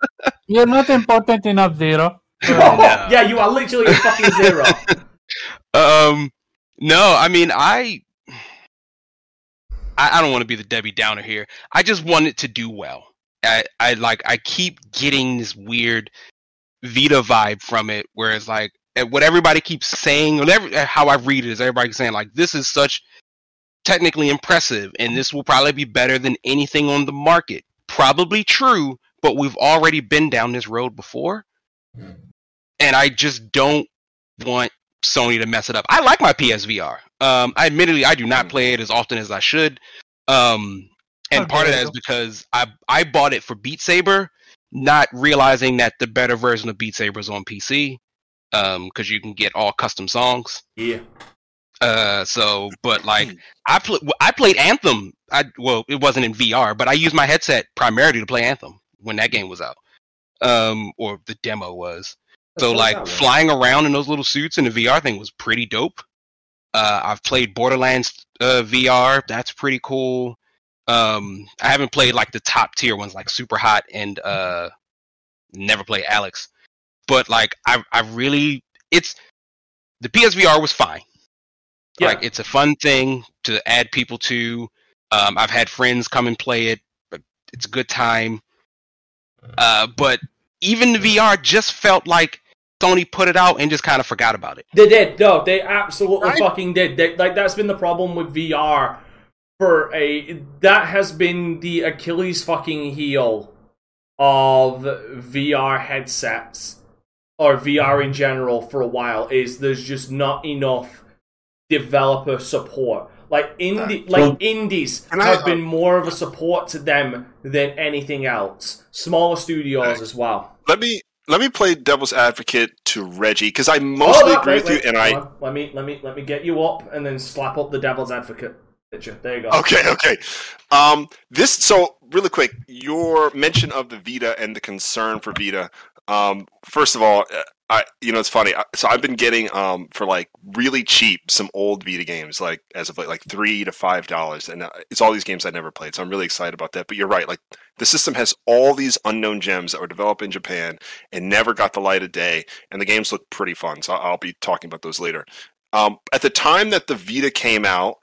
[LAUGHS] You're not important enough, Zero. Yeah, you are literally a fucking zero. [LAUGHS] Um, no, I mean, I, I, I don't want to be the Debbie Downer here. I just want it to do well. I, I like, I keep getting this weird Vita vibe from it, where it's like, what everybody keeps saying, whatever, how I read it is everybody saying like, this is such technically impressive, and this will probably be better than anything on the market. Probably true, but we've already been down this road before, and I just don't want Sony to mess it up. I like my PSVR. Um, I admittedly I do not play it as often as I should. Um, and part of that is because I I bought it for Beat Saber, not realizing that the better version of Beat Saber is on PC. Um, because you can get all custom songs. Yeah. Uh, so but like I pl- I played Anthem. I well it wasn't in VR, but I used my headset primarily to play Anthem when that game was out. Um, or the demo was. So like one? flying around in those little suits in the VR thing was pretty dope. Uh, I've played Borderlands uh, VR. That's pretty cool. Um, I haven't played like the top tier ones like Super Hot and uh, never played Alyx. But like I I really it's the PSVR was fine. Yeah. Like it's a fun thing to add people to. Um, I've had friends come and play it. It's a good time. Uh, but even the VR just felt like Sony put it out and just kind of forgot about it. They did. No, they absolutely Right. fucking did. They, like that's been the problem with VR for a that has been the Achilles fucking heel of VR headsets or VR in general for a while is there's just not enough developer support. Like indie, uh, like Well- indies And I- have been uh, more of a support to them than anything else. Smaller studios as well. let me let me play devil's advocate to Reggie because I mostly Oh, agree wait, with wait, you, and I on. let me let me let me get you up and then slap up the devil's advocate picture. There you go. Okay, [LAUGHS] okay. Um, this so really quick. Your mention of the Vita and the concern for Vita. Um, first of all, uh, I you know it's funny. So I've been getting um for like really cheap some old Vita games, like as of like, like three to five dollars, and uh, it's all these games I never played. So I'm really excited about that. But you're right. Like the system has all these unknown gems that were developed in Japan and never got the light of day, and the games look pretty fun. So I'll be talking about those later. Um, at the time that the Vita came out,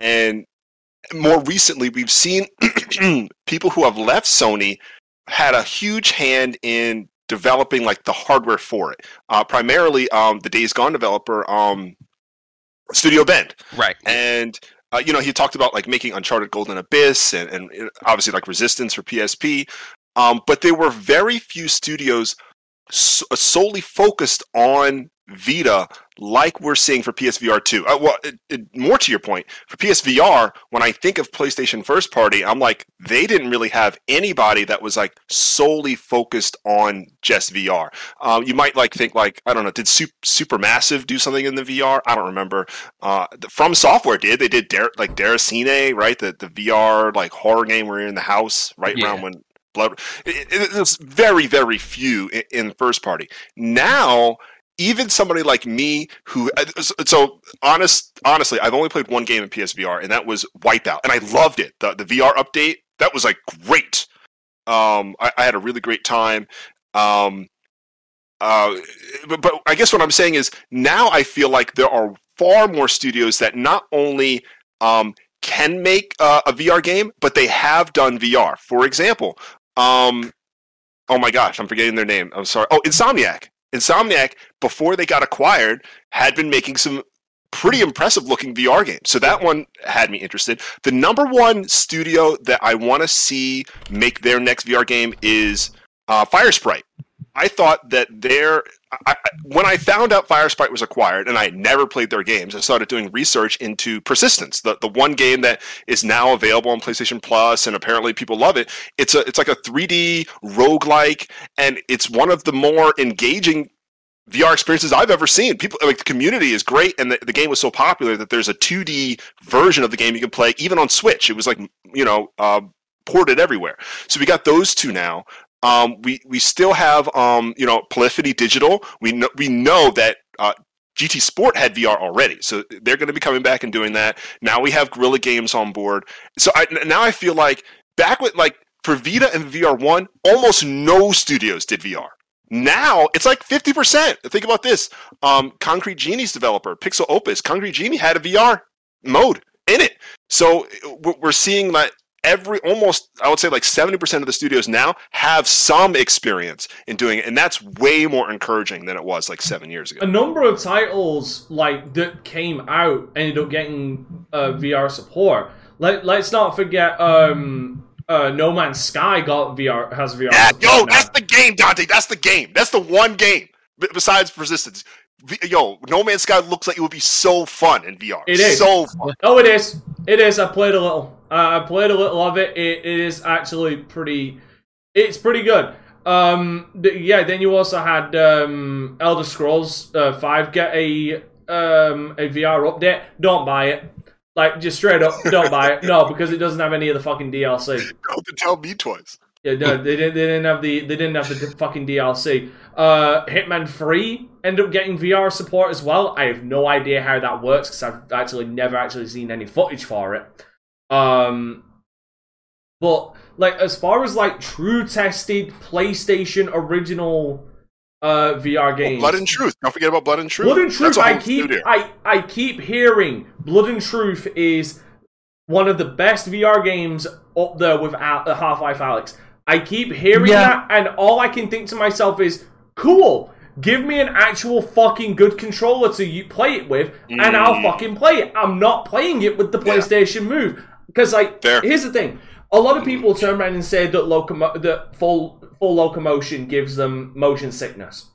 and more recently, we've seen [CLEARS THROAT] people who have left Sony had a huge hand in developing like the hardware for it. Uh, primarily, um, the Days Gone developer, um, Studio Bend, Right. and uh, you know he talked about like making Uncharted Golden Abyss and, and uh, obviously like Resistance for PSP. Um, but there were very few studios so- solely focused on Vita, like we're seeing for PSVR 2. Uh, well, it, it, more to your point, for PSVR, when I think of PlayStation first party, I'm like, they didn't really have anybody that was like solely focused on just VR. Um, you might like think like, I don't know, did Sup- Supermassive do something in the VR? I don't remember. Uh, the, From Software did. They did Dar- like Déraciné, right? The the VR like horror game where you're in the house right Yeah. around when blood. It, it, there's very very few in, in first party. Now even somebody like me who uh, so- honest honestly i've only played one game in psvr and that was wipeout and i loved it. The, the vr update that was like great. Um i, I had a really great time. Um uh but, but i guess what i'm saying is now i feel like there are far more studios that not only um can make uh, a vr game but they have done vr for example um oh my gosh i'm forgetting their name. I'm sorry. Oh insomniac Insomniac, before they got acquired, had been making some pretty impressive looking VR games. So that one had me interested. The number one studio that I want to see make their next VR game is uh, Firesprite. I thought that their I, when I found out Firesprite was acquired, and I never played their games, I started doing research into Persistence, the, the one game that is now available on PlayStation Plus, and apparently people love it. It's a it's like a 3D roguelike, and it's one of the more engaging VR experiences I've ever seen. People like the community is great, and the, the game was so popular that there's a 2D version of the game you can play even on Switch. It was like you know uh, ported everywhere. So we got those two now. Um, we we still have um, you know Polyphony Digital. We know we know that uh, GT Sport had VR already, so they're going to be coming back and doing that. Now we have Guerrilla Games on board. So I, now I feel like back with like for Vita and VR One, almost no studios did VR. Now it's like fifty percent. Think about this: um, Concrete Genie's developer, Pixel Opus, Concrete Genie had a VR mode in it. So we're we're seeing that every almost I would say like 70% of the studios now have some experience in doing it and that's way more encouraging than it was like 7 years ago. a number of titles like that came out ended up getting uh, VR support. Let Let's not forget, um, uh, No Man's Sky got VR has VR. Yeah, support yo, now. that's the game, Dante. That's the game. That's the one game b- besides Persistence. V- Yo, No Man's Sky looks like it would be so fun in VR. It is. so fun. Oh, it is. It is. I played a little. Uh, I played a little of it. it. It is actually pretty. It's pretty good. Um, yeah. Then you also had um, Elder Scrolls uh, Five get a um a VR update. Don't buy it. Like just straight up, don't buy it. No, because it doesn't have any of the fucking DLC. [LAUGHS] Don't tell me twice. Yeah, no, they didn't. They didn't have the. They didn't have the fucking DLC. Uh, Hitman Three end up getting VR support as well. I have no idea how that works because I've actually never actually seen any footage for it. Um, but like as far as like true tested PlayStation original uh VR games, Blood and Truth. Don't forget about Blood and Truth. Blood and Truth. a I whole keep studio. I I keep hearing Blood and Truth is one of the best VR games up there with Al- uh, Half Life Alyx. I keep hearing Yeah. that, and all I can think to myself is, "Cool, give me an actual fucking good controller to you play it with, and I'll Mm. fucking play it." I'm not playing it with the Yeah. PlayStation Move because, like, Fair. here's the thing: a lot of people turn around and say that locomo- that full full locomotion gives them motion sickness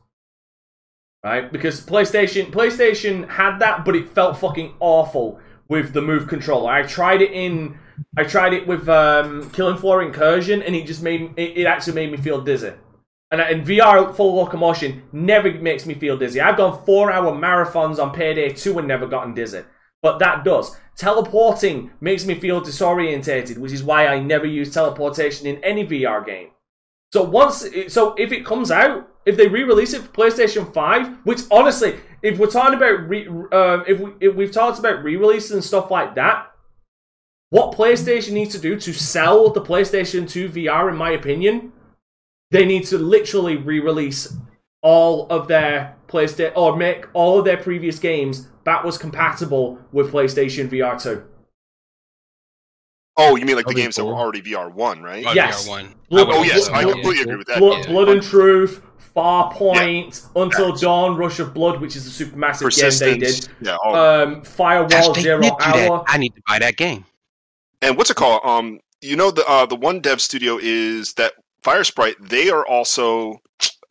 right? Because PlayStation PlayStation had that, but it felt fucking awful with the Move controller. I tried it in, I tried it with um, Killing Floor Incursion, and it just made it, it actually made me feel dizzy. And, and VR full locomotion never makes me feel dizzy. I've gone four hour marathons on Payday 2 and never gotten dizzy. But that does. Teleporting makes me feel disorientated, which is why I never use teleportation in any VR game. So once, so if it comes out, if they re-release it for PlayStation Five, which honestly, if we're talking about re, um, if we if we've talked about re-releases and stuff like that, what PlayStation needs to do to sell the PlayStation Two VR, in my opinion, they need to literally re-release all of their PlayStation or make all of their previous games backwards compatible with PlayStation VR Two. Oh, you mean like the That'd be games that were already VR one, right? Oh, Yes. VR1. Blood- Oh yes, I Blood- completely agree with that. Blood, Yeah. Blood and Truth, far Farpoint, Until Dawn, Rush of Blood, which is a supermassive game they did. Yeah. all- Um, Firewall Gosh, Zero did that. Hour. I need to buy that game. and what's it called? Um, you know the uh, the one dev studio is that Firesprite. They are also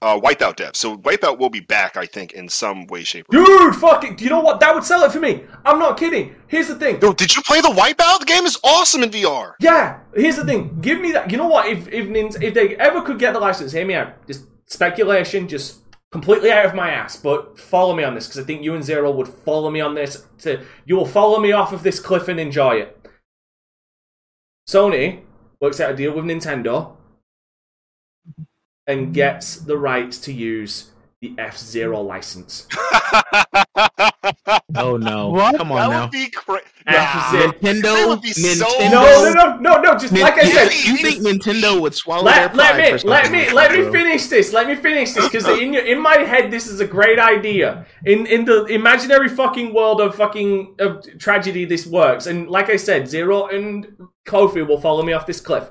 uh, Wipeout dev. So Wipeout will be back, I think, in some way, shape, or Dude, fuck it. Do you know what? That would sell it for me. I'm not kidding. Here's the thing. Yo, did you play the Wipeout? The game is awesome in VR. Yeah, here's the thing. Give me that. You know what? If if if they ever could get the license, hear me out. Just speculation, just completely out of my ass. But follow me on this because I think you and Zero would follow me on this. To you will follow me off of this cliff and enjoy it. Sony works out a deal with Nintendo and gets the rights to use the F Zero license. [LAUGHS] Oh no! What? Come that on now. would be crazy. F-Zero. Nintendo. That would be so- Nintendo. No, no, no, no, no. Just Nin- like I said, you think Nintendo would swallow let, their let me for let me let that, me finish this. Let me finish this because in your in my head this is a great idea. In in the imaginary fucking world of fucking of tragedy, this works. And like I said, Zero and Kofi will follow me off this cliff.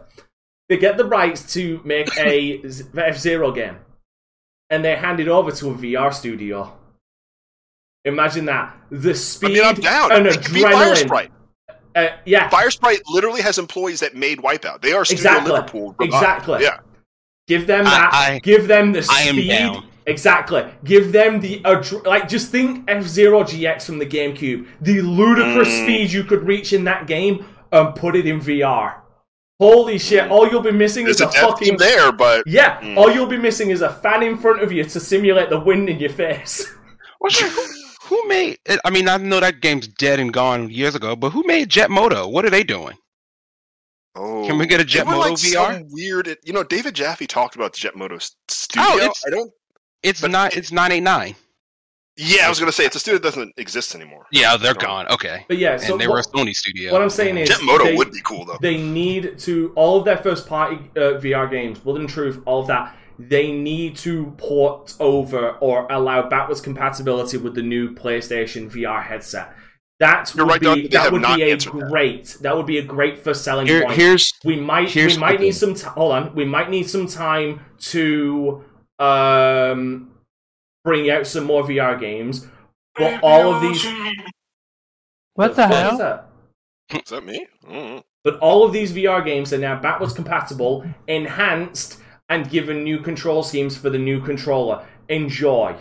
They get the rights to make a F Zero game, and they hand it over to a VR studio. Imagine that the I speed mean, I'm down. and It adrenaline. Firesprite. Uh, yeah, Firesprite literally has employees that made Wipeout. They are Studio Exactly. Liverpool. Exactly. Yeah. Give them that. I- give them the I am speed down. Exactly. Give them the like. Just think F Zero GX from the GameCube. The ludicrous Mm. speed you could reach in that game, and put it in VR. Holy shit! All you'll be missing There's is a a fucking team there, but yeah. Mm. All you'll be missing is a fan in front of you to simulate the wind in your face. [LAUGHS] Well, shit, who, who made? I mean, I know that game's dead and gone years ago, but who made Jet Moto? What are they doing? oh, Can we get a Jet Moto Jetmoto like VR? Weird. You know, David Jaffe talked about the Jetmoto s- studio. Oh, it's- I don't. It's But not. it- It's nine eight nine. Yeah, I was gonna say it's a studio that doesn't exist anymore. Yeah, they're No. gone. Okay, But yeah, so and they were a what, Sony studio. what I'm saying is Jetmoto they- would be cool though. they need to all of their first party uh, VR games, Blood and Truth, all of that. They need to port over or allow backwards compatibility with the new PlayStation VR headset. That You're would right, be that would be a answered that. great. That. would be a great first selling Here, point. here's we might here's we might need some ti hold on. We might need some time to um bring out some more VR games. [LAUGHS] But all of these What the fuck hell? is that? Is that me? But all of these VR games are now backwards compatible, enhanced, and given new control schemes for the new controller. Enjoy.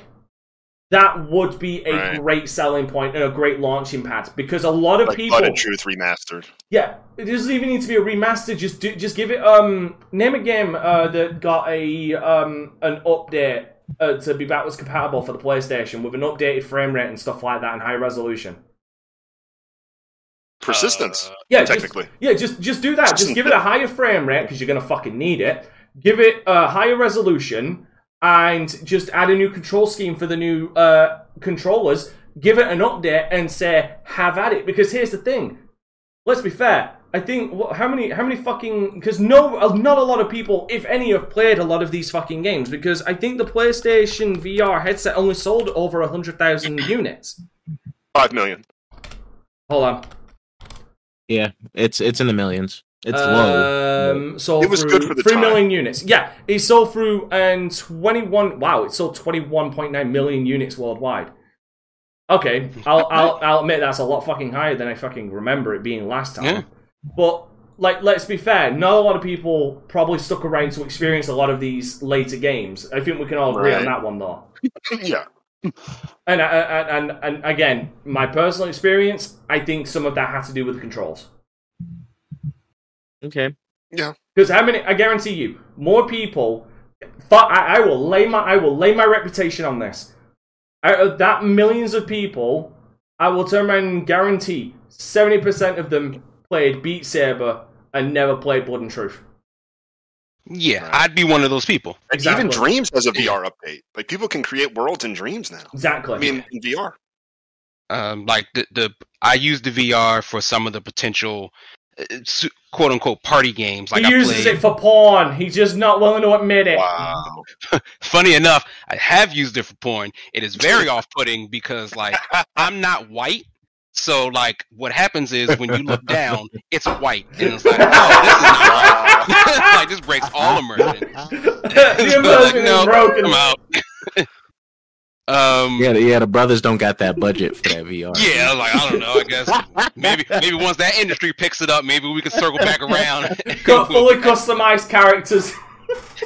That would be a Right. great selling point and a great launching pad because a lot of Like people, Blood and Truth remastered. yeah, it doesn't even need to be a remaster. Just do, just give it um name a game uh, that got a um an update uh, to be backwards compatible for the PlayStation with an updated frame rate and stuff like that and high resolution. Persistence, Yeah, just- technically. Yeah, just just do that. Just give it a [LAUGHS] higher frame rate because you're gonna fucking need it. Give it a higher resolution and just add a new control scheme for the new uh, controllers. Give it an update and say have at it. Because here's the thing. Let's be fair. I think what, how many how many fucking because no uh, not a lot of people, if any, have played a lot of these fucking games. Because I think the PlayStation VR headset only sold over a hundred thousand [CLEARS THROAT] units. Five million. Hold on. yeah, it's it's in the millions. It's low. Um, sold It was through good for the three time. million units. Yeah, it sold through and twenty one. Wow, it sold twenty one point nine million units worldwide. Okay, I'll I'll I'll admit that's a lot fucking higher than I fucking remember it being last time. Yeah. But like, let's be fair. Not a lot of people probably stuck around to experience a lot of these later games. I think we can all agree on that one, though. [LAUGHS] yeah. And, uh, uh, and and and again, my personal experience, I think some of that had to do with the controls. Okay. Yeah. Because how many? I guarantee you, more people. But I, I will lay my I will lay my reputation on this. Out of that millions of people, I will turn around and guarantee seventy percent of them played Beat Saber and never played Blood and Truth. yeah, Right. I'd be one of those people. Exactly. even Dreams has a VR update. Like people can create worlds in Dreams now. Exactly. I mean, in VR. Um, like the the I use the VR for some of the potential uh, quote unquote party games. Like he I uses played. it for porn. He's just not willing to admit it. Wow. [LAUGHS] Funny enough, I have used it for porn. It is very [LAUGHS] off-putting because like I'm not white. So like what happens is when you look [LAUGHS] down, it's white, and it's like, oh, this is not right. [LAUGHS] like this breaks all immersion. [LAUGHS] the So, immersion no, is broken. I'm out. um, Yeah, the- yeah. The brothers don't got that budget for that VR. yeah, I was like, I don't know. I guess maybe maybe once that industry picks it up, maybe we can circle back around. Got fully customized characters.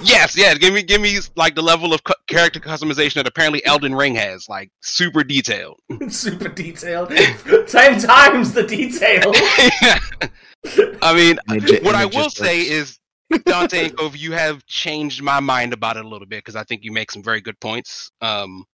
Yes, yeah. Give me give me like the level of cu- character customization that apparently Elden Ring has, like super detailed. [LAUGHS] Super detailed. [LAUGHS] Ten times the detail. [LAUGHS] I mean, And it what I will just say is Dante and Cove, you have changed my mind about it a little bit because I think you make some very good points. Um,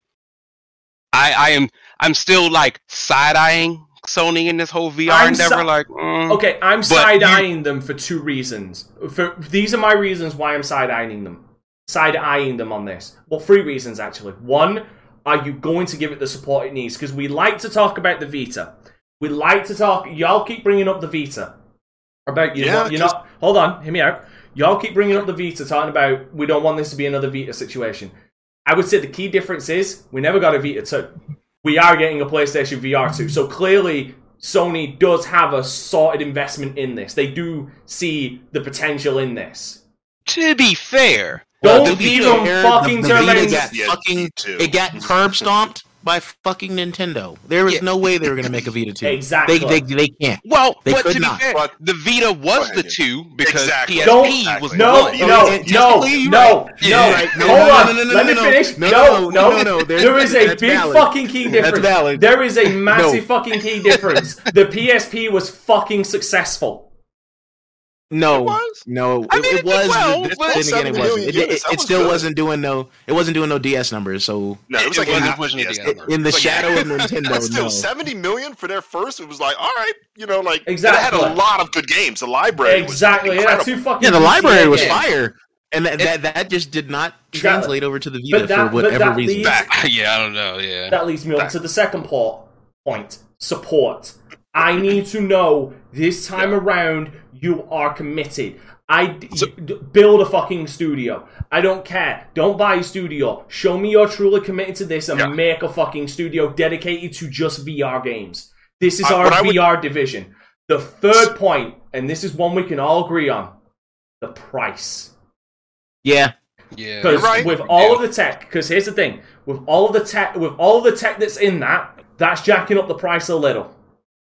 I I am I'm still like side eyeing Sony in this whole VR I'm endeavor. si- like, mm, Okay, I'm side you- eyeing them for two reasons. For these are my reasons why I'm side eyeing them. Side eyeing them on this. Well, three reasons actually. One, are you going to give it the support it needs? Because we like to talk about the Vita. We like to talk. Y'all keep bringing up the Vita. About you. Yeah, know, you're not. Hold on. Hear me out. Y'all keep bringing up the Vita, talking about we don't want this to be another Vita situation. I would say the key difference is we never got a Vita 2. We are getting a PlayStation VR 2. So clearly, Sony does have a sorted investment in this. They do see the potential in this. to be fair, Don't to be even fair, fucking the, turn the around Vita got fucking it got curb stomped by fucking Nintendo. There was Yeah. no way they were gonna make a Vita 2. Exactly. [LAUGHS] They, they, they can't. Well, They but could to be not. fair, the Vita was Go the two because Exactly. PSP Don't- was No, one. no, no, no, right. no. Yeah. Right. No, Hold no, on. no, no, no, Let no, me no. finish. No, No, no, no. no, no, there's- a big valid. fucking key That's difference. valid. There is a massive No. fucking key difference. The PSP was fucking successful. No, It was? no, I it, mean, it it was. well, but but- again, it wasn't. units, it, was still good. wasn't doing no. It wasn't doing no DS numbers. So No, it was like It wasn't half pushing DS together. in the But yeah. shadow of [LAUGHS] But Nintendo, still, no. 70 million for their first, it was like, all right, you know, like, Exactly. it had a lot of good games. The library Exactly. was Yeah, incredible. two fucking Yeah, the library was games. fire, and that, that that just did not translate over to the Vita that- for whatever reason. leads- Back. [LAUGHS] yeah, I don't know. Yeah. That leads me on to the second po- point support. I need to know this time around you are committed. I So- d- build a fucking studio. I don't care. Don't buy a studio. Show me you're truly committed to this and Yeah. make a fucking studio dedicated to just VR games. This is Uh, our what I would- VR division. The third point, and this is one we can all agree on, the price. Yeah, Yeah. Because right. with all of the tech, because here's the thing, with all of the tech, with all of the tech that's in that, that's jacking up the price a little.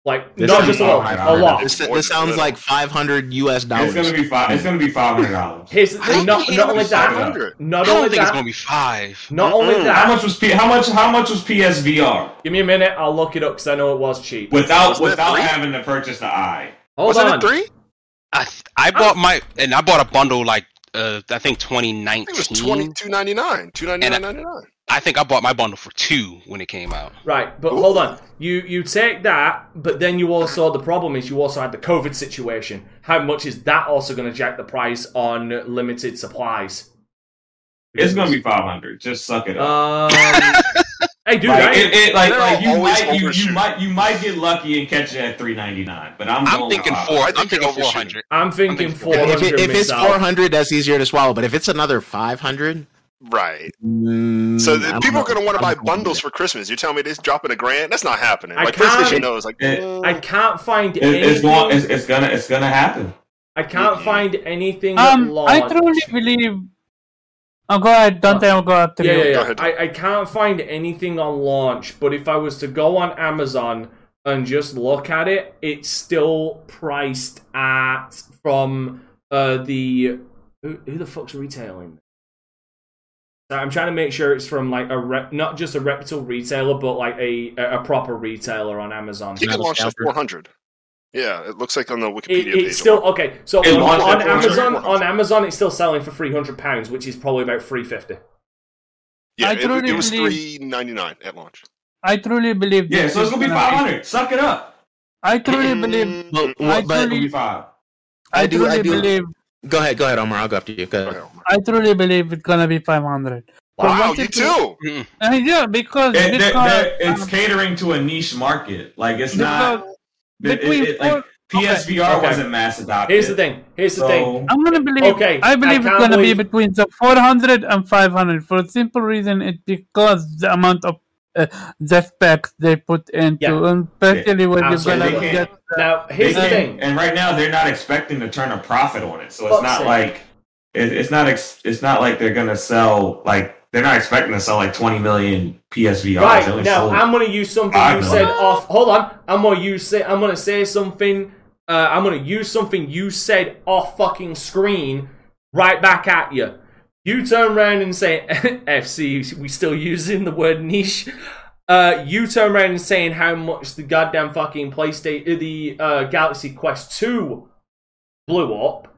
Like This not just a little, my a lot. this, this sounds like five hundred U.S. dollars. It's gonna be five. It's gonna be five hundred dollars. Here's the thing, don't not, think not it'll only that, 500. not I don't only think it's gonna be five. not only Mm-mm. How that. much was P? How much? How much was PSVR Give me a minute, I'll look it up because I know it was cheap. without Wasn't without having to purchase the eye? Hold Wasn't on. it three? I I bought my and I bought a bundle like uh I think I think it was 2019. twenty two ninety nine. Two ninety nine ninety nine. I think I bought my bundle for two when it came out. Right, but hold on. You you take that, but then you also the problem is you also had the COVID situation. How much is that also going to jack the price on limited supplies? It's gonna be five hundred. Just suck it up. Um, [LAUGHS] hey, dude, like, I, it, it, like, like you might, you, you might, you might get lucky and catch it at three ninety nine. But I'm, I'm going thinking with four. I I'm thinking you're four overshooting. hundred. I'm thinking I'm thinking four if, it, if it's four hundred, that's easier to swallow. But if it's another five hundred, Right. mm, So I the, people are going to want to buy bundles for Christmas. You're telling me this dropping a grand? That's not happening. I Like can't- PlayStation knows, like It- uh, I can't find It, anything. it's going. It's, it's gonna. It's gonna happen. I can't find anything. Um, I truly believe. Oh, go ahead, Dante. I'll go after Yeah, you. yeah, Go yeah. ahead. I, I can't find anything on launch, but if I was to go on Amazon and just look at it, it's still priced at from uh the who, who the fuck's retailing? So I'm trying to make sure it's from like a rep, not just a reputable retailer, but like a a a proper retailer on Amazon. I think it Metal launched at 400. Yeah, it looks like on the Wikipedia It, page. it's still okay. So It on, on at 400. Amazon, on Amazon, it's still selling for three hundred pounds, which is probably about three fifty. yeah, I it, truly it was believe- 399 at launch. I truly believe. Yeah. this So it's gonna be gonna five hundred. Suck it up. I truly believe. Well, mm, well, I but It's truly- five. I, I do- truly I do- believe. Go ahead, go ahead, Omar. I'll go after you. Go go ahead. ahead, I truly believe it's gonna be five hundred. Wow, you too. Uh, yeah, because It, because, they're- they're- it's um, catering to a niche market. Like it's not. because It, between it, it, like PSVR Okay. wasn't mass adopted. Here's the thing. Here's the thing. I'm gonna believe. Okay, I believe I it's gonna believe- be between the 400 and 500 for a simple reason. It's because the amount of uh, the specs they put into, Yeah. and especially when you're gonna get. can't- Now, here's the thing. And right now, they're not expecting to turn a profit on it. So it's Fuck's not sake. like it, it's not ex, it's not like they're gonna sell like they're not expecting to sell like 20 million PSVRs. Right now, sold- I'm gonna use something you know. said off. Hold on, I'm gonna use. Say, I'm gonna say something. Uh, I'm gonna use something you said off fucking screen right back at you. You turn around and say, [LAUGHS] "FC, we still using the word niche." Uh, you turn around and saying how much the goddamn fucking PlayStation, the uh, Galaxy Quest Two blew up,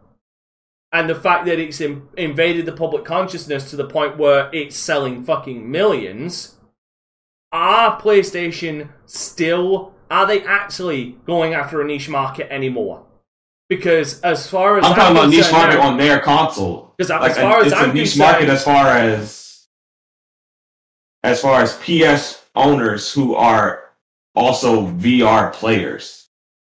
and the fact that it's in- invaded the public consciousness to the point where it's selling fucking millions. Are PlayStation still? Are they actually going after a niche market anymore? Because as far as I'm talking about niche market on their console. 'Cause as Like, far as it's I'm a niche market as far as as far as PS owners who are also VR players.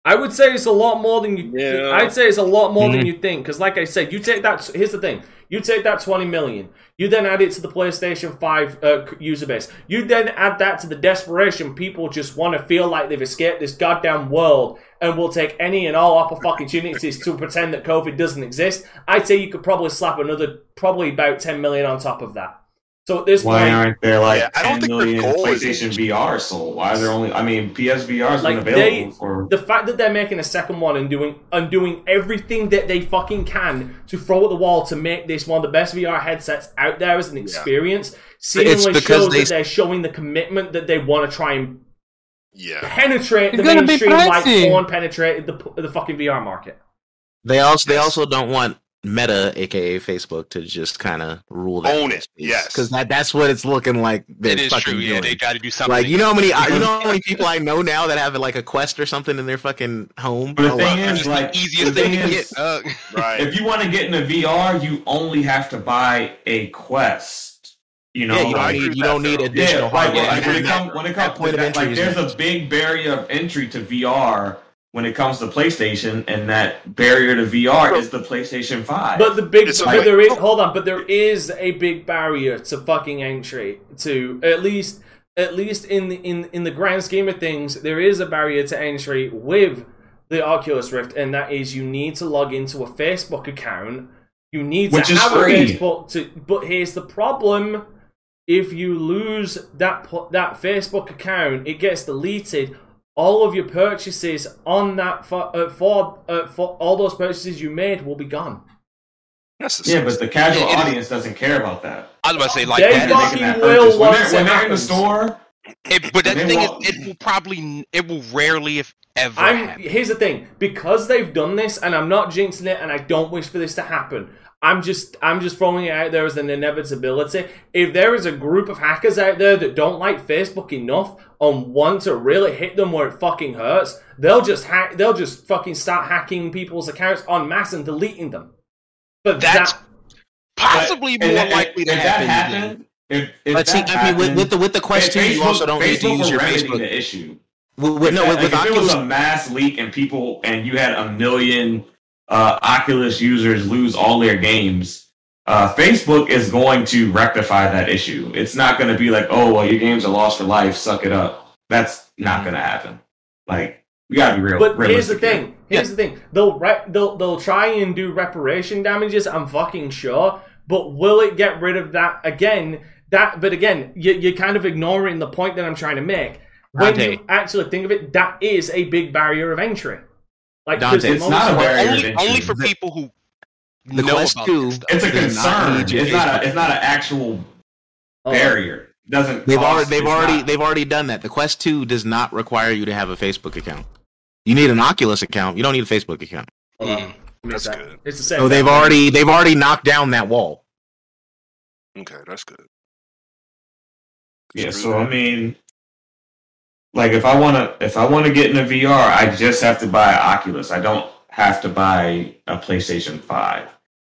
I would say it's a lot more than you. Yeah. I'd say it's a lot more than Mhm. you think. Because, like I said, you take that. Here's the thing: you take that 20 million. You then add it to the PlayStation 5 uh, user base. You then add that to the desperation people just want to feel like they've escaped this goddamn world and will take any and all opportunities to pretend that COVID doesn't exist. I'd say you could probably slap another, probably about 10 million on top of that. So at this Why point, aren't there like Yeah, I don't 10 think their million goal is- PlayStation VR sold? Why are there only? I mean, PSVR has Like, been available they- for. the fact that they're making a second one and doing and doing everything that they fucking can to throw at the wall to make this one of the best VR headsets out there as an experience, seemingly because shows they- that they're showing the commitment that they want to try and Yeah. penetrate It's the mainstream like pricey. porn penetrated the the fucking VR market. They also they also don't want Meta, aka Facebook, to just kind of rule that Own it, yes. because that that's what it's looking like. They're It is fucking true. Yeah, they got to do something. like you know how many I- you Because- know how many [LAUGHS] people I know now that have like a Quest or something in their fucking home. But the Oh, thing wow. is, like, the easiest the thing thing to is- get. Uh, Right. if you want to get in into VR, you only have to buy a Quest. You know, yeah, you don't like, need with you that, don't need additional yeah, hardware. like, when it That- comes when it comes point to of that, entry like there's met. a big barrier of entry to VR when it comes to PlayStation, and that barrier to VR is the PlayStation Five. But the big, but like- there is hold on, but there is a big barrier to fucking entry to at least at least in the in in the grand scheme of things, there is a barrier to entry with the Oculus Rift, and that is you need to log into a Facebook account. You need Which to is have free. a Facebook to. But here's the problem: if you lose that that Facebook account, it gets deleted. All of your purchases on that for uh, for, uh, for all those purchases you made will be gone. Yes, yeah, but the casual It is- audience doesn't care about that. I was about to say like They that. got- fucking that will when they're, when they're in the store. It, but that thing is, won't- it will probably, it will rarely, if ever, I'm happen. here's the thing because they've done this, and I'm not jinxing it, and I don't wish for this to happen. I'm just I'm just throwing it out there as an inevitability. If there is a group of hackers out there that don't like Facebook enough and want to really hit them where it fucking hurts, they'll just hack. They'll just fucking start hacking people's accounts en masse and deleting them. But That's that, possibly But- more and- and likely to if happen. That happened, if, if But see, that I mean, with, happened, with the with the Quest Two, you also don't need to use your Facebook. The issue. With, with, no, with, Like, with if it was a mass leak and people and you had a million uh, Oculus users lose all their games, uh, Facebook is going to rectify that issue. It's not going to be like, oh, well, your games are lost for life. Suck it up. That's not going to happen. Like we got to be real. but here's the realistic here. thing. Here's the thing. They'll re- they'll they'll try and do reparation damages. I'm fucking sure. But will it get rid of that again? That but again, you, you're kind of ignoring the point that I'm trying to make. When you actually think of it, that is a big barrier of entry. Like Dante, 'cause it's not a Well, barrier only, entry. only for people who the know Quest about Two. It's a does not concern. It's not. A, it's not an actual Oh. barrier. It doesn't. They've cost- already they've already not- they've already done that. The Quest Two does not require you to have a Facebook account. You need an Oculus account. You don't need a Facebook account. Hold on. Mm. Give me a That's sec. good. It's the same. So they've thing. already they've already knocked down that wall. Okay, that's good. Yeah, so. I mean, like if I want to, if I want to get into VR, I just have to buy an Oculus. I don't have to buy a PlayStation Five.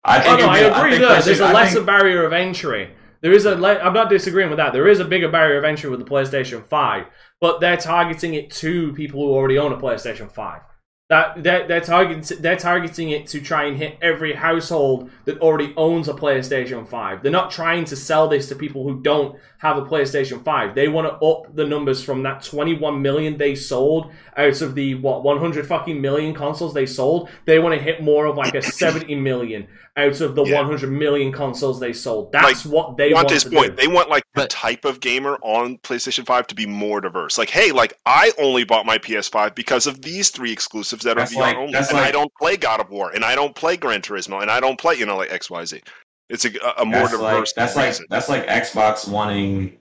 I Oh no, I agree. think There, there's a lesser think- barrier of entry. There is a. Le- I'm not disagreeing with that. There is a bigger barrier of entry with the PlayStation Five, but they're targeting it to people who already own a PlayStation Five. That they're, they're targeting they're targeting it to try and hit every household that already owns a PlayStation Five. They're not trying to sell this to people who don't have a PlayStation Five. They want to up the numbers from that 21 million they sold out of the what 100 fucking million consoles they sold. They want to hit more of like a [COUGHS] 70 million out of the Yeah. 100 million consoles they sold. That's what they want Dante's to point. do. They want like the But- type of gamer on PlayStation 5 to be more diverse. Like, hey, like I only bought my PS5 because of these three exclusives that are VR like- only. that's And I don't play God of War, and I don't play Gran Turismo, and I don't play, you know, like XYZ. It's a, a more That's like diverse. that's like that's like Xbox wanting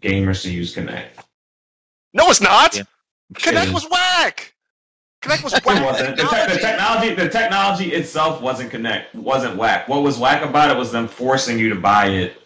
gamers to use Kinect. no, it's not. Yeah. Kinect It was whack. Kinect was It whack. wasn't. The, te- the technology, the technology itself wasn't connect, wasn't whack. What was whack about it was them forcing you to buy it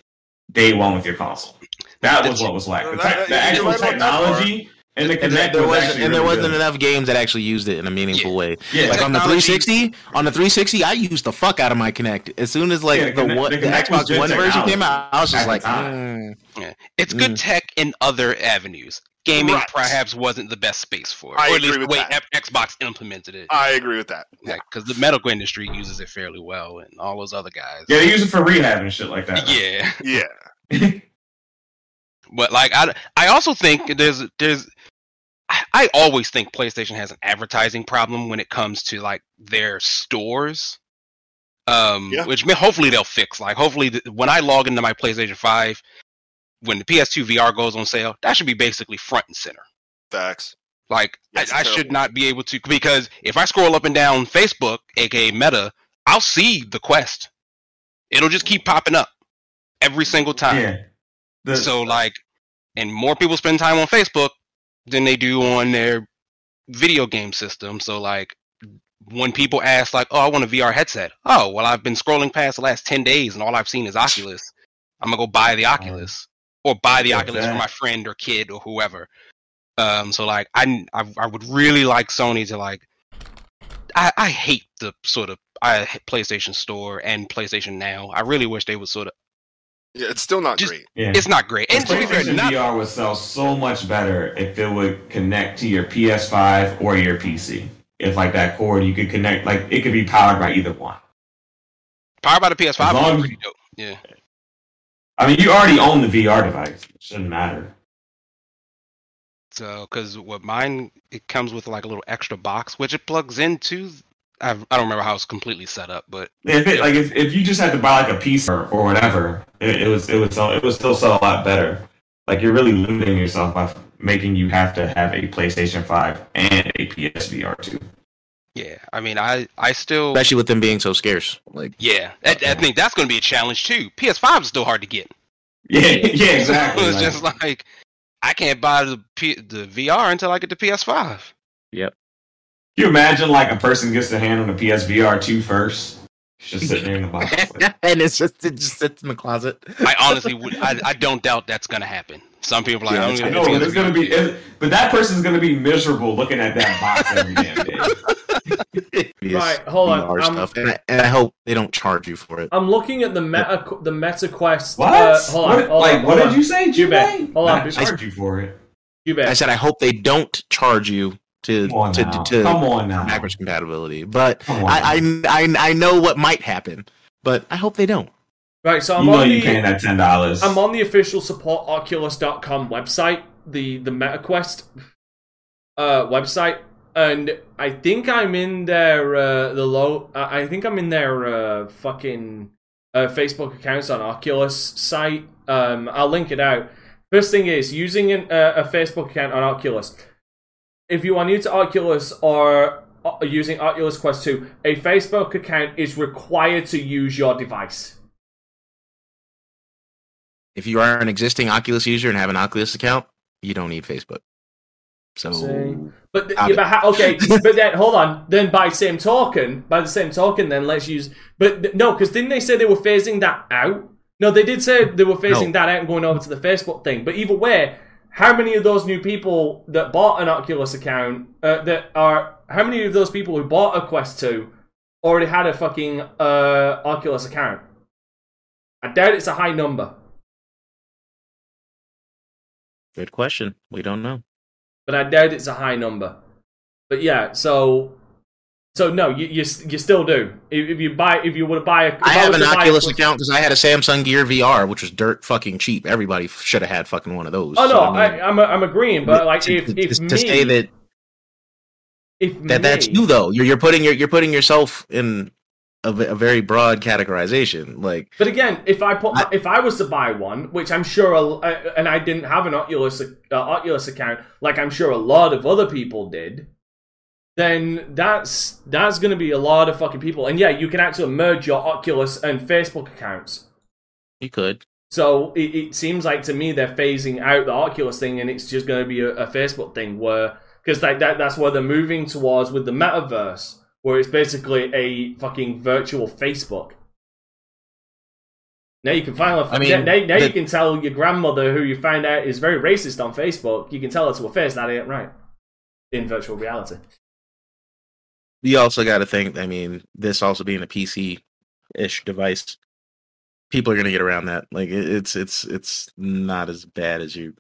day one with your console. That was what was whack. The, tech- the actual right about that technology and the And there, there was wasn't and there really wasn't good. enough games that actually used it in a meaningful way. Yeah, Like on the 360, on the 360, I used the fuck out of my Kinect. As soon as like Yeah, the Kinect- one, the the, Xbox One version came out, I was just at like, the time. mm. it's good Mm. tech in other avenues. Gaming Right. perhaps wasn't the best space for it, I or at agree least the with way that. Xbox implemented it. I agree with that. Yeah, because the medical industry uses it fairly well, and all those other guys. Yeah, they use it for rehab and shit like that. Yeah. Yeah. [LAUGHS] But like I, I also think there's there's I, I always think PlayStation has an advertising problem when it comes to like their stores. Um, Yeah. which hopefully they'll fix. Like hopefully th- when I log into my PlayStation Five, when the PS2 VR goes on sale, that should be basically front and center. Facts. Like Yeah, I, I should not be able to because if I scroll up and down Facebook, aka Meta, I'll see the quest. It'll just keep popping up every single time. Yeah. The- so like, and more people spend time on Facebook than they do on their video game system. So like, when people ask like, "Oh, I want a VR headset," oh, well, I've been scrolling past the last ten days and all I've seen is Oculus. I'm gonna go buy the Oculus or buy the Yeah, Oculus for my friend or kid or whoever. Um, so like, I, I I would really like Sony to like. I, I hate the sort of I PlayStation Store and PlayStation Now. I really wish they would sort of. Yeah, it's still not Just- great. yeah. It's not great. And to be fair, PlayStation not, VR would sell so much better if it would connect to your PS5 or your PC. If like that cord, you could connect, like it could be powered by either one. Powered by the PS5 long would be pretty dope. Yeah. I mean, you already own the VR device. It shouldn't matter. So, because what mine, it comes with like a little extra box, which it plugs into. I, I don't remember how it's completely set up, but If it, like if, if you just had to buy like a piece or, or whatever, it, it was it was it was still sell a lot better. Like you're really limiting yourself by making you have to have a PlayStation Five and a PSVR two. Yeah, I mean, I I still especially with them being so scarce. Like, yeah, I, I think that's going to be a challenge too. PS5 is still hard to get. Yeah, [LAUGHS] yeah, exactly. [LAUGHS] it's Like, just like I can't buy the P, the VR until I get the PS5. Can you imagine like a person gets their hand on a PSVR two first? It's just sitting there in the box. [LAUGHS] And it's just it just sits in the closet. I honestly would. I, I don't doubt that's going to happen. Some people are like, Yeah, I don't I know think it's gonna be, it, but that person's gonna be miserable looking at that box every damn day. Right, hold on, VR um, stuff. And, I, and I hope they don't charge you for it. I'm looking at the meta the Meta Quest. What? Uh, hold on, what hold like, on, what hold did on. you say, You bet. Jubei? Hold on, Not charge you for it. You bet. I said I hope they don't charge you to Come on to, now. to, Come on now. backwards compatibility. But I, I I I know what might happen, but I hope they don't. right, so I'm know on you the paying that ten dollars. I'm on the official support Oculus.com website, the the MetaQuest uh, website, and I think I'm in their uh, the low. I think I'm in their uh, fucking uh, Facebook accounts on Oculus site. Um, I'll link it out. First thing is using an, uh, a Facebook account on Oculus. If you are new to Oculus or uh, using Oculus Quest 2, a Facebook account is required to use your device. If you are an existing Oculus user and have an Oculus account, you don't need Facebook. So? But, yeah, but how, okay, [LAUGHS] but then hold on. Then by same token, by the same token, then let's use. But no, because didn't they say they were phasing that out? No, they did say they were phasing No. that out and going over to the Facebook thing. But either way, how many of those new people that bought an Oculus account uh, that are how many of those people who bought a Quest Two already had a fucking uh, Oculus account? I doubt it's a high number. good question. We don't know. But I doubt it's a high number. But yeah, so so no, you you, you still do. If, if you buy, if you were to buy a, I have an buy a Oculus account because I had a Samsung Gear VR, which was dirt fucking cheap. Everybody should have had fucking one of those. Oh no, So, I, mean, I'm I'm agreeing, but like to, if to, if to me, say that if that that's you though, you're you're putting your you're putting yourself in a, a very broad categorization. Like But again, if I put, I- if I was to buy one, which I'm sure, a, and I didn't have an Oculus uh, Oculus account, like I'm sure a lot of other people did, then that's that's going to be a lot of fucking people. And yeah, you can actually merge your Oculus and Facebook accounts. you could. So it, it seems like to me they're phasing out the Oculus thing, and it's just going to be a, a Facebook thing where because like that that's where they're moving towards with the metaverse, where it's basically a fucking virtual Facebook. Now you can finally, I mean, now, now the- you can tell your grandmother who you find out is very racist on Facebook. You can tell her to her face that ain't right in virtual reality. You also got to think. I mean, this also being a PC ish device, people are gonna get around that. Like it's it's it's not as bad as you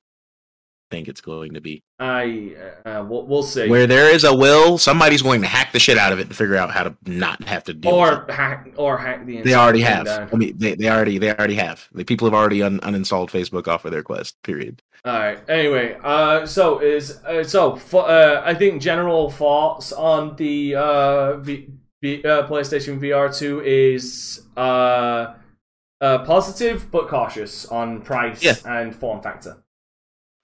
think it's going to be. I uh, we'll, we'll see. Where there is a will, somebody's going to hack the shit out of it to figure out how to not have to deal with or hack or hack the. They already have. down. I mean, they, they already they already have. The people have already un- uninstalled Facebook off of their Quest. Period. All right. Anyway, uh, so is uh, so for, uh, I think general thoughts on the uh, v- V- uh, PlayStation VR 2 is uh, uh, positive but cautious on price Yeah. and form factor.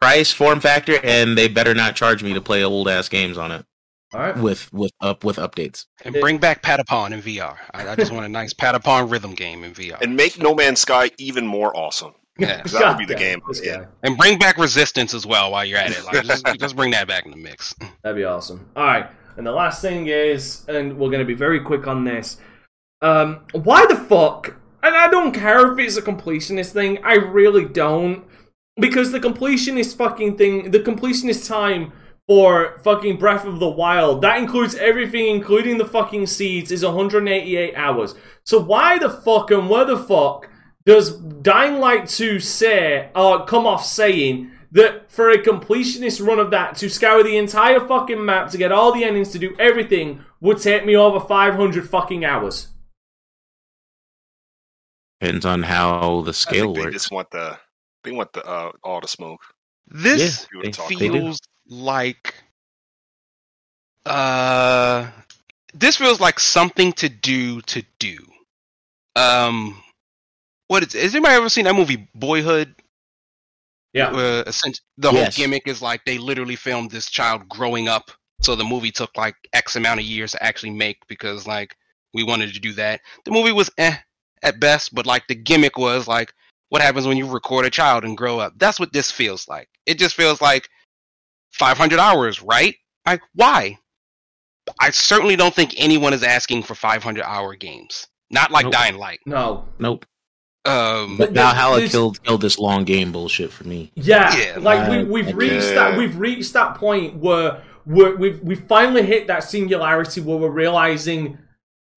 Price, form factor, and they better not charge me to play old ass games on it All right. with with up with updates. And bring back Patapon in VR. I, I just want a nice Patapon rhythm game in VR. And make No Man's Sky even more awesome. Yeah, [LAUGHS] that would be the game. Yeah. And bring back Resistance as well while you're at it. Like, just, [LAUGHS] just bring that back in the mix. [LAUGHS] That'd be awesome. All right, and the last thing is, and we're going to be very quick on this. Um, why the fuck? And I don't care if it's a completionist thing. I really don't, because the completionist fucking thing, the completionist time for fucking Breath of the Wild, that includes everything, including the fucking seeds, is 188 hours. So why the fuck and where the fuck does Dying Light 2 say, or come off saying, that for a completionist run of that, to scour the entire fucking map, to get all the endings, to do everything, would take me over 500 fucking hours? Depends on how the I scale think they works. just want the they want the uh, all the smoke. This Yeah, they talk about feels like uh this feels like something to do to do. Um what is has anybody ever seen that movie Boyhood? Yeah. Uh, the whole Yes. gimmick is like they literally filmed this child growing up. So the movie took like X amount of years to actually make because like we wanted to do that. The movie was eh at best, but like the gimmick was like what happens when you record a child and grow up. That's what this feels like. It just feels like 500 hours, right? Like why? I certainly don't think anyone is asking for 500 hour games. Not like Nope. Dying Light. No. Nope. Um, But Now there- how it killed killed this long game bullshit for me. Yeah, Yeah, like we, man. we've reached Yeah. that we've reached that point where where we've we finally hit that singularity where we're realizing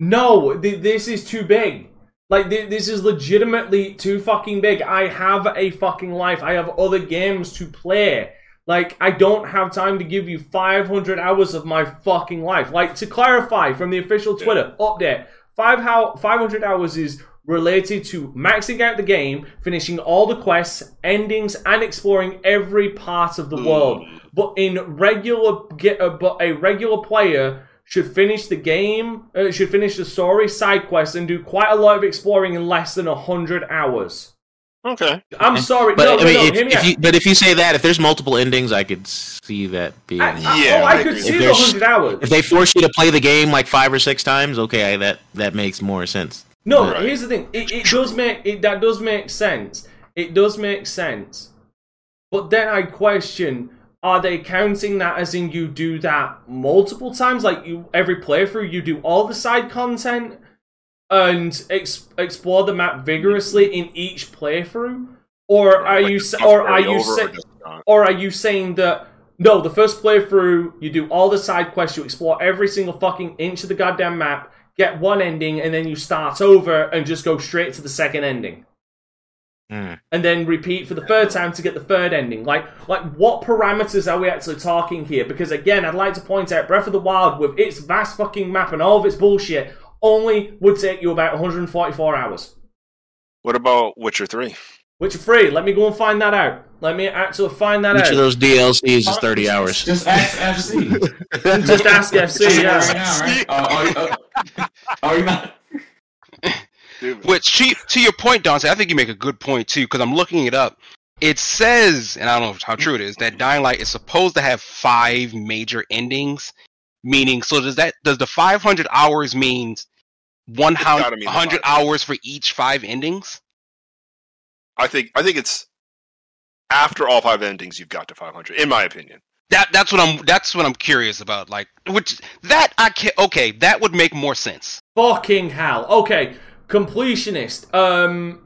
no, th- this is too big. Like th- this is legitimately too fucking big. I have a fucking life. I have other games to play. Like I don't have time to give you 500 hours of my fucking life. Like to clarify from the official Twitter update, five how 500 hours is related to maxing out the game, finishing all the quests, endings, and exploring every part of the world. But in regular, get uh, but a regular player should finish the game, uh, should finish the story, side quests, and do quite a lot of exploring in less than hundred hours. Okay. I'm sorry, But no, I mean, no, if, if you but if you say that, if there's multiple endings, I could see that being. I, I- Yeah, oh, I I could see If the hundred hours. If they force you to play the game like five or six times, okay, I, that that makes more sense. No, Right. here's the thing. It, it does make it that does make sense. It does make sense. But then I question: Are they counting that as in you do that multiple times? Like you every playthrough, you do all the side content and ex- explore the map vigorously in each playthrough, or are Like you the sa- stuff or are you or sa- not? or are you saying that no, the first playthrough you do all the side quests, you explore every single fucking inch of the goddamn map, get one ending, and then you start over and just go straight to the second ending, Hmm. and then repeat for the third time to get the third ending. Like, like what parameters are we actually talking here? Because again, I'd like to point out Breath of the Wild with its vast fucking map and all of its bullshit only would take you about 144 hours. What about Witcher Three? Witcher Three. Let me go and find that out. Let me actually find that Each out. Which of those DLCs is thirty hours. Just ask FC. [LAUGHS] Just ask FC, yeah. right now, right? Oh, oh, oh, oh, you're not. Dude, Which to, to your point, Dante, I think you make a good point too, because I'm looking it up. It says, and I don't know how true it is, that Dying Light is supposed to have five major endings. Meaning, so does that does the 500 hours means 100 mean 100 hours for each five endings? I think I think it's after all five endings, you've got to 500, in my opinion. That that's what I'm that's what I'm curious about. Like, which that I can okay, that would make more sense. Fucking hell. Okay, completionist. Um,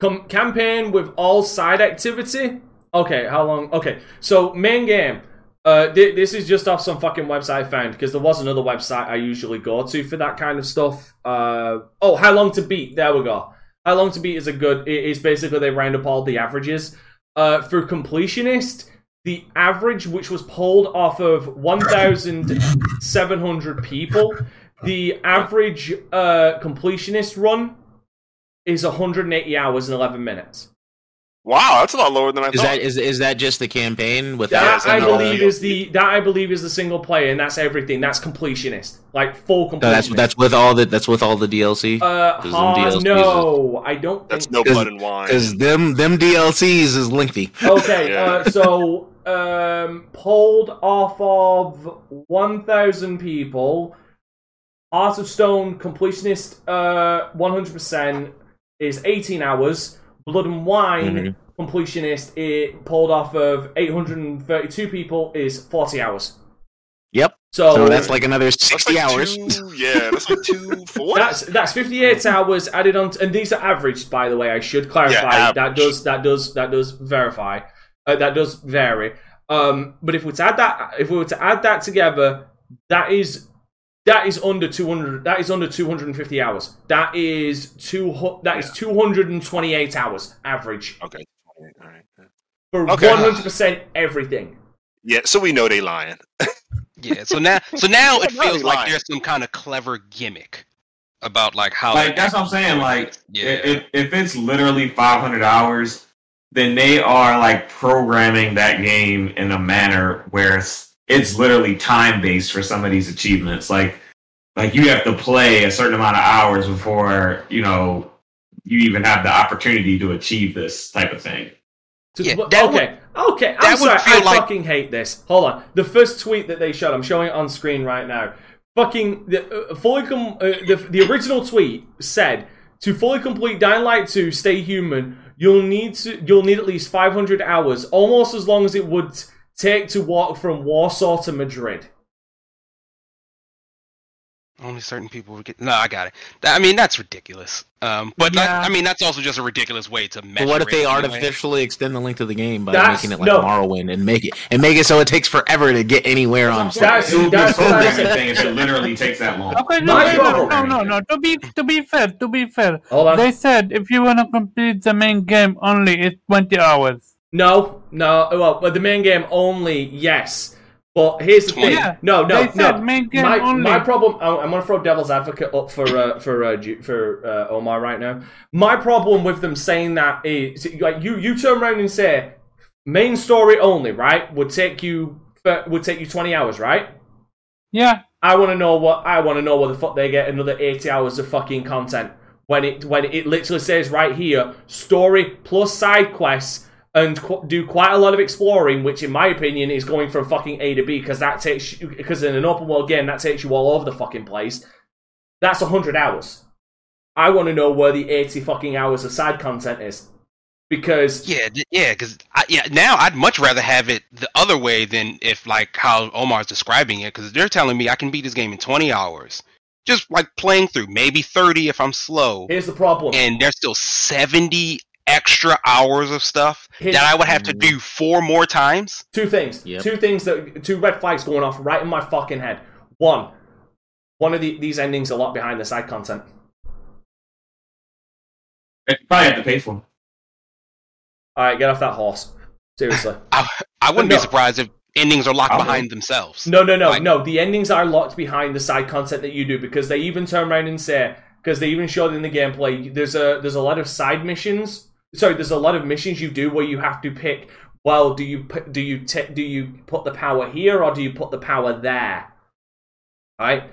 com- campaign with all side activity. Okay, how long? Okay, so main game. Uh, thi- this is just off some fucking website I found because there was another website I usually go to for that kind of stuff. Uh, oh, how long to beat? There we go. How long to beat is a good. It is basically they round up all the averages. Uh, for completionist, the average which was pulled off of 1,700 people, the average uh, completionist run is 180 hours and 11 minutes. Wow, that's a lot lower than I Is thought. that is is that just the campaign with That Yeah, I believe uh, is the that I believe is the single player, and that's everything. That's completionist, like full completionist. No, that's that's with all the that's with all the DLC. uh, There's them hard- DLCs. no, I don't. That's think no blood and wine. Because them them DLCs is lengthy. Okay, Yeah. uh, so um, pulled off of 1,000 people, Heart of Stone completionist uh, 100% is 18 hours. Blood and Wine Mhm. completionist it pulled off of 832 people is 40 hours. Yep. So, So that's like another That's sixty like hours. Two, yeah, that's like two [LAUGHS] for what? that's that's 58 hours added on, and these are averaged, by the way. I should clarify Yeah, that does that does that does verify, uh, that does vary. Um, but if we were to add that, if we were to add that together, that is that is under 200. That is under 250 hours. That is two. hu- That is 228 hours average Okay. All right. for Okay. 100 percent everything. Yeah, so we know they lying. [LAUGHS] Yeah. So now, so now [LAUGHS] it feels like lying. there's some kind of clever gimmick about like how. Like that's what I'm saying. Like Yeah. if if it's literally 500 hours, then they are like programming that game in a manner where it's, it's literally time based for some of these achievements. Like like you have to play a certain amount of hours before you know you even have the opportunity to achieve this type of thing. Yeah, but- that okay, okay. I'm that sorry. feel I like- fucking hate this. Hold on. The first tweet that they showed, I'm showing it on screen right now. Fucking the uh, fully com- uh, the the original tweet said to fully complete Dying Light 2, Stay Human. You'll need to you'll need at least 500 hours, almost as long as it would take to walk from Warsaw to Madrid. Only certain people would get. No, I got it. That- I mean, that's ridiculous. Um, but that- I mean, that's also just a ridiculous way to measure. But what if it they anyway. artificially extend the length of the game by That's- making it like no. Morrowind and make it and make it so it takes forever to get anywhere on That's- it would be that's what I thing if it literally takes that long. Okay, no, no, no, no, no, no. To be to be fair, to be fair, they said if you wanna complete the main game only, it's twenty hours. No, no. Well, but the main game only, yes. But here's the thing. Yeah, no, no, they said no. main game my, only. my problem. I- I'm gonna throw devil's advocate up for uh, for uh, for uh, Omar right now. My problem with them saying that is like you you turn around and say main story only, right? Would take you uh, would take you 20 hours, right? Yeah, I want to know what I want to know what the fuck they get another 80 hours of fucking content when it when it literally says right here story plus side quests and qu- do quite a lot of exploring which in my opinion is going from fucking A to B because that takes because in an open world game that takes you all over the fucking place. That's 100 hours. I want to know where the 80 fucking hours of side content is because Yeah, yeah, because yeah, now I'd much rather have it the other way than if like how Omar's describing it, because they're telling me I can beat this game in 20 hours, just like playing through, maybe 30 if I'm slow, here's the problem. And there's still 70 extra hours of stuff Here's- that I would have to do four more times. Two things. Yep. Two things that two red flags going off right in my fucking head. One, one of the, these endings are locked behind the side content. You probably have to pay for them. All right, get off that horse. Seriously. [LAUGHS] I, I wouldn't No. be surprised if endings are locked I behind would. themselves. No, no, no, Like- no. The endings are locked behind the side content that you do because they even turn around and say because they even showed in the gameplay. There's a there's a lot of side missions. Sorry, there's a lot of missions you do where you have to pick. Well, do you do you do you put the power here or do you put the power there? All right.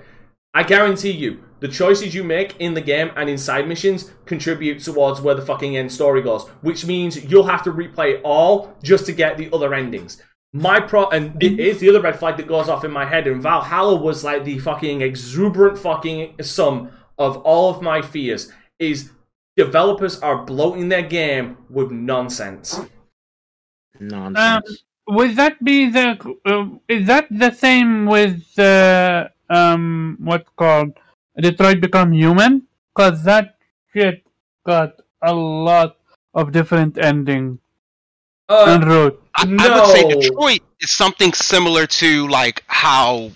I guarantee you, the choices you make in the game and in side missions contribute towards where the fucking end story goes, which means you'll have to replay it all just to get the other endings. My pro and it is the other red flag that goes off in my head, and Valhalla was like the fucking exuberant fucking sum of all of my fears. Is developers are bloating their game with nonsense. Nonsense. would that be the? Uh, is that the same with uh, um what's called Detroit Become Human? Cause that shit got a lot of different endings Uh, and route. I, I would say Detroit is something similar to like how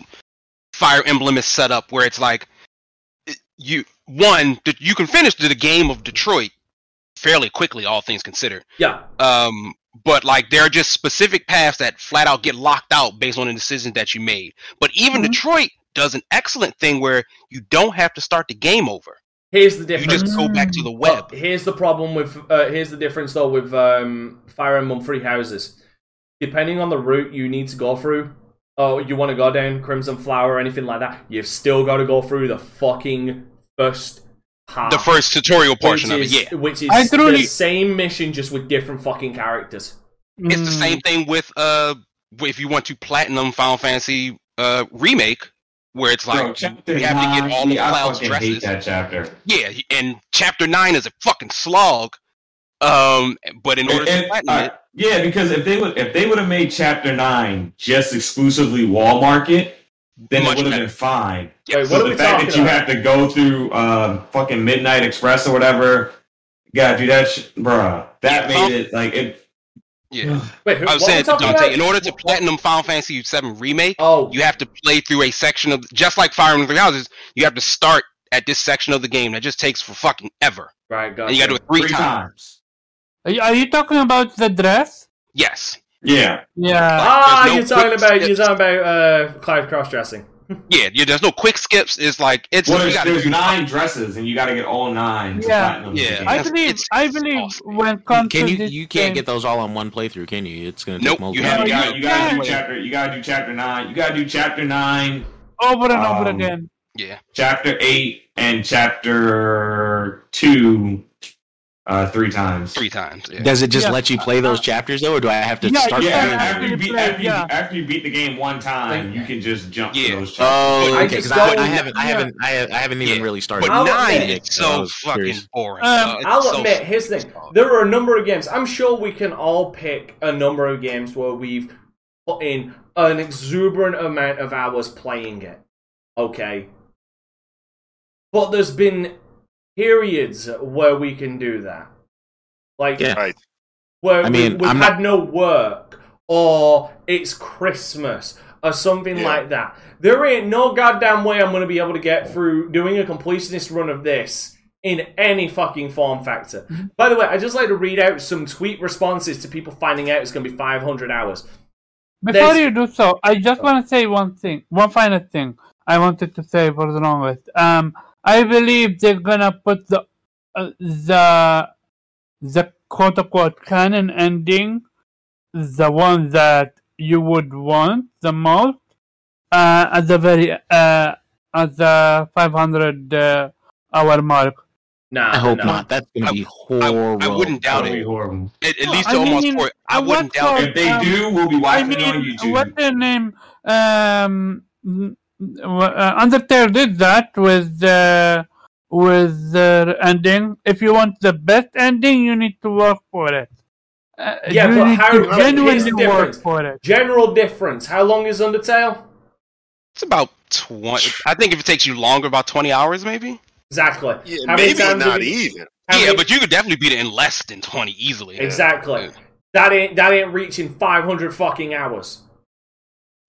Fire Emblem is set up, where it's like you one that you can finish the game of Detroit fairly quickly, all things considered. yeah, Um, but like there are just specific paths that flat out get locked out based on the decisions that you made. But even Mhm. Detroit does an excellent thing where you don't have to start the game over. Here's the difference. You just go back to the But web. here's the problem with. Uh, here's the difference though with um, Fire Emblem Three Houses. Depending on the route you need to go through, or you want to go down Crimson Flower or anything like that, you've still got to go through the fucking first half. The first tutorial portion which of it, is, yeah. Which is I truly- the same mission just with different fucking characters. It's the Mm, same thing with uh, if you want to platinum Final Fantasy uh remake, where it's like Bro, chapter you have to nine, get all of yeah, Cloud's fucking dresses. hate that chapter. Yeah, and chapter nine is a fucking slog. Um, but in order to platinum uh, it, yeah, because if they would if they would have made chapter nine just exclusively wall market, then Much it would have been fine. yeah, Wait, So what the fact that you about? have to go through uh, fucking Midnight Express or whatever, you gotta do that, sh- bruh. That Yeah, made it like it. yeah. Wait, who, I was what are we saying, talking Dante, about? in order to platinum Final Fantasy VII remake, Oh, you have to play through a section of just like Fire Emblem Three Houses. You have to start at this section of the game that just takes for fucking ever, right, got and you got to do it three, Three times. times. Are you talking about the dress? Yes, Yeah. Yeah. Ah, There's no you're talking quick about you're talking about uh, Clive cross dressing. [LAUGHS] yeah. You, there's no quick skips. It's like it's Well, you there's, gotta there's nine dresses, and you gotta get all nine. Yeah. platinum Yeah. I believe. it's I believe awesome. when it comes Can to you? this You can't game- get those all on one playthrough, can you? It's gonna Nope, take multiple. you Yeah, have- you, you gotta, you gotta do chapter. You gotta do chapter nine. You gotta do chapter nine, over and over um, again. yeah. chapter eight, and chapter two, uh, three times. Three times. Yeah. Does it just Yeah. let you play those chapters though, or do I have to Yeah, start? you Yeah, playing after, you beat play, after, you, after you beat the game one time, you can just jump Yeah. to those chapters. Oh, okay. Because I, don't- I haven't, I haven't, I, have, I haven't even Yeah. really started. But I'll nine admit- is so I so was fucking curious. boring. Um, it's I'll so admit, here's the thing. There are a number of games. I'm sure we can all pick a number of games where we've put in an exuberant amount of hours playing it. Okay. But there's been periods where we can do that. Like, Yeah. Right. where I we, mean, we've I'm had no work, or it's Christmas, or something Yeah. like that. There ain't no goddamn way I'm going to be able to get through doing a completionist run of this in any fucking form factor. Mm-hmm. By the way, I just like to read out some tweet responses to people finding out it's going to be 500 hours. Before There's- you do so, I just want to say one thing, one final thing I wanted to say for the longest. Um, I believe they're gonna put the uh, the the quote unquote canon ending, the one that you would want the most, uh, at the very uh, at the 500 uh, hour mark. Nah, I hope no. not. That's gonna I- be horrible. I wouldn't doubt it. horrible. At, at No, least I almost mean, for. I I wouldn't doubt it. If they Um, do, we'll be I watching mean, it on YouTube. what's their name? Um, n- Undertale did that with uh, with the ending. If you want the best ending, you need to work for it. Uh, Yeah, but need how- to here's the genuinely work difference. for it. General difference. How long is Undertale? It's about twenty. I think if it takes you longer, about twenty hours, maybe. Exactly. Yeah, How maybe not you- even. yeah, many- but you could definitely beat it in less than twenty easily. Exactly. Yeah. That ain't that ain't reaching 500 fucking hours.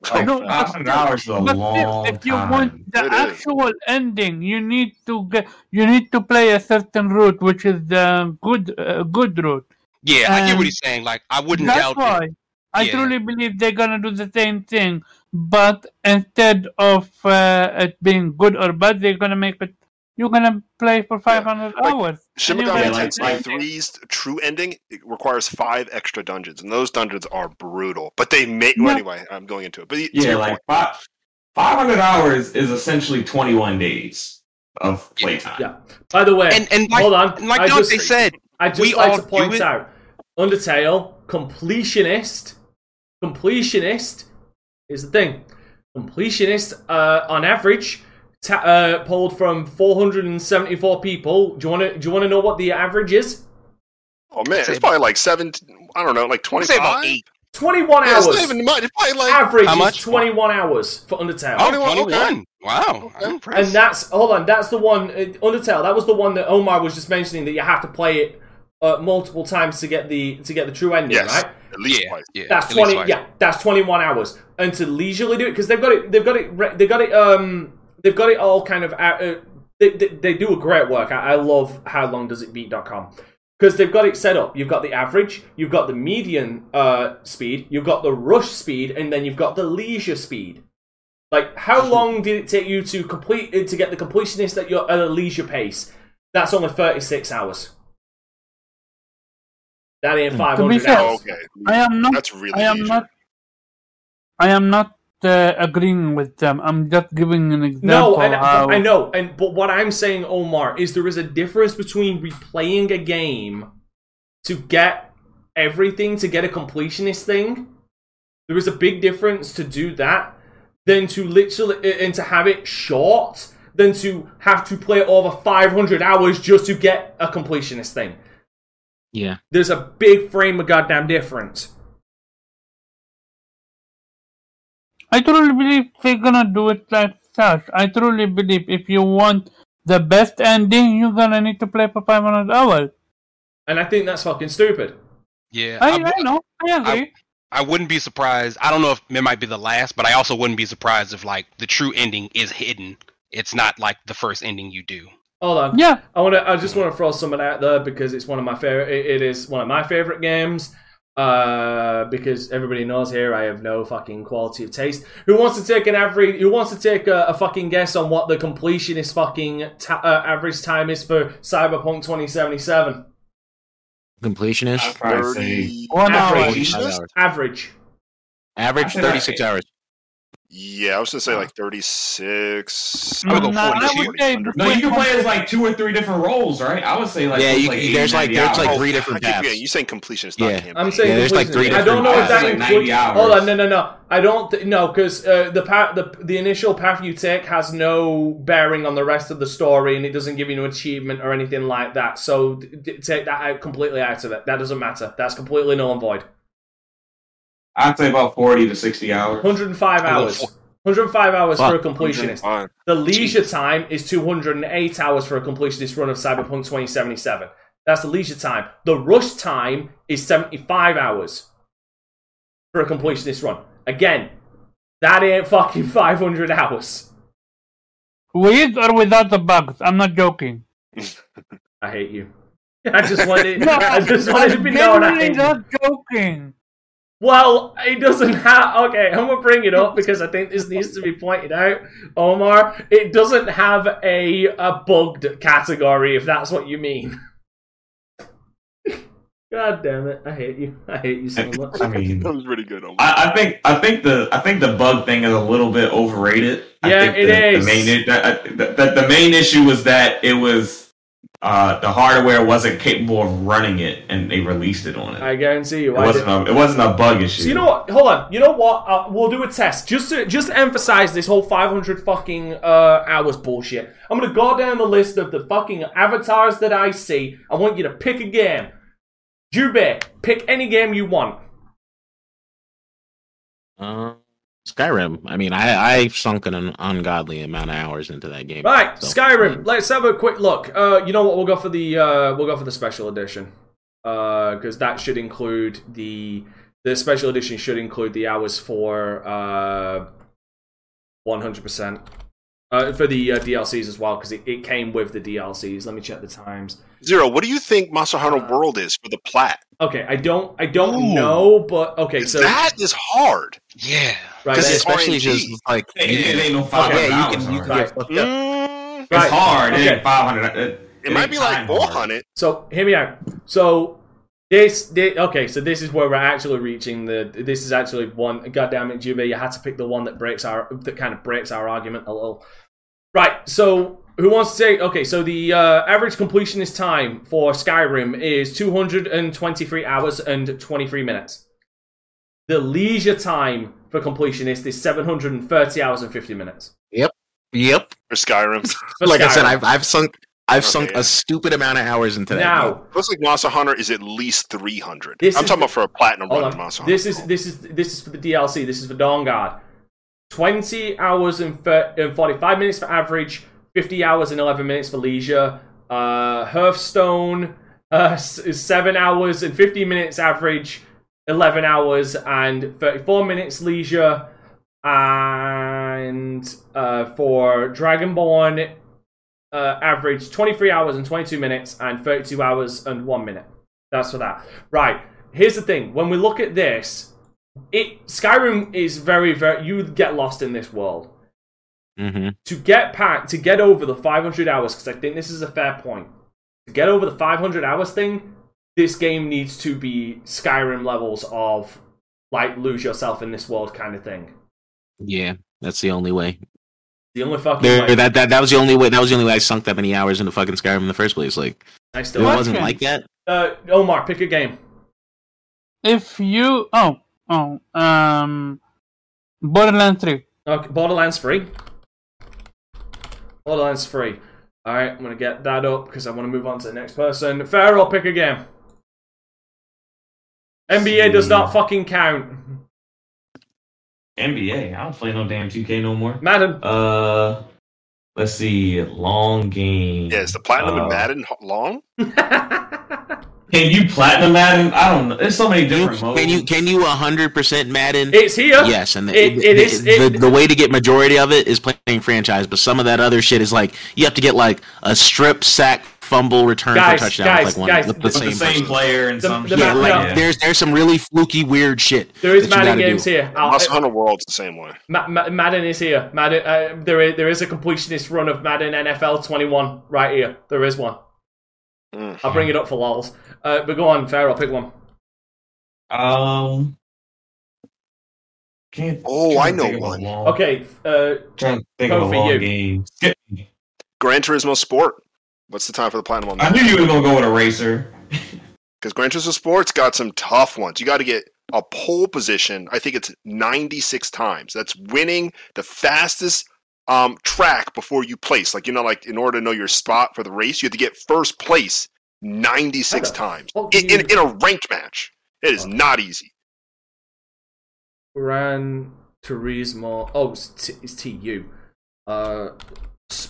Like, No, 500 hours is a But long if, if you time. want the It is. actual ending, you need to get you need to play a certain route, which is the good uh, good route. Yeah, I get what he's saying. Like, I wouldn't That's doubt why it. I Yeah. truly believe they're gonna do the same thing, but instead of uh, it being good or bad, they're gonna make it. You're gonna play for 500 Like, hours. Shin and Megami like- Tensei like- 3's true ending it requires five extra dungeons, and those dungeons are brutal. But they make Yeah. well, anyway. I'm going into it, but Yeah, your like point, five, 500 hours is essentially 21 days of playtime. Yeah. By the way, And and like, hold on. and like I Dante just, said, I just we like all to point it. out Undertale completionist. Completionist is the thing. Completionist, uh, on average, ta- uh, polled from 474 people. Do you want to? Do you want to know what the average is? oh man, it's probably like seven. I don't know, like I'd twenty say about eight. 21 Yeah, it's hours. not even much. It's probably like average How is much? 21 hours for Undertale. Oh, 21, okay. 21. Wow, I'm impressed. And that's hold on. That's the one uh, Undertale. That was the one that Omar was just mentioning that you have to play it uh, multiple times to get the to get the true ending, yes, right? at least yeah, twice. yeah. That's at twenty. twice. Yeah, that's twenty-one hours. And to leisurely do it because they've got it. They've got it. re- They've got it. Um, they've got it all kind of. out- Uh, they, they they do a great work. I, I love how long does it beat.com because they've got it set up. You've got the average, you've got the median uh speed, you've got the rush speed, and then you've got the leisure speed. Like, how long did it take you to complete to get the completionist at your at a leisure pace? That's only 36 hours. That ain't 500 fair- hours. okay, I am not. that's really I am easy. not. I am not uh, agreeing with them. I'm just giving an example. No, and how I know, and but what I'm saying, Omar, is there is a difference between replaying a game to get everything, to get a completionist thing. There is a big difference to do that than to literally and to have it short than to have to play over 500 hours just to get a completionist thing. Yeah. There's a big frame of goddamn difference. I truly believe they're gonna do it like such. I truly believe if you want the best ending, you're gonna need to play for 500 hours. And I think that's fucking stupid. Yeah, I, I'm- I know. I agree. I wouldn't be surprised. I don't know if it might be the last, but I also wouldn't be surprised if like the true ending is hidden. It's not like the first ending you do. Hold on. yeah. I want to. I just want to throw something out there because it's one of my favorite. It, it is one of my favorite games. Uh, because everybody knows here I have no fucking quality of taste. Who wants to take an average? Who wants to take a, a fucking guess on what the completionist fucking ta- uh, average time is for Cyberpunk 2077? I'd Completionist. probably say One hour. Average. Five. Average. Average 36 hours. Yeah, I was gonna say like 36. I would go 42. No, you can play as like two or three different roles, right? I would say like Yeah, you- like there's like- there's like three different keep paths. forgetting, You saying completion is not Yeah. campaign. I'm saying Yeah, there's like three completionist. I don't know if that different- includes. 90 hours. Hold on, no, no, no. I don't. Th- no, because uh, the path, the the initial path you take has no bearing on the rest of the story, and it doesn't give you an achievement or anything like that. So d- d- take that out completely out of it. That doesn't matter. That's completely null and void. I'd say about forty to sixty hours. 105 hours. 105 hours for a completionist. The leisure time is 208 hours for a completionist run of Cyberpunk 2077. That's the leisure time. The rush time is 75 hours for a completionist run. Again, that ain't fucking [LAUGHS] 500 hours. With or without the bugs? I'm not joking. I hate you. [LAUGHS] I just wanted, No, I just wanted to be known. I genuinely hate not joking. Well, it doesn't have. Okay, I'm gonna bring it up because I think this needs to be pointed out, Omar. It doesn't have a a bugged category, if that's what you mean. [LAUGHS] God damn it! I hate you. I hate you so much. I mean, [LAUGHS] That was pretty good. Omar. I, I think I think the I think the bug thing is a little bit overrated. I Yeah, think it the, is. The main, i- the, the, the main issue was that it was uh, the hardware wasn't capable of running it, and they released it on it. I guarantee you. it I wasn't did- a, it wasn't a bug issue. So you know what? Hold on. You know what? Uh, we'll do a test just to just to emphasize this whole 500 fucking uh, hours bullshit. I'm gonna go down the list of the fucking avatars that I see. I want you to pick a game. Jube, pick any game you want. Uh, Skyrim. I mean, I I've sunk an ungodly amount of hours into that game. Right, so- Skyrim. Let's have a quick look. Uh, you know what? We'll go for the uh, we'll go for the special edition. Uh, because that should include the the special edition should include the hours for uh, one hundred percent. Uh, for the uh, DLCs as well, because it, it came with the DLCs. Let me check the times. Zero. What do you think Monster Hunter World is for the plat? Okay, I don't, I don't Ooh. know, but okay. so that is hard. Yeah. right, Because especially RNG. just like it, you it ain't no five Okay, yeah, you can you can already. get fucked up. Mm, It's Right, hard. It okay. ain't five hundred. It, it might be like 400. So hear me out. So this, thi- okay, so this is where we're actually reaching the. This is actually one. God damn it, Jube, you had to pick the one that breaks our that kind of breaks our argument a little. Right. So who wants to say? Okay, so the uh, average completionist time for Skyrim is 223 hours and 23 minutes. The leisure time for completionist is 730 hours and 50 minutes. Yep. Yep. For Skyrim. For like I said, I've I've sunk I've Okay, sunk yeah. a stupid amount of hours into that. game. now Looks like Monster Hunter is at least 300. I'm talking the- about for a platinum run Monster Hunter. This is this is this is for the DLC. This is for Dawnguard. Twenty hours and thir- and forty-five minutes for average. Fifty hours and eleven minutes for leisure. Uh, Hearthstone uh, is seven hours and fifty minutes average. Eleven hours and thirty-four minutes leisure. And uh, for Dragonborn, uh, average twenty-three hours and twenty-two minutes and thirty-two hours and one minute. That's for that. Right. Here's the thing. When we look at this, it Skyrim is very, very. You get lost in this world. Mhm. To get back, to get over the 500 hours, because I think this is a fair point. to get over the 500 hours thing, this game needs to be Skyrim levels of like lose yourself in this world kind of thing. Yeah, that's the only way. The only fucking There, way. that, that that was the only way. That was the only way I sunk that many hours into fucking Skyrim in the first place. Like I if it wasn't Okay. like that. Uh, Omar, pick a game. If you oh oh um Borderlands 3. Okay, Borderlands free. Borderlands free. All right, I'm gonna get that up because I want to move on to the next person. Pharaoh, pick a game. NBA does not fucking count. NBA. I don't play no damn 2K no more. Madden. Uh, let's see. Long game. Yeah, is the platinum Uh, in Madden long? [LAUGHS] Can you platinum Madden? I don't know. There's so many Can different modes. can you, can you hundred percent Madden? it's here. Yes, and the, It- the, it is- the, it- the way to get majority of it is playing franchise, but some of that other shit is like you have to get like a strip sack fumble return Guys, for touchdown guys, with like one guys, with the with same, the same player and The- some the shit. Yeah, ma- like no. there's there's some really fluky weird shit. There is Madden games do. here. I'll- Monster Hunter World's the same way. Ma- Ma- Madden is here. Madden. Uh, there is there is a completionist run of Madden NFL 21 right here. There is one. Mm. I'll bring it up for lols. Uh, but go on, Pharaoh, pick one. Um. Can't. Oh, I know think of a one. long- Okay, uh, Trying to think Go of a for long you. game. Gran Turismo Sport. What's the time for the platinum on I knew you were gonna go with a racer. [LAUGHS] Because Gran Turismo Sport's got some tough ones. You got to get a pole position. I think it's 96 times. That's winning the fastest um, track before you place. Like you know, like in order to know your spot for the race, you have to get first place 96 How times in, in, in a ranked match. It is Oh. not easy. Gran Turismo. Oh, it's, T- it's TU. Uh,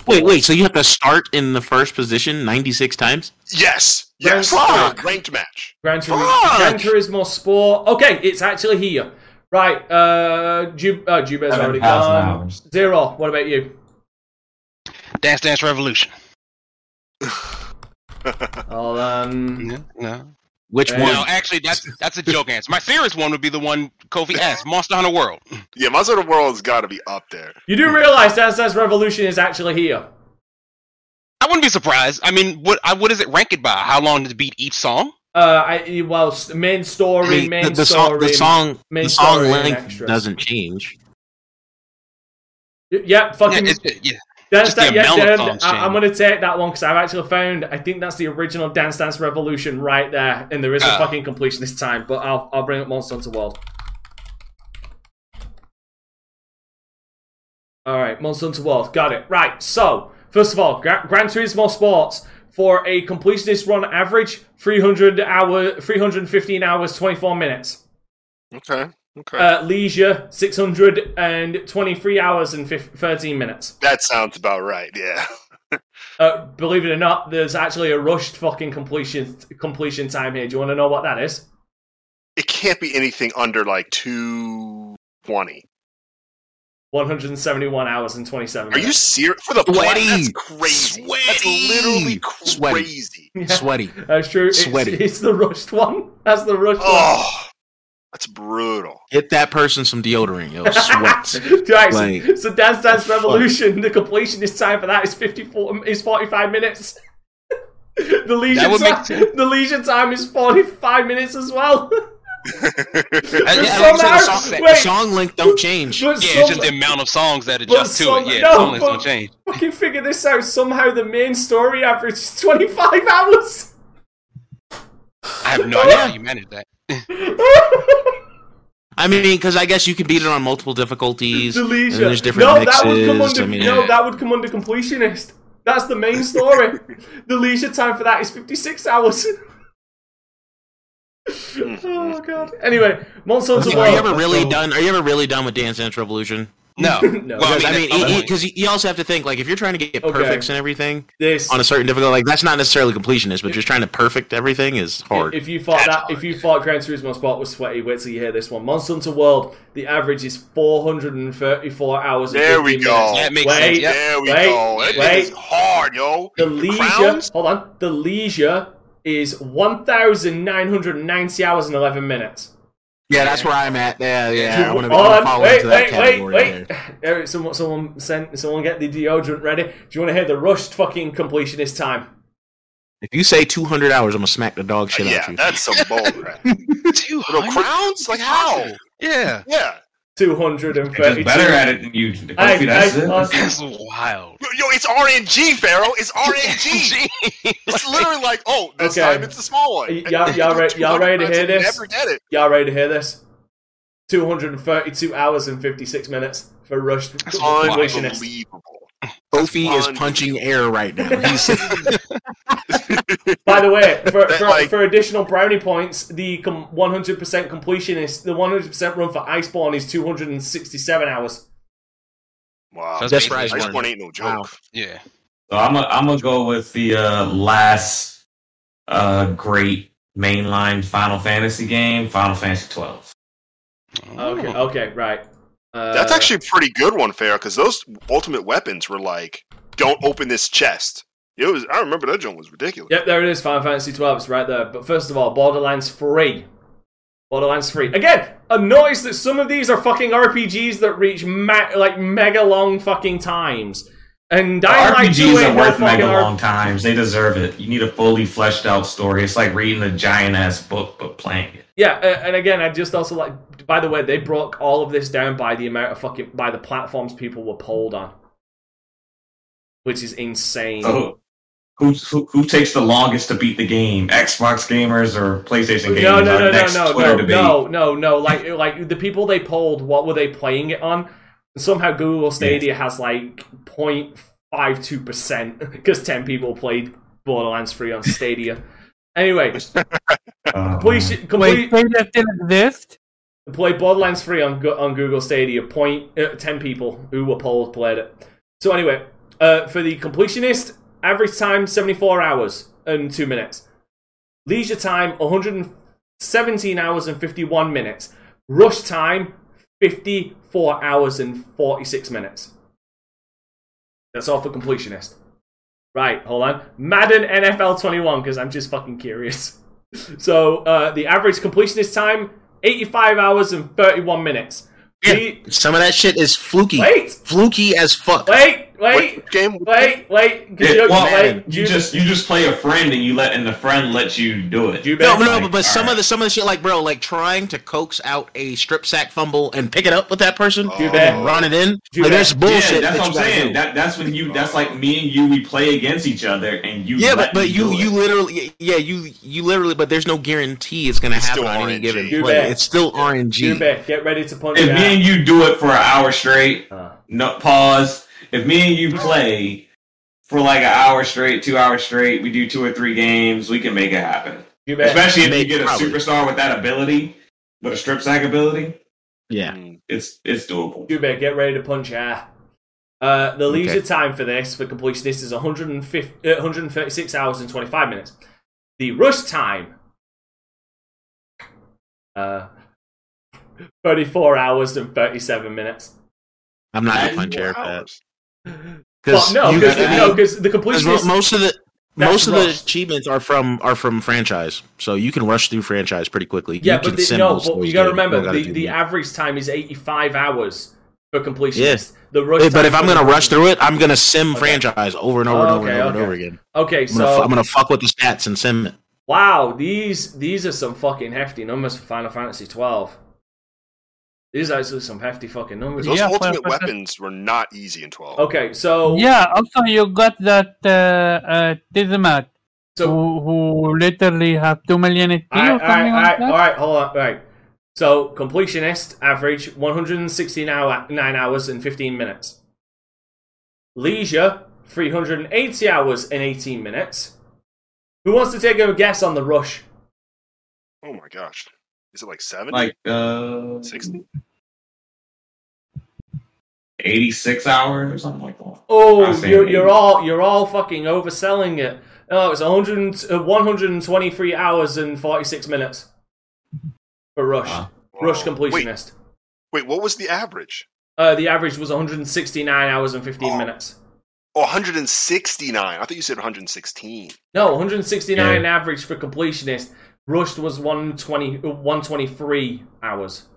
Wait, wait. So you have to start in the first position 96 times? Yes, yes, Fuck. ranked match. Gran, Turismo, Fuck! Gran Turismo Sport. Okay, it's actually here. Right, uh, Jub- uh Jube's already gone. hours. Zero, what about you? Dance Dance Revolution. [LAUGHS] Oh, um, No, no. Which Hey. one? No, actually, that's that's a joke answer. My serious one would be the one Kofi asked, [LAUGHS] Monster Hunter World. yeah, Monster Hunter World's got to be up there. you do realize Dance Dance Revolution is actually here. I wouldn't be surprised. I mean, what I, what is it ranked by? How long to beat each song? Uh, I well, main story, I mean, main the, the story. song, the song, main the song length doesn't change. Y- Yeah, fucking. Yeah, it's, yeah. Dance just the Dance. Yeah, amount of I, am gonna take that one because I've actually found. I think that's the original Dance Dance Revolution right there, and there is a Ah. fucking completion this time. But I'll I'll bring up Monster Hunter World. All right, Monster Hunter World, got it. Right, so first of all, Gra- Gran Turismo Sports for a completionist run average 300 hour, 315 hours, 24 minutes. Okay, okay. Uh, leisure 623 hours and fif- 13 minutes. that sounds about right. Yeah. Uh, believe it or not, there's actually a rushed fucking completion completion time here. Do you want to know what that is? It can't be anything under like 220. 171 hours and 27 Are you serious? For the Sweaty. That's crazy. That's Sweaty. literally Sweaty. crazy. Yeah, Sweaty. That's true. Sweaty. it's the rushed one. That's the rushed Oh, that's brutal. Hit that person some deodorant, yo. Sweat. [LAUGHS] one. right, Like- so, so Dance Dance Fuck. Revolution, the completion is time for that is 54 is 45 minutes. [LAUGHS] the leisure time, the leisure time is 45 minutes as well. Yeah, Yeah, For like I said, somehow- the, song, the song length don't change. But Yeah, it's just the amount of songs that but adjust to some- it. Yeah, no, the song list but- don't change. fucking figure this out. Somehow the main story averages 25 hours. I have no [LAUGHS] idea how you managed that. I mean, because I guess you can beat it on multiple difficulties. there's different no, mixes. that would come under. I mean, no, that would come under completionist. That's the main story. [LAUGHS] the leisure time for that is 56 hours. [LAUGHS] Hmm. oh god. Anyway, Monster are you ever really done? Are you ever really done with Dance Dance Revolution? No. [LAUGHS] No. Well, Because I mean, that's the point. because you also have to think like if you're trying to get Okay. perfects and everything This on a certain difficulty, like that's not necessarily completionist, but just trying to perfect everything is hard. If you thought That's that, if you thought Gran Turismo Sport was sweaty, wait till you hear this one. Monster Hunter World, the average is 434 hours. and There we go. minutes. Yeah, makes wait, sense, yeah. There we wait, go. That wait. is hard, yo. The leisure, Crowns? hold on. The leisure is 1,990 hours and 11 minutes. Yeah, that's where I'm at. Yeah, yeah. I want to Hold on, fall wait, into that wait, wait, category. wait. there. [LAUGHS] Eric, someone, someone sent, someone get the deodorant ready. Do you want to hear the rushed fucking completionist time? If you say 200 hours, I'm gonna smack the dog shit out yeah, you. that's some bull crap. [LAUGHS] Two Little crowns? Like how? Yeah, Yeah. Two hundred and You're just thirty-two. better at it than you. Hey, Kofi, that's hey, it. [LAUGHS] that's wild. Yo, yo, it's RNG, Pharaoh. It's RNG. [LAUGHS] it's literally like, oh, this Okay. time it's a small one. Y- y'all- y'all re- y'all ready to hear this? Never get it. Y'all ready to hear this? 232 hours and 56 minutes for Rush completionist. Unbelievable. Kofi is punching air right now. He's By the way, [LAUGHS] for, for, like- for additional brownie points, the 100% completionist, the 100% run for Iceborne is 267 hours. Wow. That's That's right. Ice one ain't no joke. Wow. Yeah. So I'm gonna I'm gonna go with the uh, last uh, great mainline Final Fantasy game, Final Fantasy 12. Okay, okay, right. Uh, That's actually a pretty good one, Pharaoh, because those ultimate weapons were like, don't open this chest. It was. I remember that joint was ridiculous. Yep, there it is, Final Fantasy 12. It's right there. But first of all, Borderlands 3. Borderlands 3. Again, I noticed that some of these are fucking RPGs that reach ma- like mega long fucking times. And Dying Light 2 RPGs ain't are worth fucking mega long times. They deserve it. You need a fully fleshed out story. It's like reading a giant ass book but playing it. Yeah, and again, I just also like. By the way, they broke all of this down by the amount of fucking by the platforms people were polled on, which is insane. So who, who who takes the longest to beat the game? Xbox gamers or PlayStation gamers? no, no, no, no, no, no, no, no, no. Like, like the people they polled, what were they playing it on? Somehow Google Stadia has like 0.52 percent [LAUGHS] because ten people played Borderlands 3 on Stadia. anyway, [LAUGHS] Uh, complete, Wait, complete, Stadia still exist? played Borderlands 3 on on Google Stadia. Point uh, ten people who were polled played it. So anyway, uh, for the completionist, average time 74 hours and two minutes. Leisure time 117 hours and 51 minutes. Rush time 54 hours and 46 minutes. That's all for completionist. Right, hold on. Madden NFL 21 because I'm just fucking curious. [LAUGHS] So uh, the average completionist time 85 hours and 31 minutes. Yeah, The- some of that shit is fluky. Wait, Fluky as fuck. wait, wait, What game? wait, wait. 'cause Yeah, well, wait, you just you just play a friend and you let and the friend lets you do it. You No, bet. but no, Like, but, but some alright. of the some of the shit, like bro, like trying to coax out a strip sack fumble and pick it up with that person, Oh. You bet. and run it in. You Like, bet. there's bullshit. yeah, that's that what I'm saying. That that's when you that's like me and you we play against each other and you yeah, let but but me you do you it. literally yeah you you literally but there's no guarantee it's gonna It's happen still on any given You play. bet. It's still RNG. You bet. Get ready to punch if me and you do it for an hour straight, Uh, no pause. If me and you play for like an hour straight, two hours straight, we do two or three games, we can make it happen. you. Especially if you get a probably. superstar with that ability, with a strip sack ability, Yeah. Mm. it's it's doable. You bet. Get ready to punch air. Uh, the leisure Okay. time for this for completionist is 150, uh, 136 hours and 25 minutes. The rush time, uh, 34 hours and 37 minutes. I'm not That's gonna punch air for that. Hours. Well, no, because I mean- no, 'cause the 'cause completionist. most of the That's most of rushed. the achievements are from are from franchise, so you can rush through franchise pretty quickly. Yeah, you but can the, no, but you got to remember gotta the, the average time is 85 hours for completion. Yeah. The rush Hey, but if I'm gonna rush through it, I'm gonna sim Okay. franchise over and over and Oh, over and okay, over and okay. over again. Okay, I'm gonna, so I'm gonna fuck with the stats and sim it. wow, these these are some fucking hefty numbers for Final Fantasy 12. These are actually some hefty fucking numbers. Those Yeah, ultimate but- but- weapons were not easy in 12. Okay, so Yeah, also you got that uh, uh, Yiazmat, so who, who literally have 2 million HP all right, or all right, something all like right, that. all right, hold on, all right. So completionist average 169 hour, nine hours and 15 minutes. Leisure 380 hours and 18 minutes. Who wants to take a guess on the rush? Oh my gosh. Is it like 70? Like uh 60? 86 hours or something like that. Oh, you're, you're all you're all fucking overselling it. No, it's 100, uh, 123 hours and 46 minutes for rush. Wow. Rush Whoa. Wait, completionist. wait, what was the average? Uh, the average was 169 hours and 15 Oh. minutes. Oh, 169. I thought you said 116. No, 169 Yeah. average for completionist. Rushed was 120, uh, 123 hours.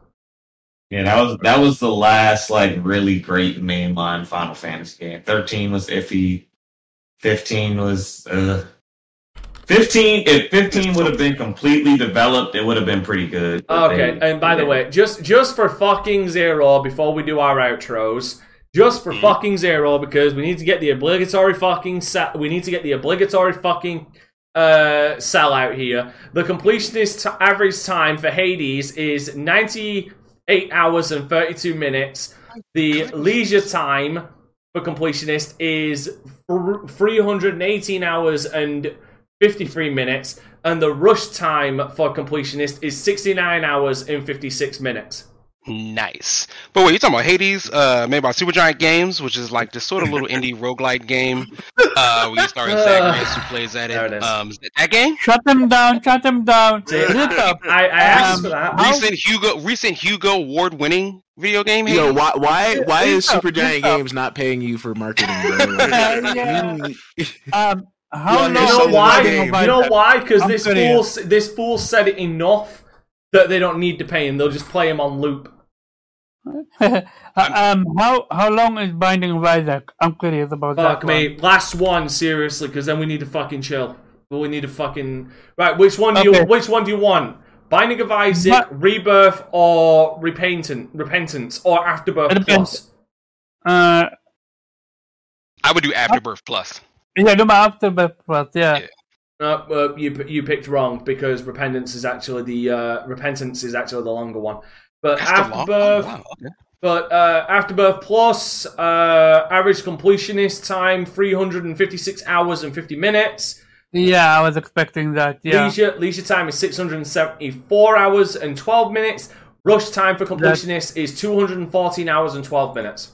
Yeah, that was that was the last like really great mainline Final Fantasy game. Thirteen was iffy. Fifteen was uh 15 if 15 would have been completely developed, it would have been pretty good. Okay, they- and by the way, just just for fucking zero, before we do our outros, just for fucking zero, because we need to get the obligatory fucking set. We need to get the obligatory fucking uh sellout here. The completionist average time for Hades is ninety eight hours and thirty two minutes. The leisure time for completionist is three hundred and eighteen hours and 53 minutes, and the rush time for completionist is 69 hours and 56 minutes. Nice. But wait, you're talking about Hades, uh, made by Supergiant Games, which is like this sort of little indie roguelike game. Uh, we starring Zacharias who plays that There it um, that game. Shut them down, shut them down. See, Shut up. I, I asked Um, for that. Recent Hugo, recent Hugo award winning video game. Yo, why why why is Lisa, Supergiant Games not paying you for marketing? Bro? Like, [LAUGHS] Yeah. Um, how Yeah, You know why? You know why? Because this fool, this fool said it enough that they don't need to pay him. They'll just play him on loop. Um, how how long is Binding of Isaac? I'm curious about Fuck that. me. Last one, seriously, because then we need to fucking chill. But We need to fucking right. Which one do you? Okay. Which one do you want? Binding of Isaac, But- Rebirth, or Repentant, Repentance, or Afterbirth Repent- Plus? Uh, I would do Afterbirth Plus. yeah, do my Afterbirth Plus. Yeah. Yeah. Uh, uh, you you picked wrong because repentance is actually the uh, repentance is actually the longer one. But That's the afterbirth, oh, wow, okay. but uh, afterbirth plus uh, average completionist time three hundred and fifty six hours and fifty minutes. Yeah, I was expecting that. Yeah. Leisure leisure time is six hundred and seventy four hours and twelve minutes. Rush time for completionist is two hundred and fourteen hours and twelve minutes.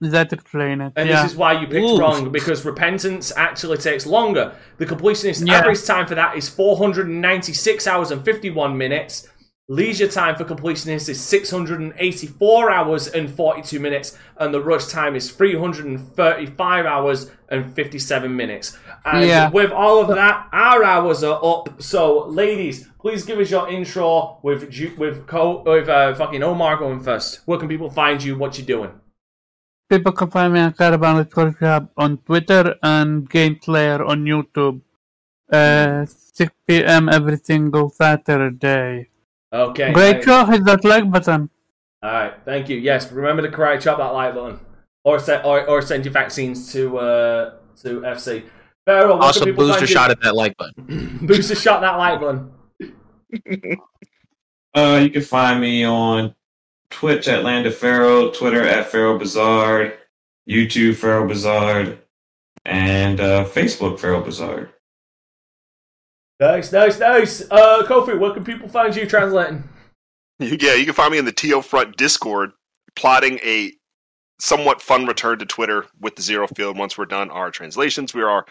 That explain it. And yeah. this is why you picked Oof. wrong because repentance actually takes longer. The completionist Yeah. average time for that is 496 hours and 51 minutes. Leisure time for completionist is 684 hours and 42 minutes, and the rush time is 335 hours and 57 minutes. And Yeah. with all of that, our hours are up. So, ladies, please give us your intro with with co- with uh, fucking Omar going first. Where can people find you? What you doing? People can find me on Caravan Shop on Twitter and Game Slayer on YouTube. Uh, 6 p.m. every single Saturday. Okay. Great thank- show. Hit that like button. All right, thank you. Yes, remember to karate chop that like button, or send or, or send your vaccines to uh to FC. Pharaoh, also, can people booster find you? shot at that like button. [LAUGHS] [LAUGHS] booster shot that like button. [LAUGHS] Uh, you can find me on Twitch at Land of Pharaoh, Twitter at Pharaoh Bizarre, YouTube Pharaoh Bizarre, and uh, Facebook Pharaoh Bizarre. Nice, nice, nice. Uh, Kofi, where can people find you translating? Yeah, you can find me in the TO Front Discord plotting a somewhat fun return to Twitter with the zero field once we're done our translations. We are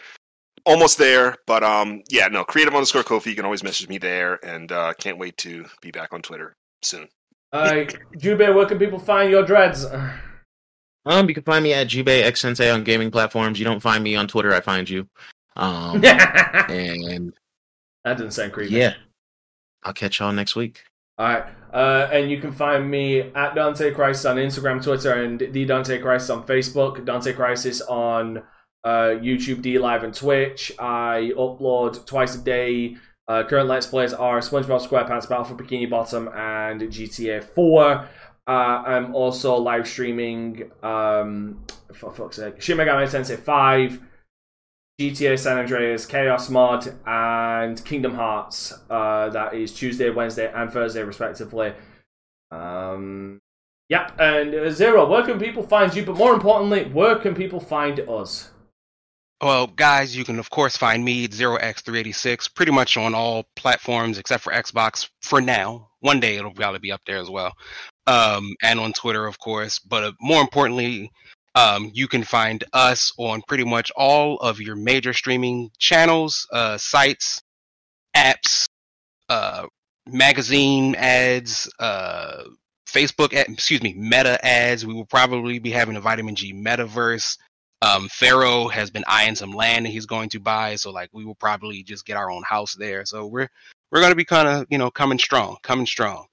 almost there, but um, yeah, no, creative underscore Kofi. You can always message me there, and uh, can't wait to be back on Twitter soon. All right, Jube, where can people find your dreads? Um, you can find me at Jubei X Sensei on gaming platforms. You don't find me on Twitter, I find you. [LAUGHS] Um, that doesn't sound creepy. yeah, I'll catch y'all next week. All right, uh, and you can find me at Dante Christ on Instagram, Twitter, and the Dante Christ on Facebook. Dante Crisis on uh, YouTube, D Live, and Twitch. I upload twice a day. Uh, current Let's Plays are SpongeBob SquarePants, Battle for Bikini Bottom, and GTA 4. Uh, I'm also live streaming, um, for fuck's sake, Shin Megami Tensei 5, GTA San Andreas, Chaos Mod, and Kingdom Hearts. Uh, that is Tuesday, Wednesday, and Thursday, respectively. Um, yeah, and uh, Zero, where can people find you? But more importantly, where can people find us? Well, guys, you can of course find me at 0x386 pretty much on all platforms except for Xbox for now. One day it'll probably be up there as well. Um, and on Twitter, of course. But uh, more importantly, um, you can find us on pretty much all of your major streaming channels, uh, sites, apps, uh, magazine ads, uh, Facebook, ad, excuse me, meta ads. We will probably be having a Vitamin G metaverse. Um, Pharaoh has been eyeing some land that he's going to buy, so like we will probably just get our own house there. So we're we're gonna be kind of you know coming strong, coming strong.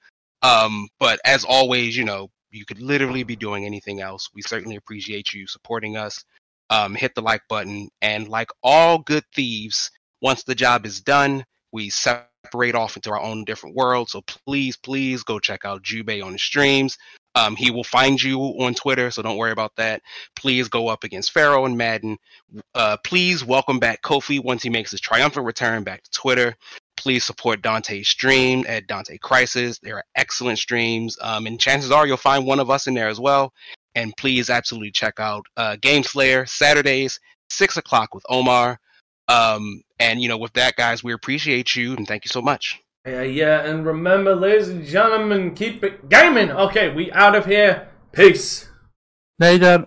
Um, but as always, you know, you could literally be doing anything else. We certainly appreciate you supporting us. Um, hit the like button, and like all good thieves, Once the job is done, we separate off into our own different worlds. So please, please go check out Jubei on the streams. Um, he will find you on Twitter, so don't worry about that. Please go up against Pharaoh and Madden. Uh, please welcome back Kofi once he makes his triumphant return back to Twitter. Please support Dante's stream at Dante Crisis. They are excellent streams, um, and chances are you'll find one of us in there as well. And please absolutely check out uh, Game Slayer Saturdays, six o'clock with Omar. Um, and you know, with that, guys, we appreciate you and thank you so much. Yeah, yeah, and remember, ladies and gentlemen, keep it gaming. Okay, we out of here. Peace. Later.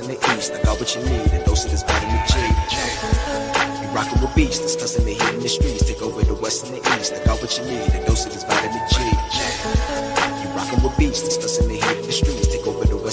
Over the east. I got what you need, and those of this vitamin G. You rockin' with beats, discussing the heat in the streets. Take over the west and the east. I got what you need, and those of this vitamin G. You rockin' with beats, discussing the heat